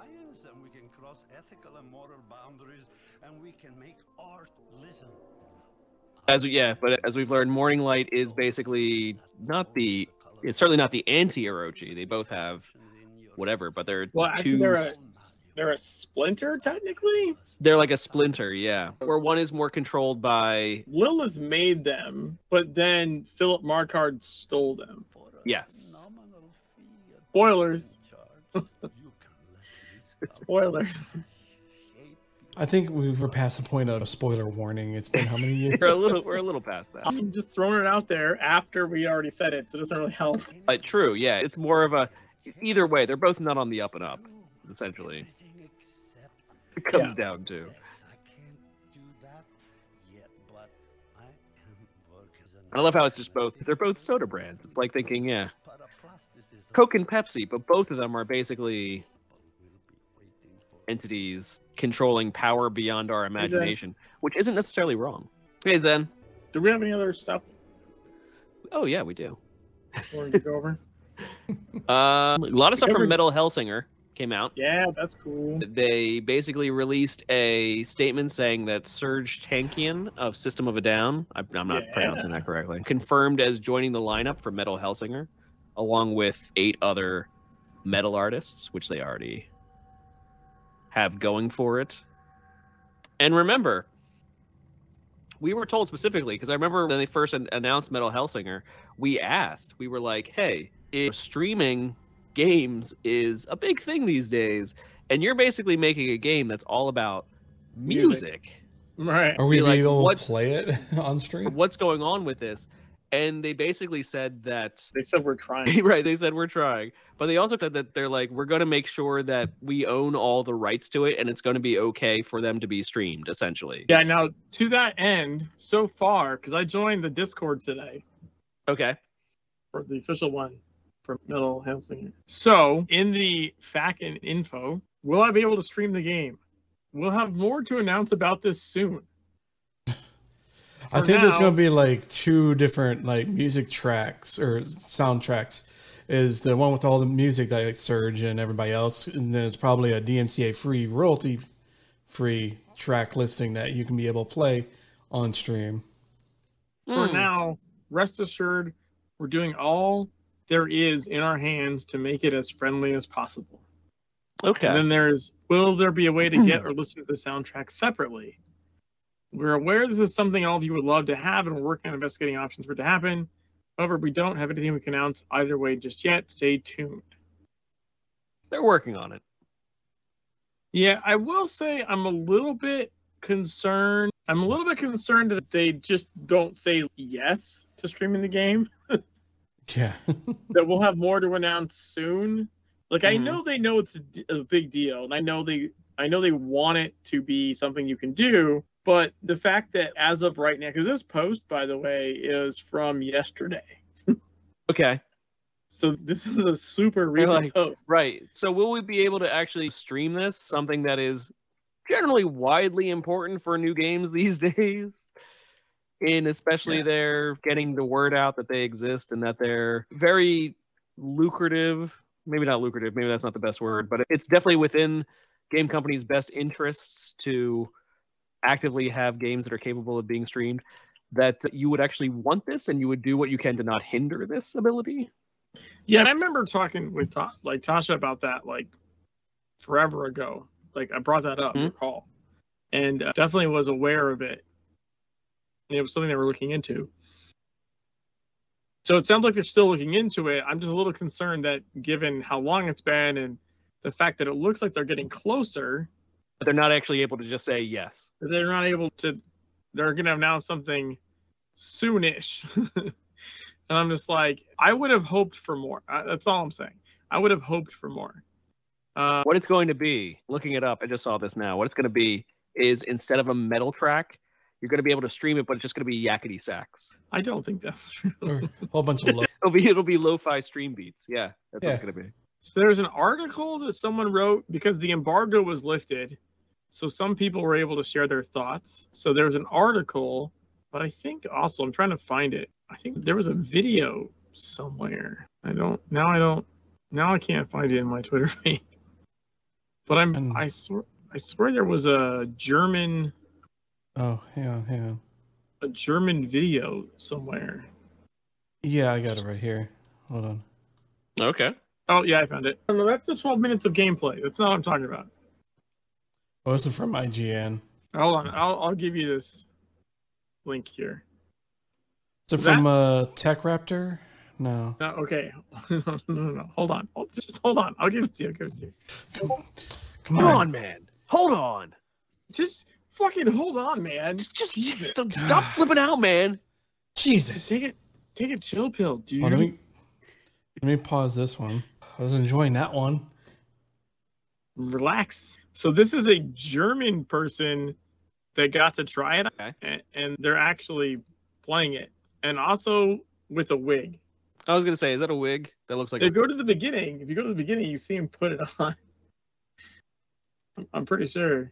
As we, yeah, but as we've learned, Morning Light is basically not the. It's certainly not the anti-Orochi. They both have whatever, but they're well actually two. they're a they're a splinter technically they're like a splinter, yeah. Where one is more controlled by lilith made them but then Philip Marquard stole them yes. spoilers spoilers I think we were past the point of a spoiler warning. It's been how many years? We're a little we're a little past that. i'm just throwing it out there after we already said it so it doesn't really help Uh, true, yeah. It's more of a either way. They're both not on the up and up. Essentially, it comes down to. I can't do that yet, but I can work as an I love how it's just both. They're both soda brands. It's like thinking, yeah. Coke and Pepsi, but both of them are basically We'll be waiting for entities controlling power beyond our imagination, which isn't necessarily wrong. Hey Zen. do we have any other stuff Oh yeah, we do. want to go over Uh, a lot of stuff from Metal Hellsinger came out. yeah that's cool They basically released a statement saying that Serj Tankian of System of a Down, I, I'm not Yeah. pronouncing that correctly, confirmed as joining the lineup for Metal Hellsinger, along with eight other metal artists, which they already have going for it. And remember, we were told specifically because I remember when they first an- announced Metal Hellsinger, we asked, we were like, "Hey, if streaming games is a big thing these days, and you're basically making a game that's all about music, Music. right Are we Be like, able what- to play it on stream? what's going on with this?" And they basically said that they said we're trying right they said we're trying but they also said that they're like we're going to make sure that we own all the rights to it and it's going to be okay for them to be streamed essentially Yeah, now to that end, so far, because I joined the Discord today okay for the official one for Metal Hellsinger. So in the FAQ and info, will I be able to stream the game? We'll have more to announce about this soon. I For think there's going to be like two different like music tracks or soundtracks. Is the one with all the music that like Serj and everybody else, and then it's probably a DMCA free, royalty free track listing that you can be able to play on stream. For Hmm. now, rest assured, we're doing all there is in our hands to make it as friendly as possible. okay And then there's will there be a way to get or listen to the soundtrack separately? We're aware this is something all of you would love to have, and we're working on investigating options for it to happen. However, we don't have anything we can announce either way just yet. Stay tuned. they're working on it Yeah, I will say I'm a little bit concerned. I'm a little bit concerned that they just don't say yes to streaming the game. Yeah. that we'll have more to announce soon. Like I Mhm. know they know it's a, d- a big deal, and I know they I know they want it to be something you can do. But the fact that as of right now, because this post, by the way, is from yesterday, Okay. so this is a super recent like, post. Right. So will we be able to actually stream this? Something that is generally widely important for new games these days. And especially Yeah. they're getting the word out that they exist and that they're very lucrative. Maybe not lucrative, maybe that's not the best word, but it's definitely within game companies' best interests to actively have games that are capable of being streamed. That you would actually want this and you would do what you can to not hinder this ability. Yeah, and I remember talking with Ta- like Tasha about that like forever ago. Like I brought that up, Mhm. recall, and uh, definitely was aware of it. And it was something they were looking into. So it sounds like they're still looking into it. I'm just a little concerned that given how long it's been and the fact that it looks like they're getting closer, But they're not actually able to just say yes. they're not able to. They're going to announce something soonish. and I'm just like, I would have hoped for more. Uh, That's all I'm saying. I would have hoped for more. Uh, What it's going to be, looking it up, I just saw this now. What it's going to be is instead of a metal track, you're going to be able to stream it, but it's just going to be yakety sax. I don't think that's true. A whole bunch of lo- It'll be it'll be lo-fi stream beats. Yeah, that's what it's going to be. So there's an article that someone wrote because the embargo was lifted. So some people were able to share their thoughts. So there's an article, but I think also I'm trying to find it. I think there was a video somewhere. I don't now I don't now I can't find it in my Twitter feed. But I'm And- I swear I swear there was a German Oh, hang on, hang on. a German video somewhere. Yeah, I got it right here. Hold on. Okay. Oh yeah, I found it. No, that's the 12 minutes of gameplay. That's not what I'm talking about. Oh, this is from IGN. Hold on, I'll I'll give you this link here. So That- from uh, TechRaptor? No. No, okay. no, no, no, no. Hold on. Hold, just hold on. I'll give it to you. I'll give it to you. Come Hold on. on, man. Hold on. Just fucking hold on, man. Just just Jesus. stop flipping out, man. Just Jesus. take it. Take a chill pill, dude. Oh, let me let me pause this one. I was enjoying that one. Relax. So this is a German person that got to try it, Okay. and, they're actually playing it, and also with a wig. I was going to say, is that a wig? That looks like If a, go to the beginning, if you go to the beginning, you see him put it on. I'm pretty sure.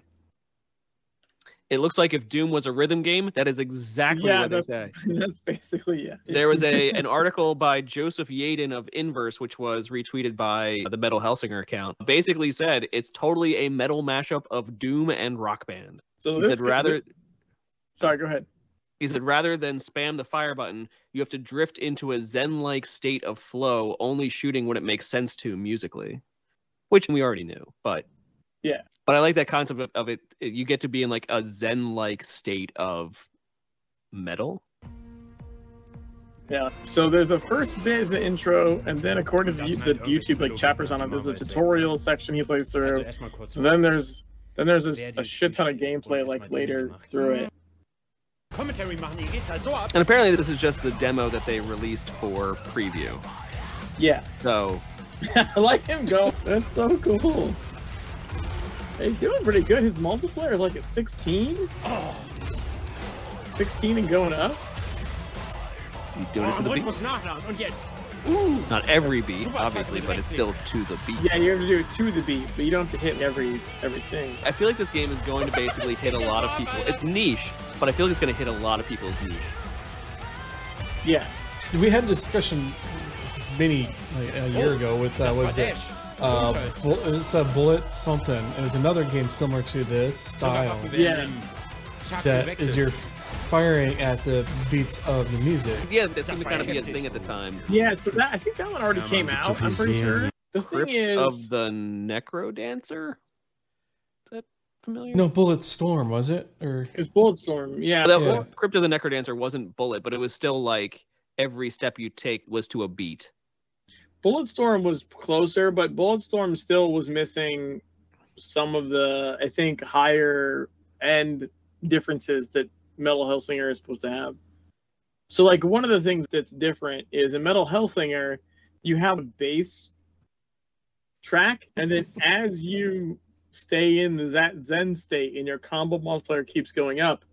It looks like if Doom was a rhythm game, that is exactly Yeah, what they say. that's basically yeah. There was a an article by Joseph Yaden of Inverse, which was retweeted by the Metal Hellsinger account. Basically said it's totally a metal mashup of Doom and Rock Band. So He said rather Sorry, go ahead. he said rather than spam the fire button, you have to drift into a zen-like state of flow, only shooting when it makes sense to musically, which we already knew. But Yeah. But I like that concept of, of it. You get to be in like a zen-like state of metal. Yeah. So there's the first bit is the intro, and then according to the, the YouTube like chapters on it, there's a tutorial section he plays through. And then there's then there's a, a shit ton of gameplay like later through it. Commentary machen, hier geht's halt so ab. And apparently, this is just the demo that they released for preview. Yeah. So I like him go. That's so cool. He's doing pretty good. His multiplayer is like at 16. Oh, 16 and going up. he's doing it to the beat. Rhythmus nachladen. Und jetzt. Not every beat, obviously, but it's still to the beat. Yeah, you have to do it to the beat, but you don't have to hit every everything. I feel like this game is going to basically hit a lot of people. It's niche, but I feel like it's going to hit a lot of people's niche. Yeah. We had a discussion many like, a year ago with uh, what was it? Uh, Bu- it's a bullet something. It was another game similar to this style Yeah. that is you're firing at the beats of the music. Yeah, that seemed to kind of be a thing at the time. Yeah, so that I think that one already came out. I'm pretty sure. The thing Crypt is, of the Necro Dancer. Is that familiar? No, Bulletstorm was it? Or it's Bulletstorm. Yeah. That, Yeah. Crypt of the NecroDancer wasn't bullet, but it was still like every step you take was to a beat. Bulletstorm was closer, but Bulletstorm still was missing some of the, I think, higher end differences that Metal Hellsinger is supposed to have. So like one of the things that's different is in Metal Hellsinger, you have a bass track, and then as you stay in the that Zen state and your combo multiplier keeps going up,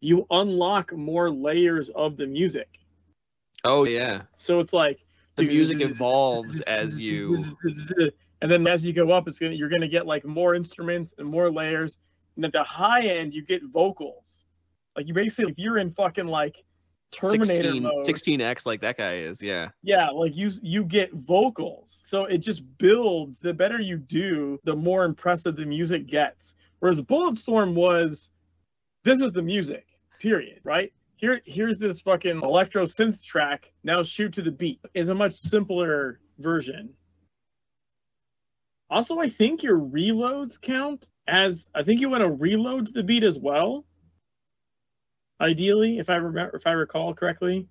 you unlock more layers of the music. Oh yeah, So it's like the music evolves as you. and then as you go up, it's gonna you're gonna get like more instruments and more layers. And at the high end, you get vocals. Like you basically, if you're in fucking like Terminator 16, mode, 16x like that guy is. Yeah. yeah, like you you get vocals. So it just builds. The better you do, the more impressive the music gets. Whereas Bulletstorm was, this is the music. Period. Right. Here, here's this fucking electro synth track. Now shoot to the beat. Is a much simpler version. Also, I think your reloads count as I think you want to reload the beat as well. Ideally, if I remember, if I recall correctly,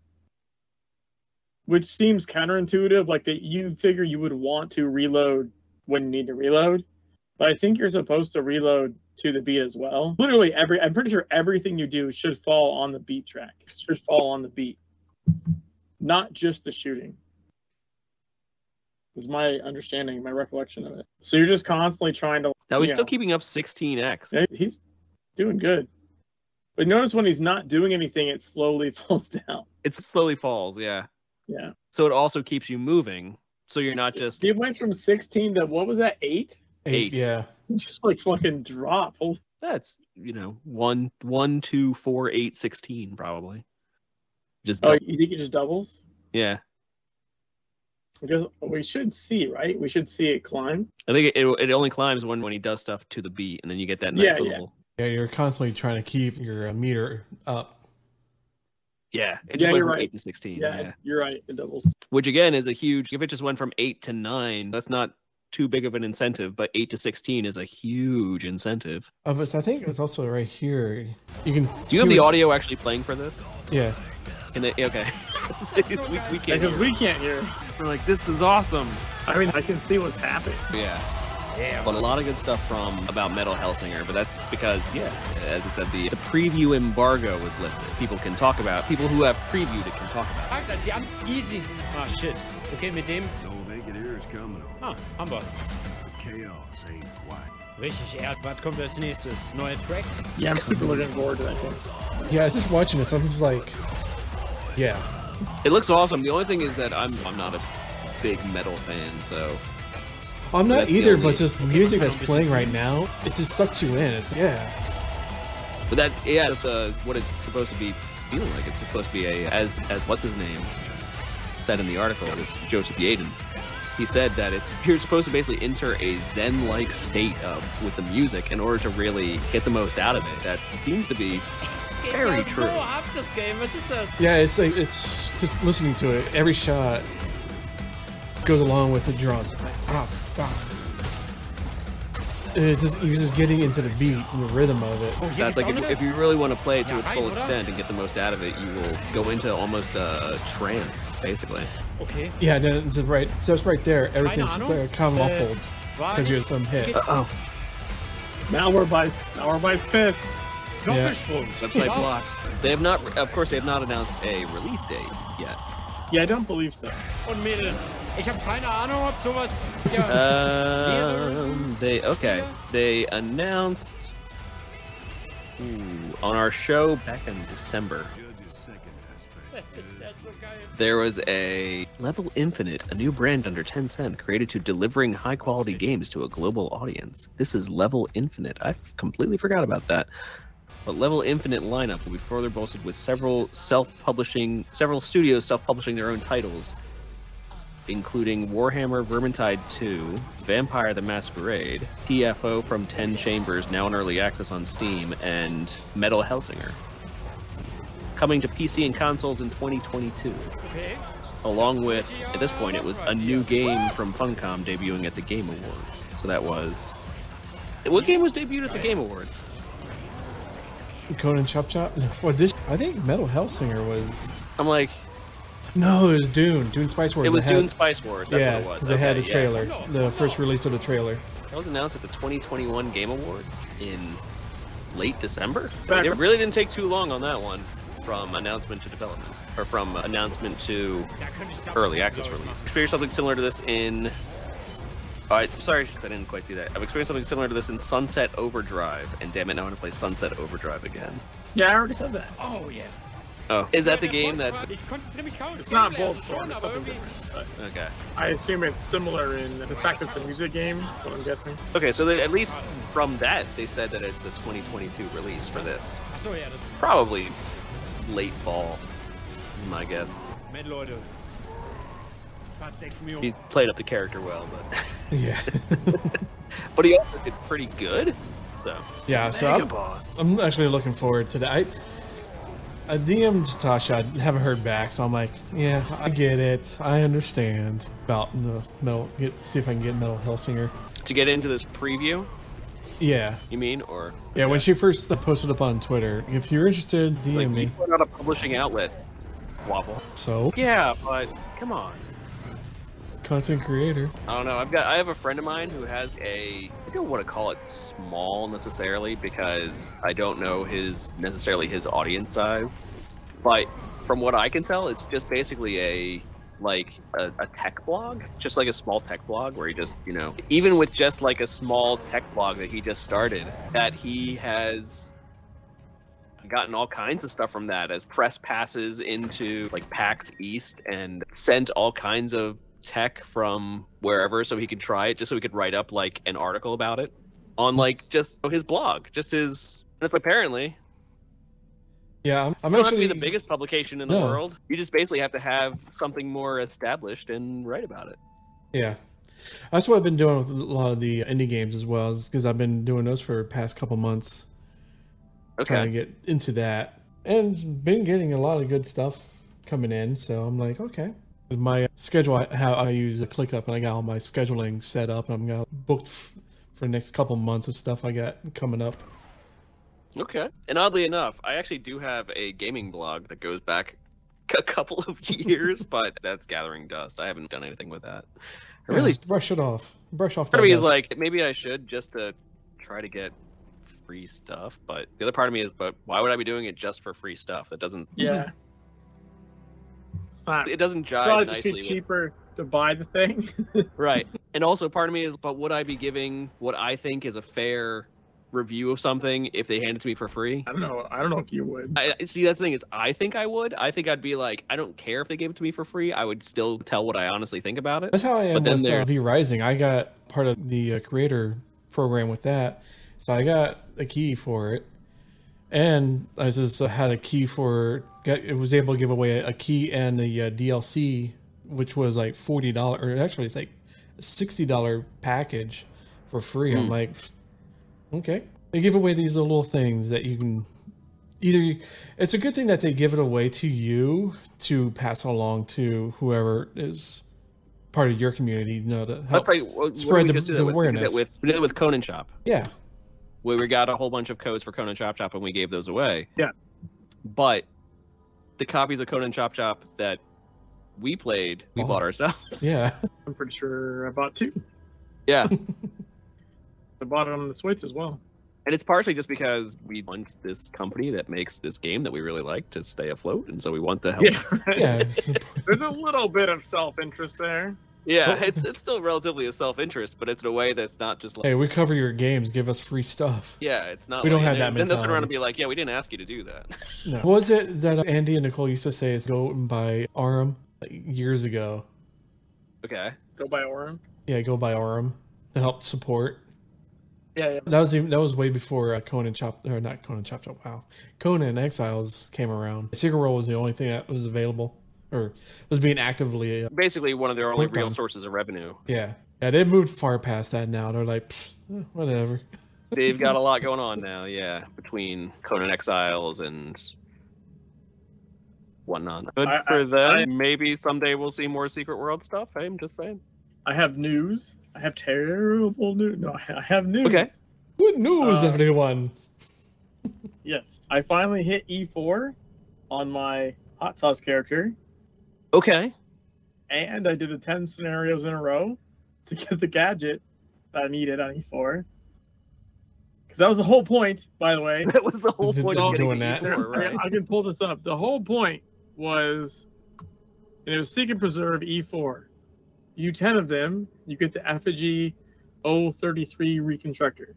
which seems counterintuitive, like that you figure you would want to reload when you need to reload, but I think you're supposed to reload to the beat as well. Literally every, I'm pretty sure everything you do should fall on the beat track. Should fall on the beat, not just the shooting is my understanding, my recollection of it. So you're just constantly trying to. Now he's still know, keeping up 16x. yeah, He's doing good. But notice when he's not doing anything, it slowly falls down. It slowly falls. Yeah. Yeah. So it also keeps you moving. So you're not just. He went from 16 to what was that, eight? Eight. Yeah. Just like fucking drop. Holy- That's you know one one two four eight sixteen probably. Just Oh, dou- you think it just doubles? yeah. Because we should see, right? We should see it climb. I think it, it only climbs when when he does stuff to the beat, and then you get that nice Yeah, yeah. little. Yeah, you're constantly trying to keep your uh, meter up. Yeah, it Yeah, went you're from right. eight to sixteen. Yeah, yeah, you're right. It doubles. which again is a huge. If it just went from eight to nine, that's not too big of an incentive. But eight to sixteen is a huge incentive. Oh, but I think it's also right here. You can. Do you have the audio actually playing for this? Yeah. Can they? Okay. we, we can't. Because hear. we can't hear. We're like, this is awesome. I mean, I can see what's happening. Yeah. But a lot of good stuff from about Metal Hellsinger, but that's because, yeah, as I said, the, the preview embargo was lifted. People can talk about people who have previewed it can talk about it. Sagt, als die an easy. Ah, shit. Okay, mit dem. No Vacaneer is coming. Ah, haben wir. Chaos ain't quiet. Richtig, Erd. Was kommt als nächstes? Neuer Track? Yeah, I'm super looking forward to that game. Yeah, I was just watching this. I'm just like, yeah. It looks awesome. The only thing is that I'm I'm not a big metal fan, so I'm not That's either, only- but just the music that's playing right now, it just sucks you in. It's yeah. but that yeah, that's uh, what it's supposed to be feeling like. It's supposed to be a as as what's his name said in the article is Joseph Yaden. He said that it's you're supposed to basically enter a zen-like state of with the music in order to really get the most out of it. That seems to be Very Ja, true. So ab, das Game. Was ist das? Yeah, it's like it's just listening to it. Every shot goes along with the drums. It's like ah, ah. And it's just you're just getting into the beat and the rhythm of it. That's like if, if you really want to play it to its full extent and get the most out of it, you will go into almost a trance, basically. Okay. Yeah, then it's right. So it's right there. Everything's Ahnung. there, kind of Äh, uh, muffled because you're nicht- some es hit. geht- Oh, Malware Malwarebytes pissed. Doppelsprung. website Ja. blocked. They have not, of course, they have not announced a release date yet. Yeah, I don't believe so. Und Mädels. Ich habe keine Ahnung, ob sowas. Ja. Um, they okay. They announced ooh, on our show back in December. Judge's second aspect. das ist ja so geil. There was a Level Infinite, a new brand under Tencent created to delivering high quality games to a global audience. This is Level Infinite. I completely forgot about that. But Level Infinite lineup will be further bolstered with several self-publishing, several studios self-publishing their own titles, including Warhammer Vermintide 2, Vampire the Masquerade, TFO from 10 Chambers, now in early access on Steam, and Metal Hellsinger. Coming to PC and consoles in 2022 Okay. along with at this point it was a new game from Funcom debuting at the Game Awards. So that was what game was debuted at the Game Awards? Conan Chop Chop. Well, this I think Metal Hellsinger was. I'm like, No, it was Dune. Dune Spice Wars. it was had- Dune Spice Wars. That's yeah, what it was. they had Okay, a yeah. trailer, the first release of the trailer. That was announced at the 2021 Game Awards in late December. Back- It really didn't take too long on that one from announcement to development. or from announcement to Da könnte ich early access release. Experience something similar to this in. Alright, Sorry, I didn't quite see that. I've experienced something similar to this in Sunset Overdrive, and damn it, now I want to play Sunset Overdrive again. Yeah, I already said that. Oh yeah. Oh, is that the game that? Ich konzentriere mich kaum. It's not kennenlernen, Bulletstorm, schon, it's something different. Okay. I assume it's similar in the fact that it's a music game, what I'm guessing. Okay, so they, at least from that, they said that it's a 2022 release for this. Ach so, ja, das Probably late fall, my guess. He played up the character well, but Yeah. but he also did pretty good. So yeah, so I'm, I'm actually looking forward to that. I, I DM'd Tasha, I haven't heard back, so I'm like, yeah, I get it. I understand about the metal. Get, see if I can get Metal Hellsinger. to get into this preview, Yeah. you mean, or Yeah, when she first posted up on Twitter, if you're interested, DM like me. we're not a publishing outlet, Waffle. So, Yeah, but come on. Content creator. I don't know. I've got I have a friend of mine who has a I don't want to call it small necessarily because I don't know his necessarily his audience size. But from what I can tell, it's just basically a like a, a tech blog, just like a small tech blog where he just, you know, even with just like a small tech blog that he just started, that he has gotten all kinds of stuff from that as press passes into like PAX East and sent all kinds of tech from wherever so he could try it just so he could write up like an article about it on like just his blog just his and it's apparently Yeah, I'm, I'm you don't have to actually be the biggest publication in the No. world you just basically have to have something more established and write about it Yeah, that's what I've been doing with a lot of the indie games as well, because I've been doing those for the past couple months, trying to get into that, and been getting a lot of good stuff coming in. So I'm like, okay. With my schedule, I, how I use a ClickUp, and I got all my scheduling set up, and I'm got booked f- for the next couple months of stuff I got coming up. okay and oddly enough i actually do have a gaming blog that goes back a couple of years but that's gathering dust i haven't done anything with that i really brush it off. Brush off. part of that me is like maybe I should just to try to get free stuff, but the other part of me is, but why would I be doing it just for free stuff? That doesn't Yeah. It's not. it doesn't jive Probably just nicely be with cheaper to buy the thing. right. And also part of me is, but would I be giving what I think is a fair review of something if they hand it to me for free? I don't know. I don't know if you would. I I- see. That's the thing is, I think I would. I think I'd be like, I don't care if they gave it to me for free. I would still tell what I honestly think about it. That's how I am But then with there- uh, V Rising. I got part of the uh, creator program with that, so I got a key for it, and I just uh, had a key for. Got, it was able to give away a key and the uh, DLC, which was like forty dollars, or actually it's like a sixty dollar package for free. I'm Hmm. like, okay. They give away these little things that you can either. It's a good thing that they give it away to you to pass along to whoever is part of your community, you know, to help. That's like what, spread what did we the- the that with? We did awareness. with we did it with Conan Shop. yeah, where we got a whole bunch of codes for Conan Chop Chop and we gave those away. Yeah. But the copies of Conan Chop Chop that we played, we Oh. bought ourselves. yeah. I'm pretty sure I bought two. Yeah. I bought it on the Switch as well. and it's partially just because we want this company that makes this game that we really like to stay afloat, and so we want to help. Yeah. Yeah, There's a little bit of self-interest there. Yeah, it's it's still relatively a self interest, but it's in a way that's not just like hey, we cover your games. Give us free stuff. yeah, it's not. We don't have that then, then they'll turn around and be like, yeah, we didn't ask you to do that. No. What was it that Andy and Nicole used to say is go and buy Arum like, years ago? okay. Go buy Orem. Yeah, go buy Arum to help support. Yeah, yeah. That was even, that was way before uh, Conan Chop or not Conan Chop Chop. Wow, Conan Exiles came around. Secret World was the only thing that was available or was being actively. Uh, Basically, one of their only real on. sources of revenue. yeah, yeah, they moved far past that now. They're like, eh, whatever. They've got a lot going on now, yeah, between Conan Exiles and whatnot. Good I- for I- them. I- Maybe someday we'll see more Secret World stuff. I'm just saying. I have news. I have terrible news. No, I have news. Okay. Good news, Uh, everyone. Yes, I finally hit E4 on my hot sauce character, Okay. and I did the 10 scenarios in a row to get the gadget that I needed on E4. Because that was the whole point, by the way. That was the whole point of doing that. E4, I, right? I can pull this up. The whole point was, and it was Seek and Preserve E4. You 10 of them, you get the Effigy 033 Reconstructor,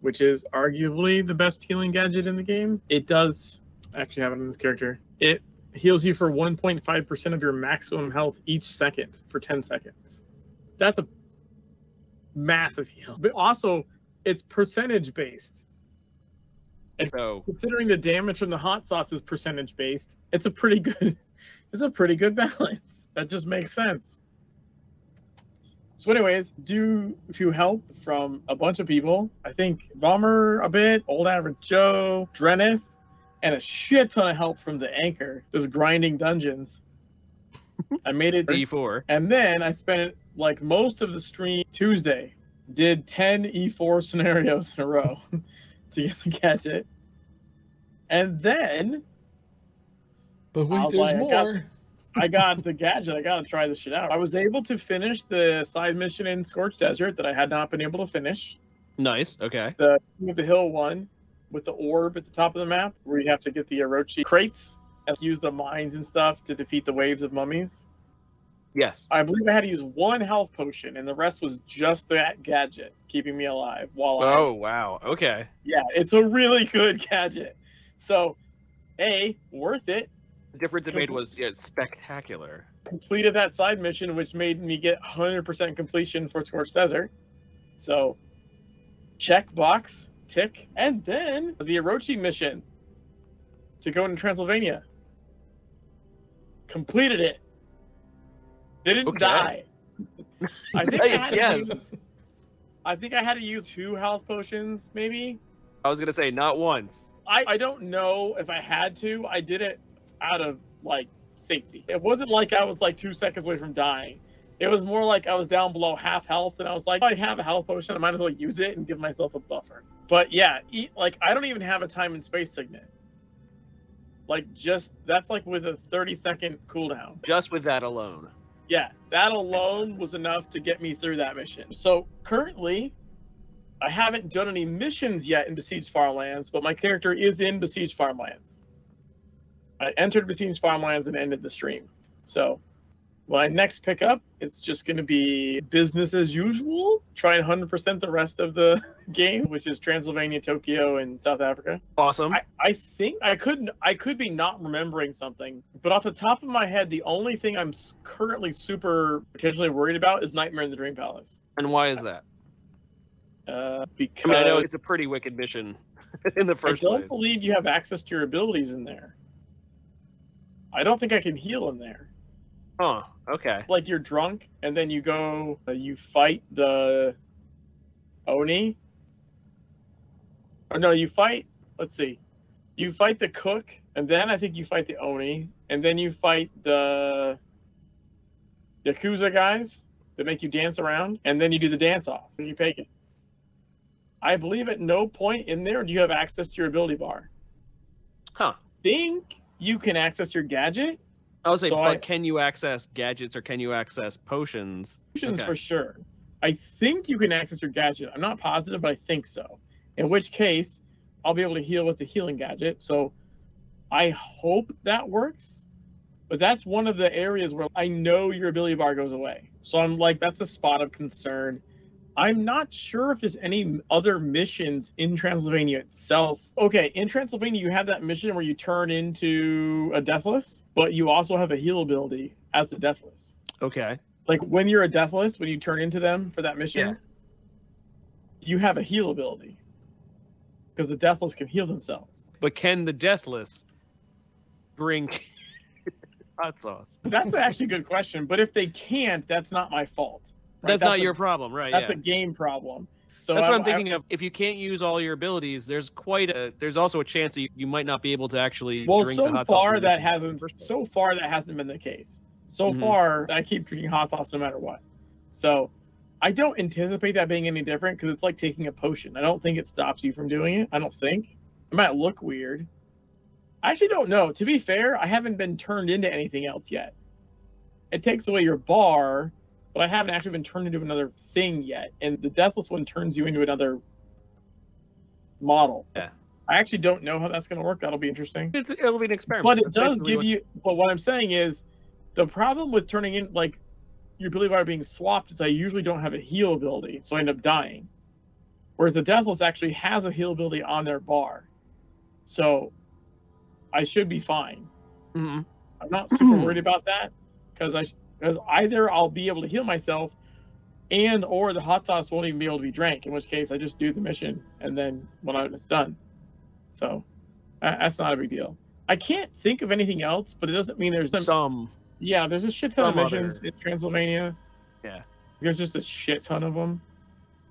which is arguably the best healing gadget in the game. It does actually have it on this character. It heals you for 1.5% of your maximum health each second for 10 seconds. That's a massive heal. But also, it's percentage based. So oh. Considering the damage from the hot sauce is percentage based, it's a pretty good it's a pretty good balance. That just makes sense. So, anyways, due to help from a bunch of people, I think Bomber a bit, Old Average Joe, Drenith, and a shit ton of help from the anchor, just grinding dungeons. I made it E4. and then I spent like most of the stream Tuesday, did 10 E4 scenarios in a row to get the gadget. And then But wait, I'll there's buy a cup. more. I got the gadget. I got to try this shit out. I was able to finish the side mission in Scorched Desert that I had not been able to finish. Nice. Okay. The King of the Hill one with the orb at the top of the map, where you have to get the Orochi crates and use the mines and stuff to defeat the waves of mummies. Yes. I believe I had to use one health potion, and the rest was just that gadget keeping me alive while I Oh wow. Okay. Yeah, it's a really good gadget. So, A, worth it. The difference it made was yeah, spectacular. Completed that side mission, which made me get 100% completion for Scorched Desert. So, check box, tick. And then the Orochi mission to go into Transylvania. Completed it. Didn't Okay. die. I think I Nice, had to yes. use, I think I had to use two health potions, maybe. I was gonna say not once. I, I don't know if I had to. I did it out of like safety. It wasn't like I was like two seconds away from dying. It was more like I was down below half health, and I was like, oh, I have a health potion. I might as well use it and give myself a buffer. But yeah, e- like I don't even have a time and space signet. Like just that's like with a 30 second cooldown. Just with that alone. Yeah, that alone was enough to get me through that mission. So currently, I haven't done any missions yet in Besieged Farmlands, but my character is in Besieged Farmlands. I entered Besieged Farmlands and ended the stream. So I next pick up, it's just going to be business as usual. Try 100% the rest of the game, which is Transylvania, Tokyo, and South Africa. Awesome. I, I think I could I could be not remembering something, but off the top of my head, the only thing I'm currently super potentially worried about is Nightmare in the Dream Palace. and why is that? Uh, I because mean, I know it's a pretty wicked mission in the first. I don't place. believe you have access to your abilities in there. I don't think I can heal in there. Huh. Okay. Like you're drunk and then you go, uh, you fight the Oni. Or no, you fight. Let's see. You fight the cook, and then I think you fight the Oni, and then you fight the Yakuza guys that make you dance around, and then you do the dance off. And you pay it. I believe at no point in there do you have access to your ability bar. Huh. Think you can access your gadget I was say, So but I- can you access gadgets or can you access potions? Potions Okay. for sure. I think you can access your gadget. I'm not positive, but I think so. In which case, I'll be able to heal with the healing gadget. So I hope that works. But that's one of the areas where I know your ability bar goes away. So I'm like, that's a spot of concern. I'm not sure if there's any other missions in Transylvania itself. Okay, in Transylvania, you have that mission where you turn into a Deathless, but you also have a heal ability as a Deathless Okay. like when you're a deathless, when you turn into them for that mission, Yeah. you have a heal ability because the deathless can heal themselves. But can the deathless drink hot sauce? That's actually a good question. But if they can't, that's not my fault. Right? That's, not a- your problem, right? That's yeah. a game problem. So That's I- what I'm I- thinking of. If you can't use all your abilities, there's quite a. There's also a chance that you, you might not be able to actually well, drink the so hot sauce. far that hasn't. So far that hasn't been the case. So Mhm. far, I keep drinking hot sauce no matter what. So I don't anticipate that being any different because it's like taking a potion. I don't think it stops you from doing it. I don't think. It might look weird. I actually don't know. To be fair, I haven't been turned into anything else yet. It takes away your bar, but I haven't actually been turned into another thing yet. And the deathless one turns you into another model. Yeah. I actually don't know how that's going to work. That'll be interesting. It's it'll be an experiment. But it That's does give what- you. But what I'm saying is, the problem with turning in like your ability bar being swapped is I usually don't have a heal ability, so I end up dying. Whereas the Deathless actually has a heal ability on their bar, so I should be fine. Mhm. I'm not super worried about that because I because either I'll be able to heal myself, and or the hot sauce won't even be able to be drank. In which case, I just do the mission and then when it's done. So that- that's not a big deal. I can't think of anything else, but it doesn't mean there's some. some. Yeah, there's a shit ton of some other- missions in Transylvania. Yeah. There's just a shit ton of them.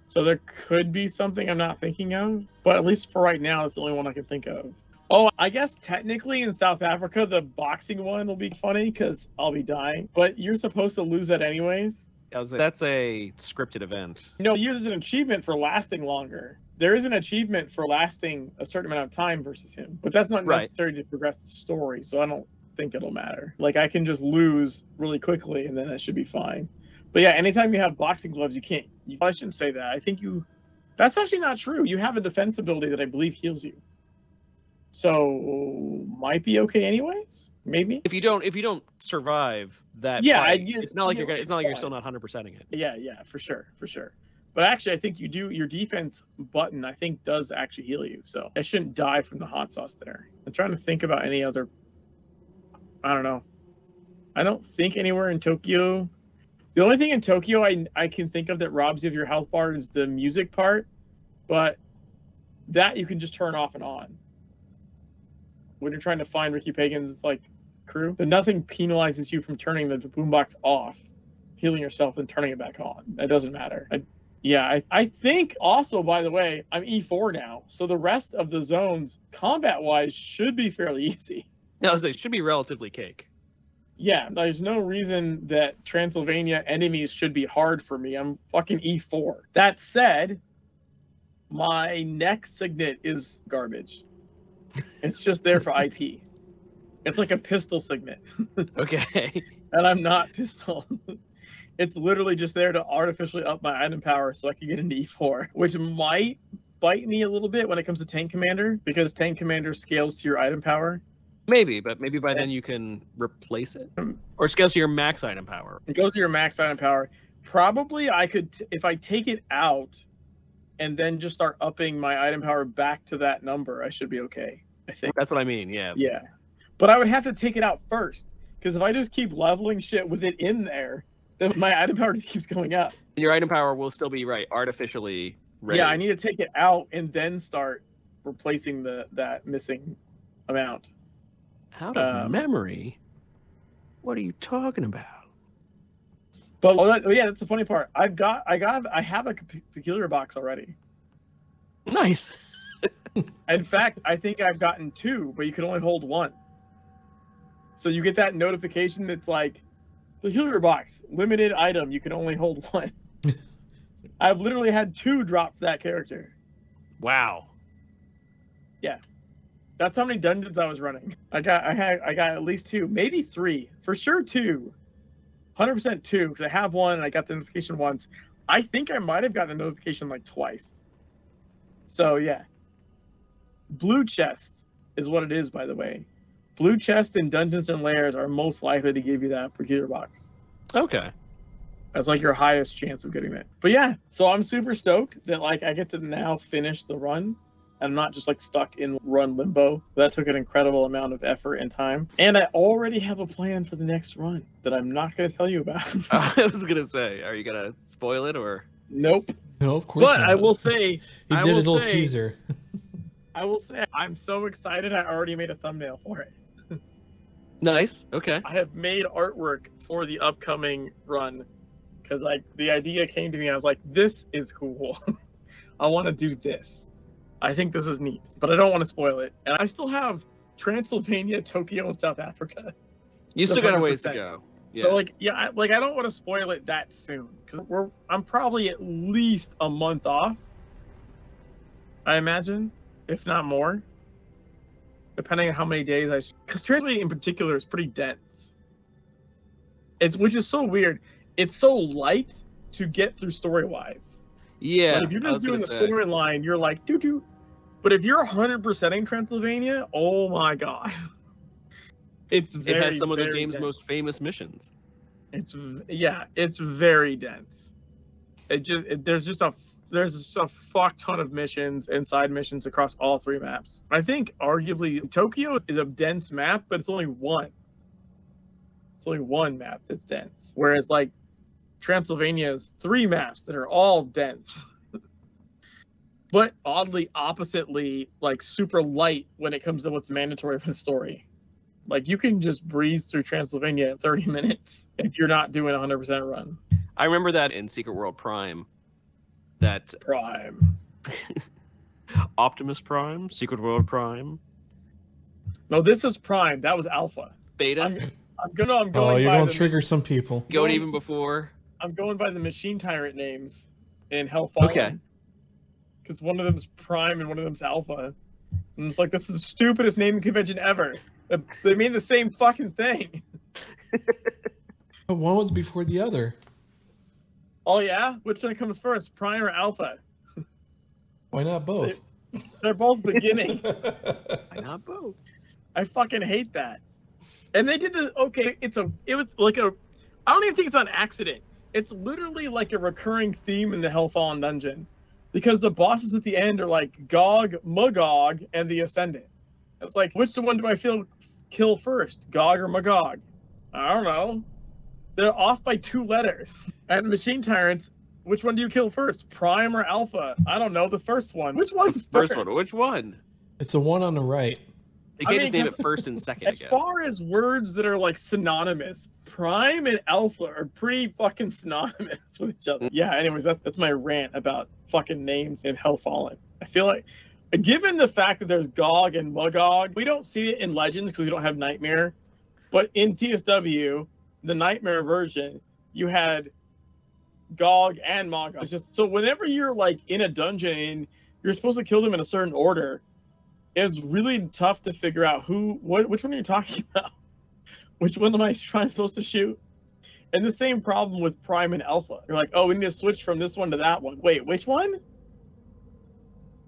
So there could be something I'm not thinking of, but at least for right now, it's the only one I can think of. Oh, I guess technically in South Africa, the boxing one will be funny because I'll be dying, but you're supposed to lose that anyways. Like, That's a scripted event. No, there's an achievement for lasting longer. There is an achievement for lasting a certain amount of time versus him, but that's not Right. necessary to progress the story, so I don't think it'll matter. Like I can just lose really quickly and then that should be fine. But yeah, anytime you have boxing gloves, you can't. You, I shouldn't say that. I think you. That's actually not true. You have a defense ability that I believe heals you. So might be okay anyways. Maybe. If you don't if you don't survive that, Yeah, fight, it's not like you you're gonna, it's not like you're still not hundred percenting it. Yeah, yeah, for sure, for sure. But actually, I think you do your defense button. I think does actually heal you, so I shouldn't die from the hot sauce there. I'm trying to think about any other. I don't know. I don't think anywhere in Tokyo. The only thing in Tokyo I I can think of that robs you of your health bar is the music part, but that you can just turn off and on. When you're trying to find Ricky Pagan's like crew, but nothing penalizes you from turning the boombox off healing yourself and turning it back on. That doesn't matter. I, yeah, I, I think also, by the way, I'm E4 now. So the rest of the zones, combat wise, should be fairly easy. No, I was like, it should be relatively cake. Yeah, there's no reason that Transylvania enemies should be hard for me. I'm fucking E4. That said, my next signet is garbage. It's just there for IP. It's like a pistol signet. Okay. and I'm not pistol. it's literally just there to artificially up my item power so I can get an E4, which might bite me a little bit when it comes to Tank Commander because Tank Commander scales to your item power. maybe, but maybe by then you can replace it um, or scales to your max item power. It goes to your max item power. Probably I could, t- if I take it out and then just start upping my item power back to that number, I should be okay. I think. That's what I mean. Yeah. Yeah. But I would have to take it out first because if I just keep leveling shit with it in there, then my item power just keeps going up. And your item power will still be right artificially raised. Yeah, I need to take it out and then start replacing the that missing amount. out of um, memory. What are you talking about? But oh, that, yeah, that's the funny part. I've got I got I have a peculiar box already. Nice. In fact, I think I've gotten two, but you can only hold one. So you get that notification that's like peculiar box, limited item, you can only hold one. I've literally had two drop for that character. Wow. Yeah. That's how many dungeons I was running. I got I had I got at least two, maybe three, for sure two. Hundred percent two, because I have one and I got the notification once. I think I might have gotten the notification like twice. So yeah. Blue chest is what it is, by the way. Blue chest in dungeons and lairs are most likely to give you that peculiar box. Okay. That's like your highest chance of getting it. But yeah, so I'm super stoked that like I get to now finish the run. I'm not just like stuck in run limbo. That took an incredible amount of effort and time. And I already have a plan for the next run that I'm not going to tell you about. I was gonna say, are you gonna spoil it or? nope. No, of course. But not. I will say, He I did a little say- teaser. I will say, I'm so excited. I already made a thumbnail for it. Nice. Okay. I have made artwork for the upcoming run because like the idea came to me. I was like, this is cool. I want to do this. I think this is neat, but I don't want to spoil it. And I still have Transylvania, Tokyo, and South Africa. You still got a ways to go. Yeah. So like, yeah, I, like I don't want to spoil it that soon because we're I'm probably at least a month off. I imagine, if not more, depending on how many days I. Because Transylvania in particular is pretty dense. It's which is so weird. It's so light to get through story wise. Yeah. but if you're just doing the storyline, you're like doo doo. But if you're 100%ing Transylvania, oh my god. It's It has some of the game's dense. most famous missions. It's yeah, it's very dense. It just it, there's just a there's just a fuck ton of missions and side missions across all three maps. I think arguably Tokyo is a dense map, but it's only one. It's only one map that's dense. Whereas like Transylvania's three maps that are all dense. but oddly oppositely like super light when it comes to what's mandatory for the story. Like you can just breeze through Transylvania in 30 minutes if you're not doing a 100% run. I remember that in Secret World Prime. That Prime. Optimus Prime, Secret World Prime, No, this is Prime. That was Alpha. Beta, I'm, I'm gonna. I'm oh, going. Oh, you're gonna the, trigger some people. going going- even before. I'm going by the Machine Tyrant names in Hellfire. Okay. Because one of them's Prime and one of them's Alpha. And it's like this is the stupidest naming convention ever. They- They mean the same fucking thing. One was before the other. Oh yeah, which one comes first, Prime or Alpha? Why not both? They're both beginning. Why not both? I fucking hate that. And they did the okay. It's a. It was like a. I don't even think it's on accident. It's literally like a recurring theme in the Hellfallen dungeon, because the bosses at the end are like Gog, Magog, and the Ascendant. It's like which one do I feel kill first, Gog or Magog? I don't know. They're off by two letters. And Machine Tyrants, which one do you kill first, Prime or Alpha? I don't know. The first one. Which one's First one. Which one? It's the one on the right. They I can't mean, just name it 'cause- first and second. I As far as words that are like synonymous, prime and alpha are pretty fucking synonymous with each other. Yeah, anyways, that's, that's my rant about fucking names in Hellfallen. I feel like, given the fact that there's Gog and Magog, we don't see it in Legends because we don't have Nightmare. But in TSW, the Nightmare version, you had Gog and Magog. It's just so whenever you're like in a dungeon you're supposed to kill them in a certain order, it's really tough to figure out who what which one are you talking about? Which one am i trying supposed to shoot? And the same problem with prime and alpha. You're like oh we need to switch from this one to that one. Wait which one?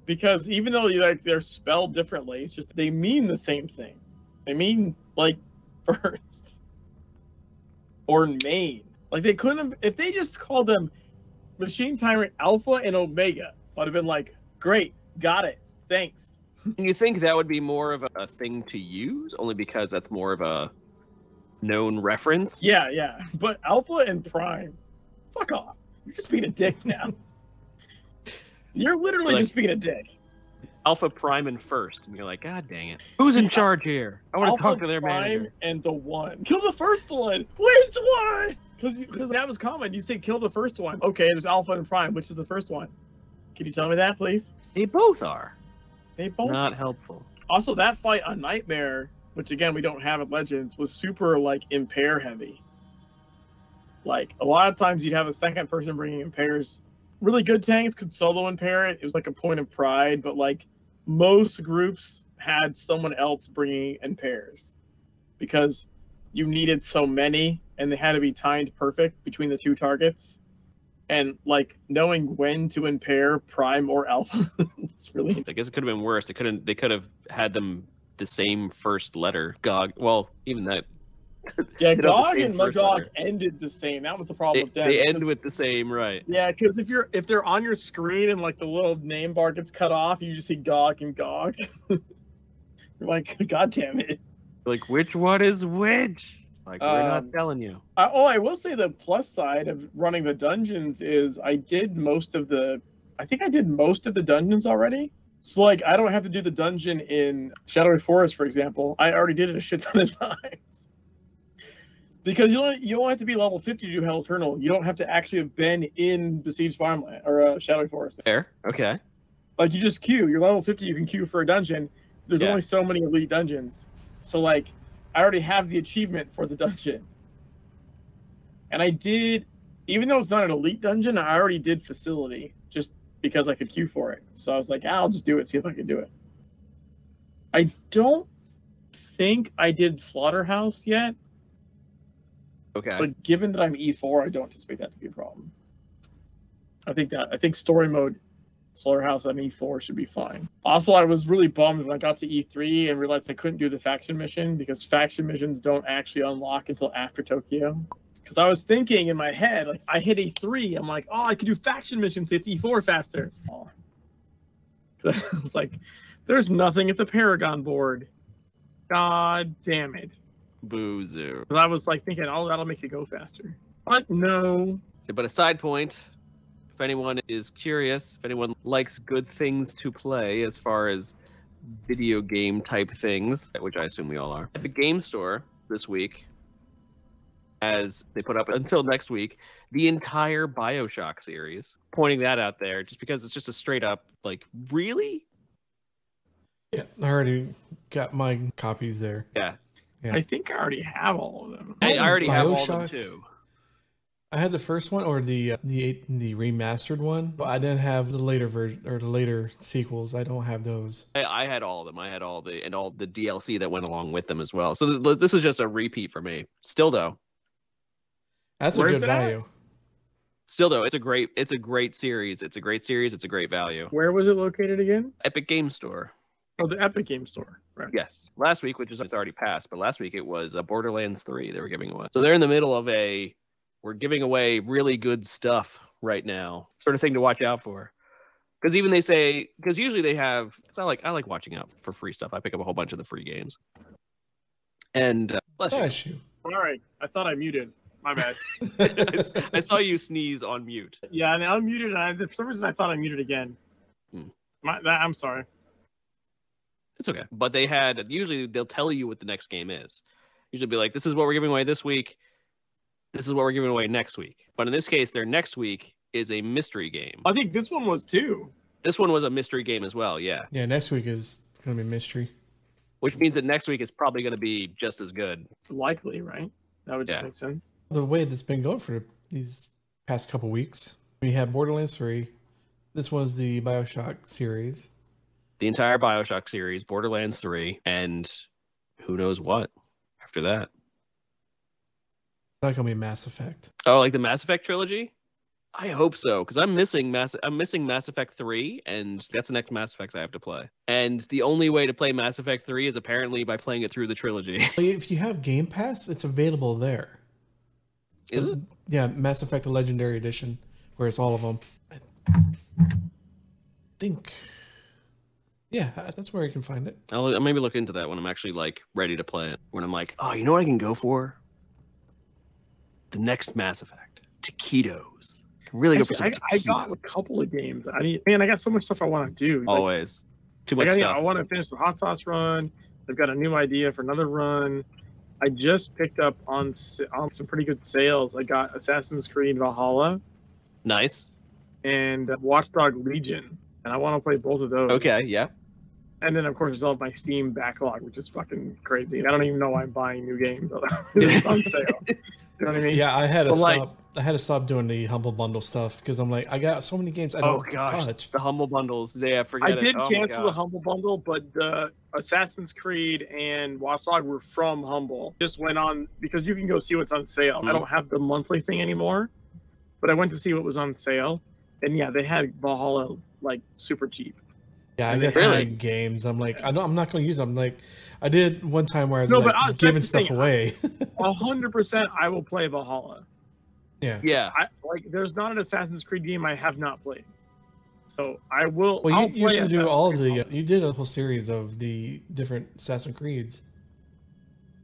Because even though you like they're spelled differently it's just they mean the same thing. They mean like first or main. Like they couldn't have if they just called them machine tyrant alpha and omega i'd have been like great got it thanks And you think that would be more of a, a thing to use, only because that's more of a known reference? Yeah, yeah. But Alpha and Prime, fuck off. You're just being a dick now. You're literally Like- just being a dick. Alpha Prime and first, and you're like, God dang it, who's in charge here? I want Alpha to talk to their Prime manager. and the one. Kill the first one. Which one? Because because that was common. You'd say kill the first one. Okay, there's Alpha and Prime. Which is the first one? Can you tell me that, please? They both are They both. not helpful. Also, that fight on Nightmare, which again we don't have at Legends, was super like impair heavy. Like a lot of times you'd have a second person bringing impairs. Really good tanks could solo impair it. It was like a point of pride, but like most groups had someone else bringing impairs because you needed so many and they had to be timed perfect between the two targets. And like knowing when to impair prime or alpha, it's really I guess it could have been worse. They couldn't. They could have had them the same first letter. Gog. Well, even that. Yeah, They don't have the Gog and Magog ended the same. That was the They, problem with them. they end with the same, right? Yeah, because if you're if they're on your screen and like the little name bar gets cut off, you just see Gog and Gog. you're like, God damn it. Like, which one is which? Like, we're Um, not telling you. I, oh, I will say the plus side of running the dungeons is I did most of the. I think I did most of the dungeons already. So like, I don't have to do the dungeon in Shadowy Forest, for example. I already did it a shit ton of times. Because you don't you don't have to be level fifty to do Hell Eternal. You don't have to actually have been in Besieged Farmland or uh, Shadowy Forest. Fair. Okay. Like you just queue. You're level 50. You can queue for a dungeon. There's Yeah. only so many elite dungeons. So like, I already have the achievement for the dungeon. And I did, even though it's not an elite dungeon, I already did facility just because I could queue for it. So I was like, ah, I'll just do it. See if I can do it. I don't think I did slaughterhouse yet, Okay. but given that I'm E4, I don't anticipate that to be a problem. I think that I think story mode slaughterhouse on E4 should be fine. Also, I was really bummed when I got to E3 and realized I couldn't do the faction mission because faction missions don't actually unlock until after Tokyo. Because I was thinking in my head, like I hit E3, I'm like, oh, I could do faction missions at E4 faster. Oh. I was like, there's nothing at the Paragon board. God damn it. Boozer. 'Cause I was like thinking, oh, that'll make it go faster. But no. So, but a side point, if anyone is curious, if anyone likes good things to play as far as video game type things, which I assume we all are, at the Game Store this week, as they put up until next week, the entire Bioshock series. Pointing that out there, just because it's just a straight up like, really? Yeah, I already got my copies there. Yeah, Yeah. I think I already have all of them. I, I already have all of them too. I had the first one or the uh, the eight, the remastered one, but I didn't have the later version or the later sequels. I don't have those. I, I had all of them. I had all the and all the DLC that went along with them as well. So th- this is just a repeat for me. Still though, That's Where's a good it at? value. still though, it's a great it's a great series. It's a great series. It's a great value. Where was it located again? Epic Game Store. Oh, the Epic Game Store. Right. Yes, last week, which is it's already passed, but last week it was uh, Borderlands Three. They were giving away. So they're in the middle of a we're giving away really good stuff right now, sort of thing to watch out for. Because even they say because usually they have. It's not like I like watching out for free stuff. I pick up a whole bunch of the free games. And uh, bless you. Bless you. All right. I thought I muted. My bad. I saw you sneeze on mute. yeah, and I unmuted, and I, for some reason I thought I muted again. Hmm. My, that, I'm sorry. It's okay. But they had usually they'll tell you what the next game is. Usually be like, this is what we're giving away this week. This is what we're giving away next week. But in this case, their next week is a mystery game. I think this one was too. This one was a mystery game as well, yeah. Yeah, next week is gonna be mystery. Which means that next week is probably going to be just as good. Likely, right? That would just Yeah. make sense. The way that's been going for these past couple weeks, we had Borderlands Three. This was the Bioshock series. The entire Bioshock series, Borderlands 3, and who knows what after that. Not gonna be Mass Effect. Oh, like the Mass Effect trilogy? I hope so, because I'm missing Mass. I'm missing Mass Effect three, and that's the next Mass Effect I have to play. And the only way to play Mass Effect three is apparently by playing it through the trilogy. If you have Game Pass, it's available there. is it? Yeah, Mass Effect: The Legendary Edition, where it's all of them. I think. Yeah, that's where you can find it. I'll, I'll maybe look into that when I'm actually like ready to play it. When I'm like, oh, you know what I can go for? The next Mass Effect, taquitos. I can really go for some I, I got a couple of games. I mean, man, I got so much stuff I want to do. Like, always too I, much got, stuff. I want to finish the hot sauce run. I've got a new idea for another run. I just picked up on on some pretty good sales. I got Assassin's Creed Valhalla Nice. and uh, Watchdog Legion, and I want to play both of those. Okay. Yeah. And then of course there's all my Steam backlog, which is fucking crazy. I don't even know why I'm buying new games. it's on sale. You know what I mean? Yeah, I had to But, like- stop. I had to stop doing the humble bundle stuff because I'm like, I got so many games I Oh don't gosh, touch. the humble bundles. Yeah, forget I did it. Oh my cancel the Humble bundle, but the Assassin's Creed and Watchdog were from Humble. Just went on because you can go see what's on sale. I Mhm. don't have the monthly thing anymore, but I went to see what was on sale, and yeah, they had Valhalla like super cheap. Yeah, I And got they- so Really? many games. I'm like, I don't, I'm not going to use them. I'm like, I did one time where I was No, like, but I giving stuff thing. away. A hundred percent, I will play Valhalla. yeah. Yeah. I like. There's not an Assassin's Creed game I have not played, so I will. Well, I'll you used to do all the. You did a whole series of the different Assassin's Creeds.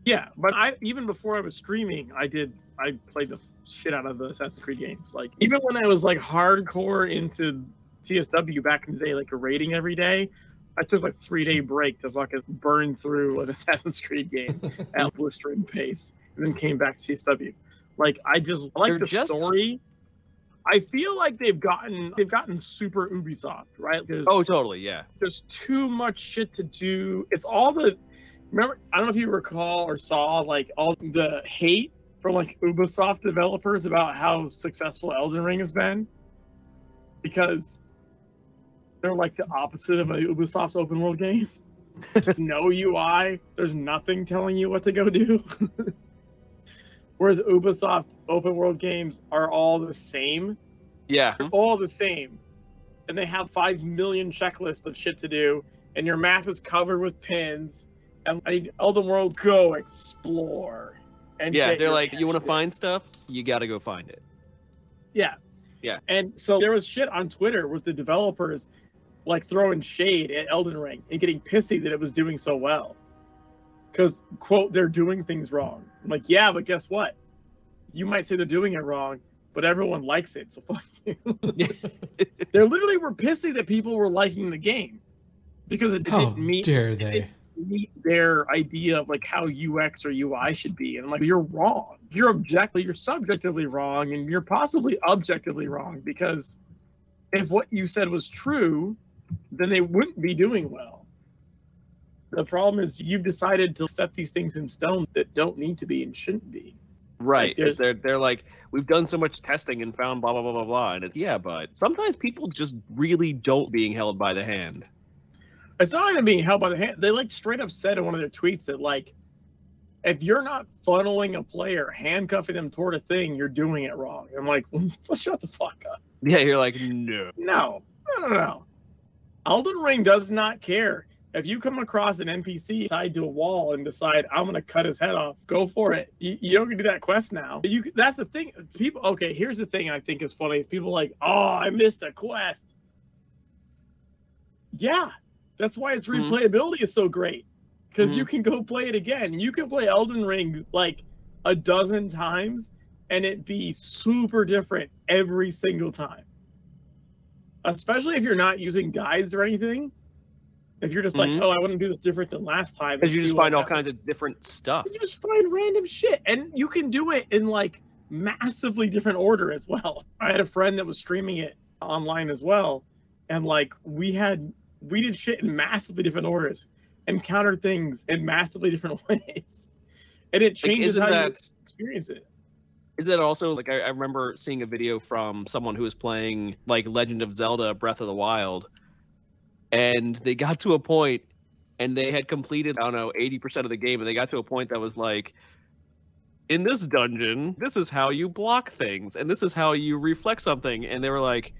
Yeah, but I even before I was streaming, I did I played the shit out of the Assassin's Creed games. Like even when I was like hardcore into TSW back in the day, like raiding every day, I took like three day break to fucking burn through an Assassin's Creed game at blistering pace, and then came back to TSW. Like I just like They're the just- story. I feel like they've gotten they've gotten super Ubisoft, right? There's, Oh, totally. Yeah. there's too much shit to do. It's all the remember. I don't know if you recall or saw like all the hate from like Ubisoft developers about how successful Elden Ring has been because they're like the opposite of a Ubisoft open world game. no UI. There's nothing telling you what to go do. Whereas Ubisoft open world games are all the same Yeah. all the same. and they have five million checklists of shit to do, and your map is covered with pins, and I need Elden World go explore. And Yeah, they're like, you want to find stuff? You got to go find it. Yeah. Yeah. And so there was shit on Twitter with the developers like throwing shade at Elden Ring and getting pissy that it was doing so well. Because, quote, they're doing things wrong. I'm like, yeah, but guess what? You might say they're doing it wrong, but everyone likes it, so fuck you. they literally were pissy that people were liking the game because it didn't meet dare they? meet their idea of like how UX or UI should be. And I'm like, you're wrong. You're objectively, you're subjectively wrong, and you're possibly objectively wrong because if what you said was true, then they wouldn't be doing well. The problem is you've decided to set these things in stone that don't need to be and shouldn't be. Right. there's- they're they're like, we've done so much testing and found blah blah blah blah blah. And it's yeah, but sometimes people just really don't being held by the hand. It's not even being held by the hand. They like straight up said in one of their tweets that like, if you're not funneling a player, handcuffing them toward a thing, you're doing it wrong. I'm like, shut the fuck up. Yeah, you're like, no. No, no, no, no. Elden Ring does not care. If you come across an NPC tied to a wall and decide I'm gonna cut his head off, go for it. You, you don't get to do that quest now. You that's the thing. People. Okay, here's the thing I think is funny. Is people like, oh, I missed a quest. Yeah, that's why its Mhm. replayability is so great because you Mhm. can go play it again. You can play Elden Ring like a dozen times and it be super different every single time. Especially if you're not using guides or anything. If you're just Mhm. like, oh, I want to do this different than last time. Because you just find all happens." kinds of different stuff. You just find random shit, and you can do it in like massively different order as well. I had a friend that was streaming it online as well, and like we had we did shit in massively different orders, encountered things in massively different ways, and it changes isn't how you experience it. Is that also like I, I remember seeing a video from someone who was playing like Legend of Zelda Breath of the Wild, and they got to a point and they had completed I don't know eighty percent of the game, and they got to a point that was like, in this dungeon, this is how you block things, and this is how you reflect something, and they were like.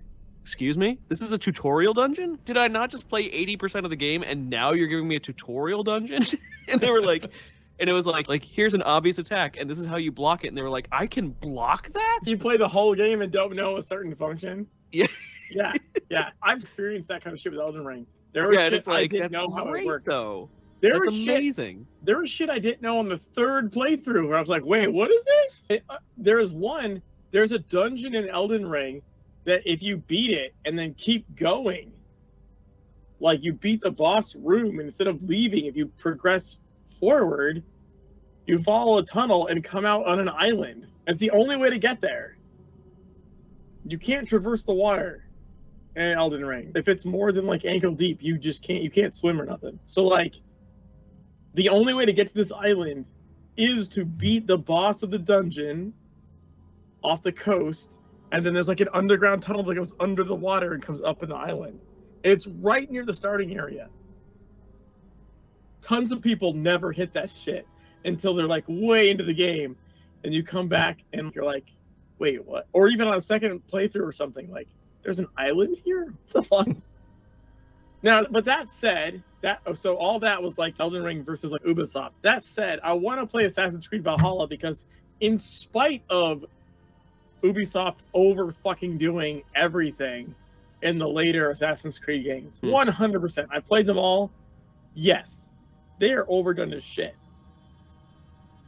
Excuse me? This is a tutorial dungeon? Did I not just play 80% of the game and now you're giving me a tutorial dungeon? and they were like, and it was like like here's an obvious attack and this is how you block it and they were like i can block that You play the whole game and don't know a certain function. Yeah. yeah, yeah. I've experienced that kind of shit with Elden Ring. There was yeah shit like I didn't know how it worked. though There that's was shit amazing there was shit I didn't know on the third playthrough where I was like, wait, what is this? It, uh, there is one, there's a dungeon in Elden Ring that if you beat it and then keep going, like you beat the boss room, and instead of leaving, if you progress forward, you follow a tunnel and come out on an island. It's the only way to get there. You can't traverse the water in Elden Ring. If it's more than like ankle deep, you just can't you can't swim or nothing. So like the only way to get to this island is to beat the boss of the dungeon off the coast, and then there's like an underground tunnel that goes under the water and comes up in the island. It's right near the starting area. Tons of people never hit that shit until they're like way into the game, and you come back and you're like, wait, what? Or even on a second playthrough or something, like, there's an island here? What the fuck? Now, but that said, that oh, so all that was like Elden Ring versus like Ubisoft. That said, I want to play Assassin's Creed Valhalla because, in spite of Ubisoft over fucking doing everything in the later Assassin's Creed games, Hmm. one hundred percent. I played them all. Yes, they are overdone as shit.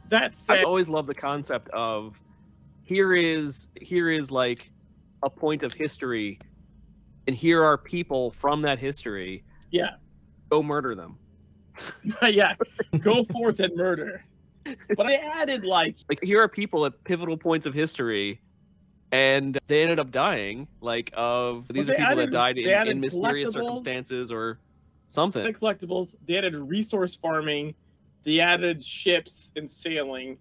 That said, i've always loved the concept of here is here is like a point of history and here are people from that history. Yeah, go murder them. Yeah, go forth and murder. But I added like like here are people at pivotal points of history and they ended up dying like of these are people added- that died in, in mysterious circumstances or something the collectibles. They added resource farming. They added ships and sailing,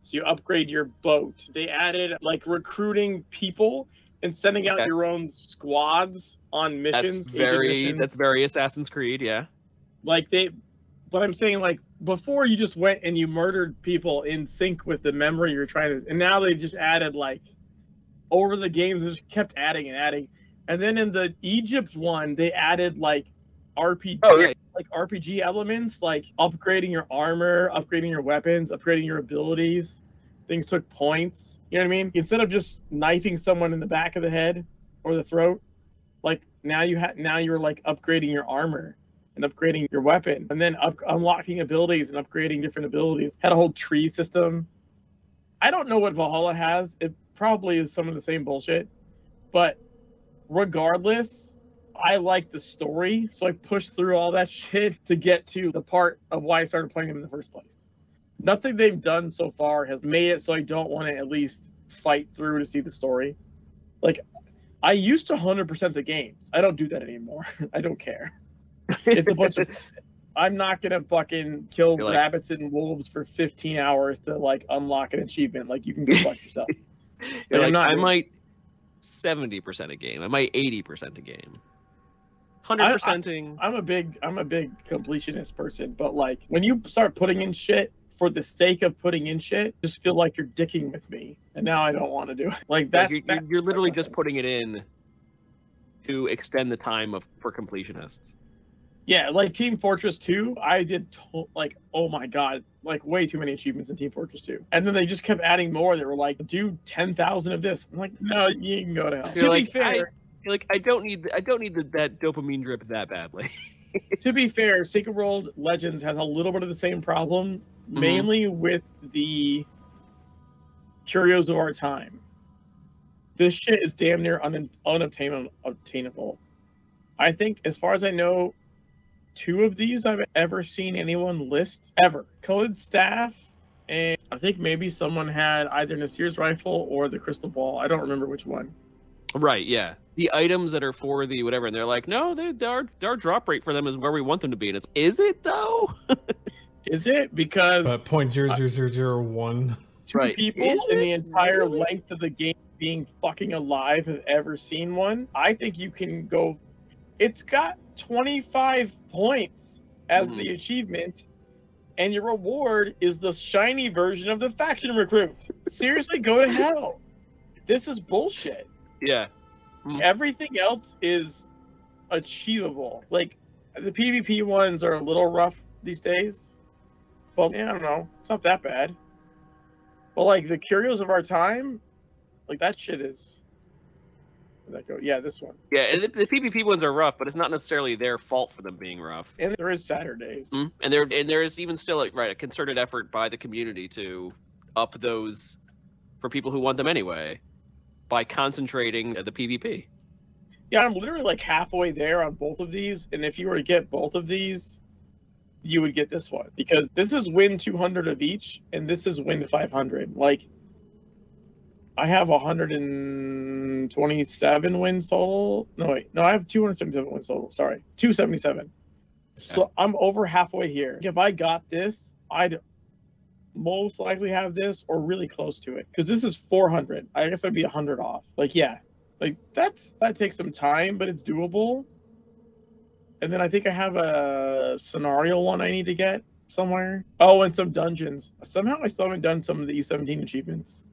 so you upgrade your boat. They added like recruiting people and sending out your own squads on missions. that's very missions. that's very assassin's creed yeah like they. But I'm saying like before you just went and you murdered people in sync with the memory you're trying to, and now they just added like over the games, they just kept adding and adding. And then in the Egypt one, they added like RPG, Oh, yeah. like RPG elements, like upgrading your armor, upgrading your weapons, upgrading your abilities. Things took points. You know what I mean? Instead of just knifing someone in the back of the head or the throat, like now you have now you're like upgrading your armor and upgrading your weapon, and then up- unlocking abilities and upgrading different abilities. Had a whole tree system. I don't know what Valhalla has. It probably is some of the same bullshit, but regardless, I like the story, so I pushed through all that shit to get to the part of why I started playing it in the first place. Nothing they've done so far has made it so I don't want to at least fight through to see the story. Like, I used to 100% the games. I don't do that anymore. I don't care. It's a bunch of. I'm not gonna fucking kill like- rabbits and wolves for 15 hours to like unlock an achievement. Like you can go fuck yourself. You're I'm not I might seventy percent a game. I might eighty percent a game. Hundred percenting. I'm a big I'm a big completionist person, but like when you start putting in shit for the sake of putting in shit, just feel like you're dicking with me, and now I don't want to do it. Like that's you're, you're literally just putting it in to extend the time of for completionists. yeah, like Team Fortress 2, I did to- like oh my god, like way too many achievements in Team Fortress 2, and then they just kept adding more. They were like, do ten thousand of this. I'm like, no, you can go to hell. You're to like, be fair, like, I don't need, I don't need the, that dopamine drip that badly. to be fair, Secret World Legends has a little bit of the same problem, Mm-hmm. mainly with the curios of our time. This shit is damn near un- unobtainable. I think, as far as I know, two of these I've ever seen anyone list ever. Colored staff, and I think maybe someone had either Nasir's rifle or the crystal ball. I don't remember which one. right? Yeah. The items that are for the whatever, and they're like, no, they, our our drop rate for them is where we want them to be, and it's is it though? Is it because But point zero zero zero zero one. two Right. people Is in the entire really? length of the game being fucking alive have ever seen one. I think you can go. It's got 25 points as Mhm. the achievement, and your reward is the shiny version of the faction recruit. Seriously, go to hell. This is bullshit. yeah. Everything else is achievable. Like the PvP ones are a little rough these days. But yeah, I don't know. It's not that bad. But like the curios of our time, like that shit is. That go? Yeah, this one. Yeah, and the, the PvP ones are rough, but it's not necessarily their fault for them being rough. And there is Saturdays. Mm, And there and there is even still like, right a concerted effort by the community to up those for people who want them anyway by concentrating the PvP. Yeah, I'm literally like halfway there on both of these. And if you were to get both of these, you would get this one because this is win 200 of each, and this is win 500. Like, I have 127 wins total. No, wait, no, I have 277 wins total. Sorry, 277. So I'm over halfway here. If I got this, I'd most likely have this or really close to it because this is 400. I guess I'd be 100 off. Like, yeah, like that's that takes some time, but it's doable. And then I think I have a scenario one I need to get somewhere. Oh, and some dungeons. Somehow I still haven't done some of the E17 achievements.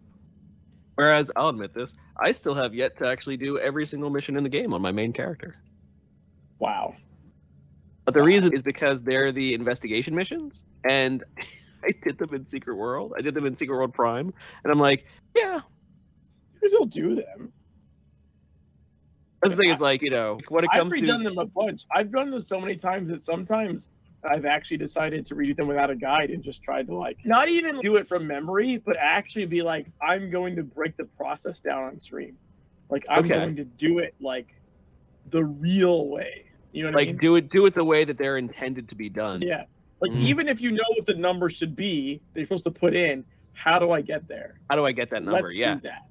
Whereas I'll admit this, I still have yet to actually do every single mission in the game on my main character. Wow. But the Wow. reason is because they're the investigation missions, and I did them in Secret World. I did them in Secret World Prime, and I'm like, yeah. You can still do them. That's the thing is like, you know, when it comes to. I've comes redone to them a bunch. I've done them so many times that sometimes I've actually decided to redo them without a guide and just tried to like not even do it from memory, but actually be like, I'm going to break the process down on stream. Like I'm Okay. going to do it like the real way. You know what I like mean? do it do it the way that they're intended to be done. Yeah. Like Mhm. even if you know what the number should be, they're supposed to put in, how do I get there? How do I get that number? Let's yeah. do that.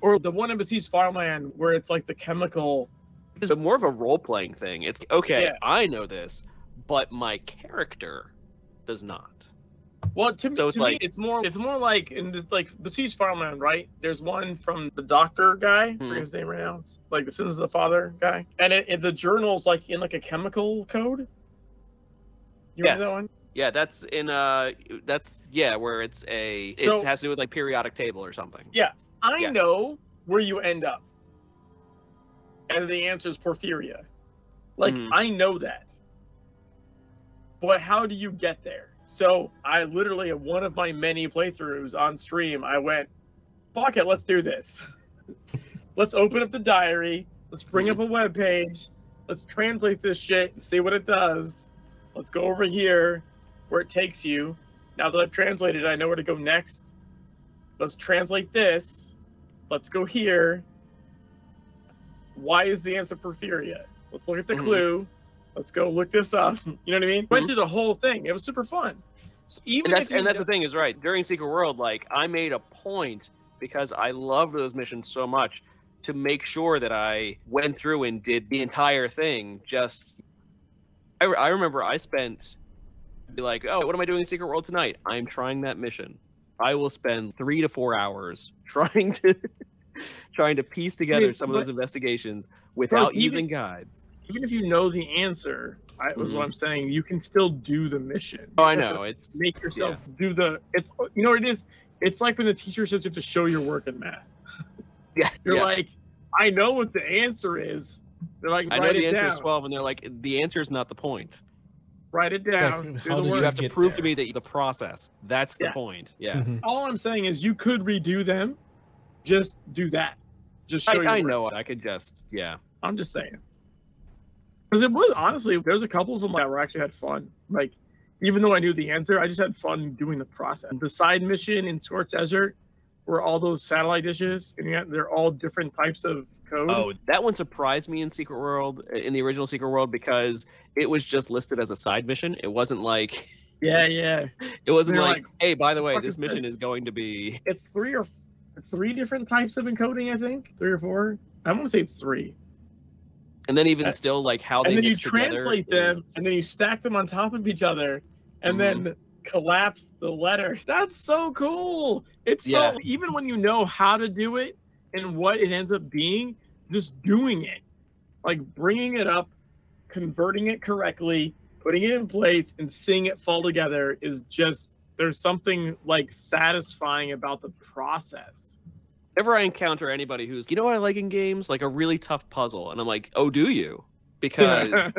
Or the one in Besieged Farmland where it's like the chemical It's more of a role playing thing. It's okay, Yeah. I know this, but my character does not. Well, to, So to it's me, like- it's more it's more like in this, like Besieged Farmland, right? There's one from the doctor guy, Hmm. forget his name right now. It's like the Sins of the Father guy, and it, it- the journal's like in like a chemical code. You remember Yes. that one? Yeah, that's in uh that's yeah, where it's a it So- has to do with like periodic table or something. Yeah. I Yeah. know where you end up. and the answer is porphyria. Like Mhm. I know that. But how do you get there? So I literally at one of my many playthroughs on stream, I went, fuck it, let's do this. let's open up the diary, let's bring up a web page, let's translate this shit and see what it does. Let's go over here where it takes you. Now that I've translated, I know where to go next. Let's translate this. Let's go here. Why is the answer porphyria? Let's look at the Mhm. clue. Let's go look this up. You know what I mean? Went Mhm. through the whole thing. It was super fun. So even and that's and that's the thing is right during Secret World. Like I made a point because I loved those missions so much to make sure that I went through and did the entire thing. Just I, I remember I spent be like, oh, what am I doing in Secret World tonight? I'm trying that mission. I will spend three to four hours trying to trying to piece together some of those investigations without even- using guides. even if you know the answer, I was Mhm. what I'm saying. You can still do the mission. Oh, I know it's Make yourself do the. It's you know what it is. It's like when the teacher says you have to show your work in math. yeah. You're yeah. like, I know what the answer is. They're like, I know the answer down. is twelve, and they're like, the answer is not the point. Write it down. Like, do how the did You have to get prove to me that the process. That's the Yeah. point. Yeah. Mhm. All I'm saying is you could redo them. Just do that. Just show I, your I know it. I could just yeah. I'm just saying. Because it was honestly, there's a couple of them that were actually had fun. Like, even though I knew the answer, I just had fun doing the process. The side mission in Scorched Desert, were all those satellite dishes, and yet they're all different types of code. Oh, that one surprised me in Secret World, in the original Secret World, because it was just listed as a side mission. It wasn't like yeah, yeah. it wasn't like, like, hey, by the way, this is mission this?" is going to be It's three or three different types of encoding. I think three or four. I'm gonna say it's three. and then even Uh, still like how they and then you translate is- them, and then you stack them on top of each other, and Mhm. then collapse the letter. That's so cool. It's so Yeah. even when you know how to do it and what it ends up being, just doing it, like bringing it up, converting it correctly, putting it in place, and seeing it fall together is just there's something like satisfying about the process. Whenever I encounter anybody who's, you know what I like in games? Like a really tough puzzle. And I'm like, oh, do you? Because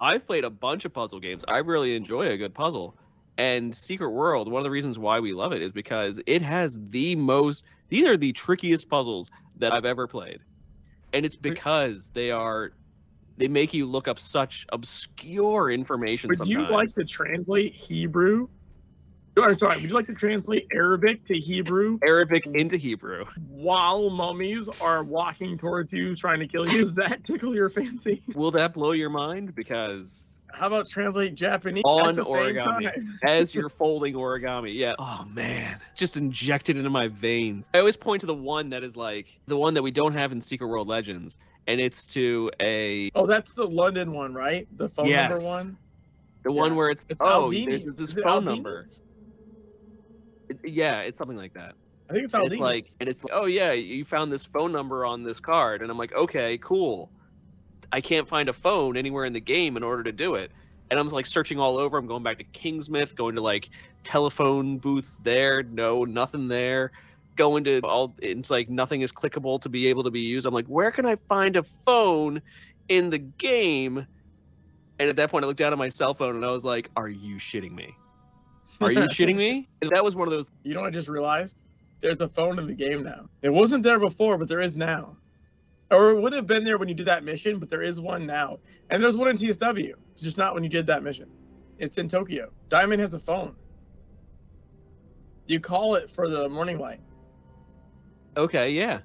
I've played a bunch of puzzle games. I really enjoy a good puzzle. And Secret World, one of the reasons why we love it is because it has the most, these are the trickiest puzzles that I've ever played. And it's because they are, they make you look up such obscure information Would sometimes. you like to translate Hebrew? Or sorry, would you like to translate Arabic to Hebrew Arabic into Hebrew? while mummies are walking towards you trying to kill you? Does that tickle your fancy? Will that blow your mind? Because How about translate Japanese On at the same origami. time? as you're folding origami. Yeah. Oh man, just injected into my veins. I always point to the one that is like the one that we don't have in Secret World Legends, and it's to a Oh, that's the London one, right? The phone Yes. number one. the one where it's, It's oh, Aldini's. there's this Is phone Aldini's? number. It- yeah, it's something like that. I think it's Aldini's. it's like, and it's like, oh yeah, you found this phone number on this card, and I'm like, okay, cool. I can't find a phone anywhere in the game in order to do it. And I'm like searching all over. I'm going back to Kingsmouth, going to like telephone booths there. No, nothing there. Going to all, it's like nothing is clickable to be able to be used. I'm like, where can I find a phone in the game? And at that point, I looked down at my cell phone and I was like, are you shitting me? Are you shitting me? And that was one of those you know what I just realized? There's a phone in the game now. It wasn't there before, but there is now. Or it would have been there when you did that mission, but there is one now. And there's one in TSW, just not when you did that mission. It's in Tokyo. Diamond has a phone. You call it for the morning light. okay, yeah.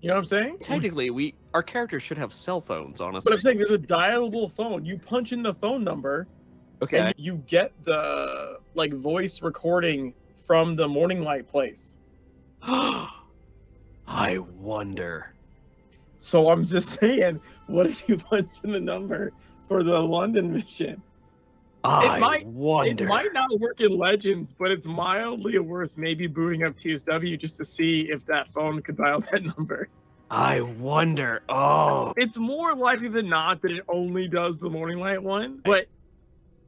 You know what I'm saying? Technically, we our characters should have cell phones, honestly. But I'm saying there's a dialable phone. You punch in the phone number okay. and you get the like voice recording from the morning light place. I wonder. So I'm just saying, what if you punch in the number for the London mission? I might- wonder. It might not work in Legends, but it's mildly worth maybe booting up TSW just to see if that phone could dial that number. I wonder. Oh. It's more likely than not that it only does the morning light one, but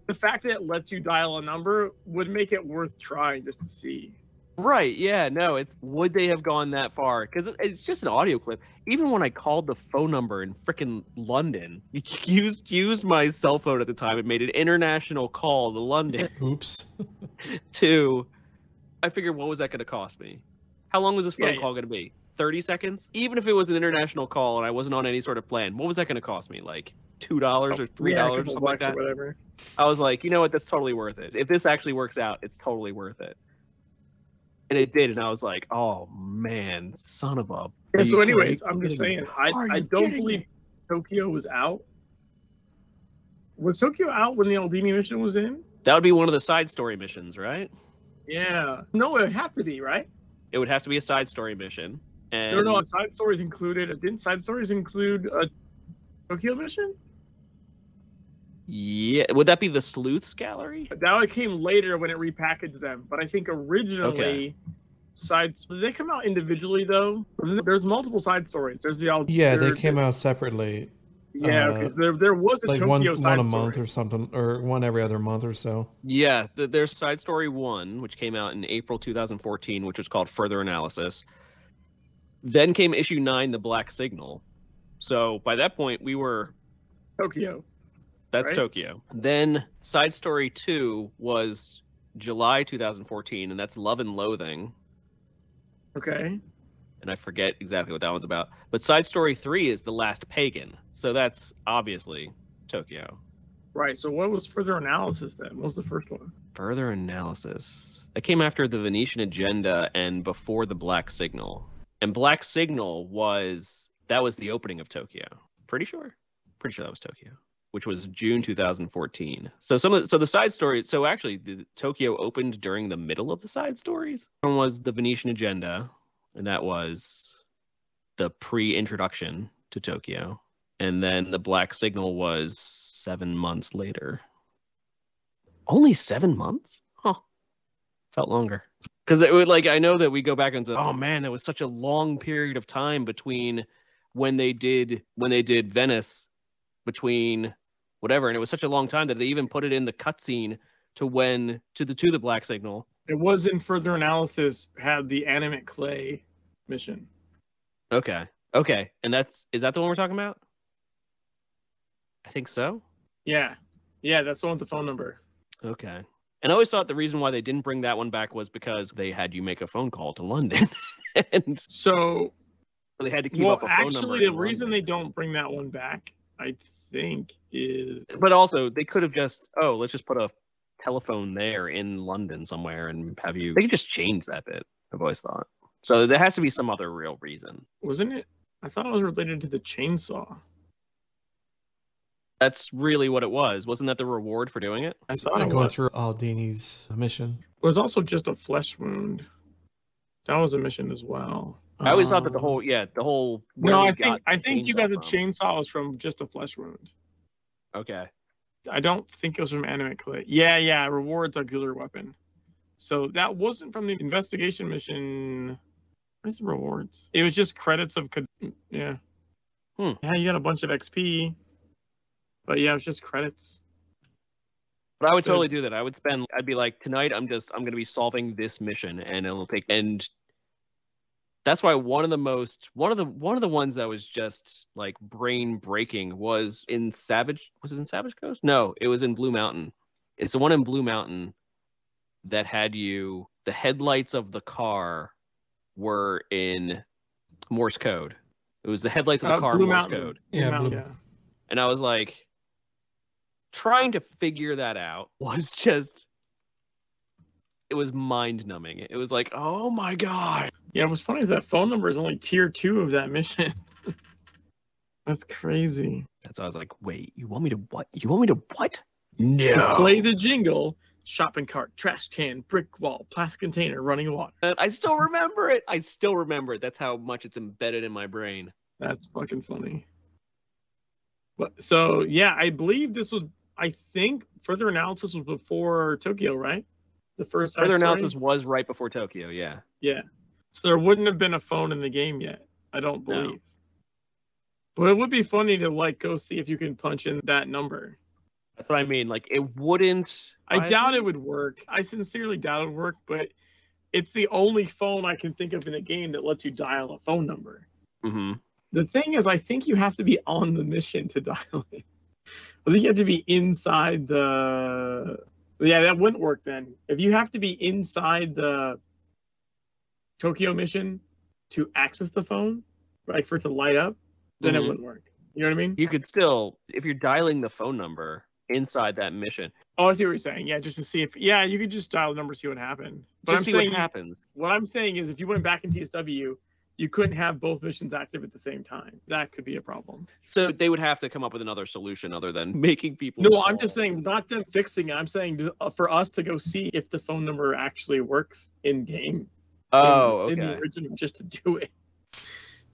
the fact that it lets you dial a number would make it worth trying just to see. Right. Yeah. No. It's would they have gone that far? Because it's just an audio clip. Even when I called the phone number in frickin' London, used used my cell phone at the time and made an international call to London Oops. to. I figured, what was that going to cost me? How long was this phone Yeah, yeah. call going to be? Thirty seconds. Even if it was an international call and I wasn't on any sort of plan, what was that going to cost me? Like two dollars or three Yeah, a dollars, couple something like that. or whatever. I was like, you know what? That's totally worth it. If this actually works out, it's totally worth it. And it did, and I was like, oh man, son of a. Yeah, so, anyways, I'm just me? saying, I, Are I don't believe me? Tokyo was out. Was Tokyo out when the Albini mission was in? that would be one of the side story missions, right? Yeah. No, it would have to be, right? It would have to be a side story mission. And No, no, side stories included. Didn't side stories include a Tokyo mission? Yeah, would that be the Sleuths Gallery? That one came later when it repackaged them. But I think originally, Okay. sides did they come out individually though? Wasn't There's multiple side stories. There's the Al- Yeah, they came out separately, Yeah, uh, okay. So there, there was a like Tokyo one side one a story. month or something, or one every other month or so. Yeah, th- there's side story one, which came out in April 2014, which was called Further Analysis. Then came issue nine, The Black Signal. So by that point, we were Tokyo. That's right? Tokyo. Then side story two was July 2014, and that's Love and Loathing. Okay. And I forget exactly what that one's about. But side story three is The Last Pagan. So that's obviously Tokyo. Right. So what was further analysis then? What was the first one? Further analysis. That came after the Venetian Agenda and before the Black Signal. And Black Signal was that was the opening of Tokyo. Pretty sure. Pretty sure that was Tokyo, which was June 2014. So some of the, so the side stories. So actually, the Tokyo opened during the middle of the side stories. One was the Venetian Agenda, and that was the pre-introduction to Tokyo. And then the Black Signal was seven months later. Only seven months? Huh. Felt longer. Because it would like I know that we go back and say, oh man, that was such a long period of time between when they did when they did Venice, between whatever, and it was such a long time that they even put it in the cutscene to when to the to the black signal. It was in further analysis had the animate clay mission. Okay. Okay. And that's is that the one we're talking about? I think so. Yeah. Yeah, that's the one with the phone number. Okay. And I always thought the reason why they didn't bring that one back was because they had you make a phone call to London. and So they had to keep well up a phone number. actually the reason London. they don't bring that one back, I think, is But also, they could have just, oh, let's just put a telephone there in London somewhere and have you. They could just change that bit. I've always thought. So there has to be some other real reason. wasn't it I thought it was related to the chainsaw. That's really what it was. Wasn't that the reward for doing it? I So, thought it going was. through Aldini's mission. It was also just a flesh wound. That was a mission as well. I always thought that the Um, whole, yeah, the whole. No, I think I think you got the from. chainsaw was from just a flesh wound. Okay. I don't think it was from animate clay. Yeah, yeah, rewards auxiliary weapon. So that wasn't from the investigation mission. Where's the rewards? It was just credits of yeah. Hmm. Yeah, you got a bunch of XP. But yeah, it was just credits. But I would totally do that. I would spend. I'd be like, tonight, I'm just, I'm gonna be solving this mission, and it'll take. And that's why one of the most, one of the, one of the ones that was just like brain breaking was in Savage. Was it in Savage Coast? No, it was in Blue Mountain. It's the one in Blue Mountain that had you. The headlights of the car were in Morse code. It was the headlights of the Uh, car Blue Morse Mountain. code. Blue Yeah, Mountain, Blue- yeah. And I was like, trying to figure that out was just, it was mind numbing. It was like, oh my God. Yeah, what's funny is that phone number is only tier two of that mission. That's crazy. That's why I was like, wait, you want me to what? You want me to what? To No. play the jingle, shopping cart, trash can, brick wall, plastic container, running water. And I still remember it. I still remember it. That's how much it's embedded in my brain. That's fucking funny. But so yeah, I believe this was. I think further analysis was before Tokyo, right? The first Further analysis was right before Tokyo. Yeah. Yeah. So there wouldn't have been a phone in the game yet. I don't No. believe. But it would be funny to like go see if you can punch in that number. That's what I mean. Like, it wouldn't. I doubt it would work. I sincerely doubt it would work, but it's the only phone I can think of in the game that lets you dial a phone number. hmm The thing is, I think you have to be on the mission to dial it. I think you have to be inside the. Yeah, that wouldn't work then. If you have to be inside the Tokyo mission to access the phone, like for it to light up, then it Mhm. wouldn't work. You know what I mean? You could still, if you're dialing the phone number inside that mission, Oh, I see what you're saying. Yeah, just to see if. Yeah, you could just dial the number, see what happens. But just I'm see saying, what happens. what I'm saying is, if you went back in TSW, you couldn't have both missions active at the same time. That could be a problem. So they would have to come up with another solution other than making people. No, I'm just saying, not them fixing it. I'm saying uh, for us to go see if the phone number actually works in game. Oh, in, in okay. the original, just to do it,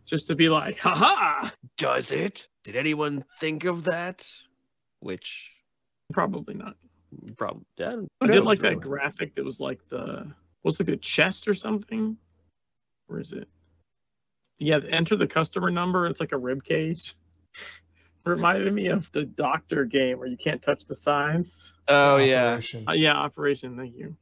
just to be like, haha. Does it? Did anyone think of that? Which Probably not. probably. Yeah, I did like that graphic that was like the what's like the chest or something. Where is it? Yeah, enter the customer number. It's like a rib cage. Reminded me of the doctor game where you can't touch the sides. Oh yeah. Operation. Uh, yeah, Operation. Thank you.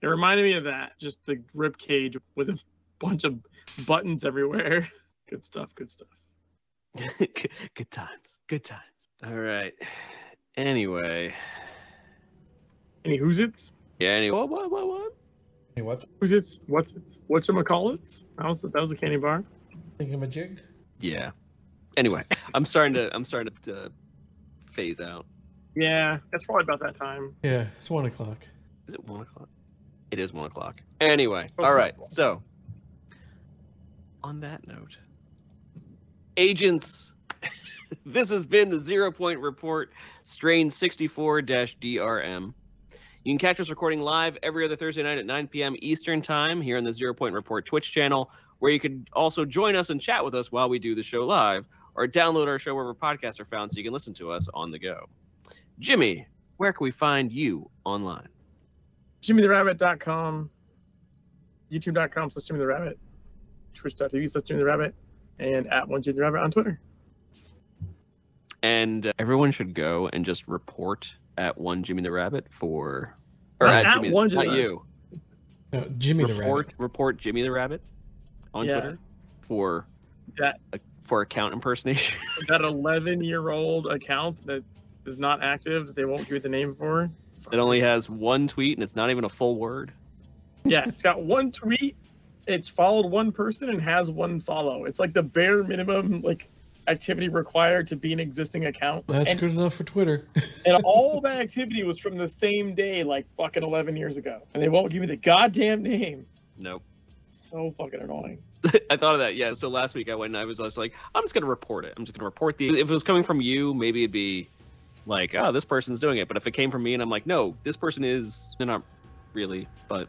It reminded me of that. Just the rib cage with a bunch of buttons everywhere. Good stuff. Good stuff. good, good times. Good times. All right. Anyway. Any who's it's? Yeah. Anyway. What? What? What? What? Hey, what's Who's it's? What's it's? What's call it? That was that was a candy bar. thinking of a jig? Yeah. Anyway, I'm starting to. I'm starting to, to phase out. Yeah, that's probably about that time. Yeah, it's one o'clock. Is it one o'clock? It is one o'clock. Anyway, all right. so right. it's one. So, on that note, agents, this has been the Zero Point Report, strain 64 DRM. You can catch us recording live every other Thursday night at 9 p.m. Eastern Time here on the Zero Point Report Twitch channel, where you can also join us and chat with us while we do the show live, or download our show wherever podcasts are found so you can listen to us on the go. Jimmy, where can we find you online? JimmyTheRabbit.com, YouTube.com slash Jimmy the Rabbit, Twitch.tv slash Jimmy the Rabbit, and at one Jimmy the Rabbit on Twitter. and uh, everyone should go and just report at one Jimmy the Rabbit for, or at, at Jimmy, one not Jimmy. you. No, Jimmy the report Rabbit. report Jimmy the Rabbit on Yeah. Twitter for That for account impersonation. that 11 year old account that is not active that they won't give you the name for. It only has one tweet and it's not even a full word. Yeah, it's got one tweet. It's followed one person and has one follow. It's like the bare minimum like activity required to be an existing account. That's and, good enough for Twitter. and all that activity was from the same day, like fucking 11 years ago. And they won't give me the goddamn name. Nope. So fucking annoying. I thought of that. Yeah. So last week I went and I was, I was like, I'm just gonna report it. I'm just gonna report the. If it was coming from you, maybe it'd be like, oh, this person's doing it. But if it came from me and I'm like, no, this person is. They're not really, but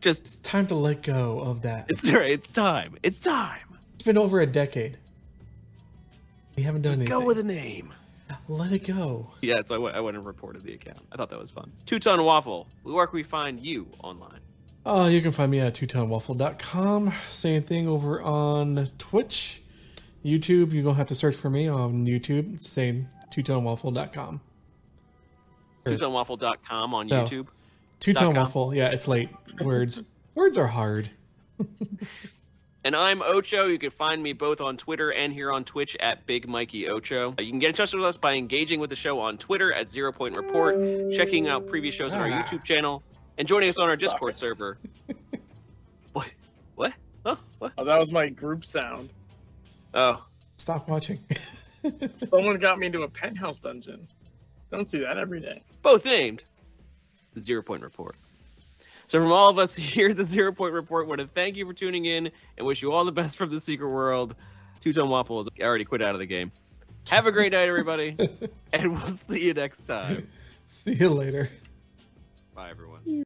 just It's time to let go of that. it's it's time. It's time. It's been over a decade. We haven't done anything. Go with a name. Let it go. Yeah, so I went, I went and reported the account. I thought that was fun. Two Ton Waffle. Where can we find you online? Uh, you can find me at twotonwaffle.com. Same thing over on Twitch. YouTube, you're going to have to search for me on YouTube. Same, twotonwaffle.com. Sure. TwoTonWaffle.com on No. YouTube. Two Tone. Waffle. Yeah, it's late. Words. Words are hard. And I'm Ocho. You can find me both on Twitter and here on Twitch at Big Mikey Ocho. You can get in touch with us by engaging with the show on Twitter at Zero Point Report, checking out previous shows on our Ah. YouTube channel, and joining us on our Suck Discord it. server. what? What? Huh? What? Oh, that was my group sound. Oh, Stop watching. Someone got me into a penthouse dungeon. Don't see that every day. both named the Zero Point Report. So, from all of us here at the Zero Point Report, want to thank you for tuning in and wish you all the best from the secret world. Two Tone Waffle has already quit out of the game. Have a great night, everybody, and we'll see you next time. See you later. Bye, everyone.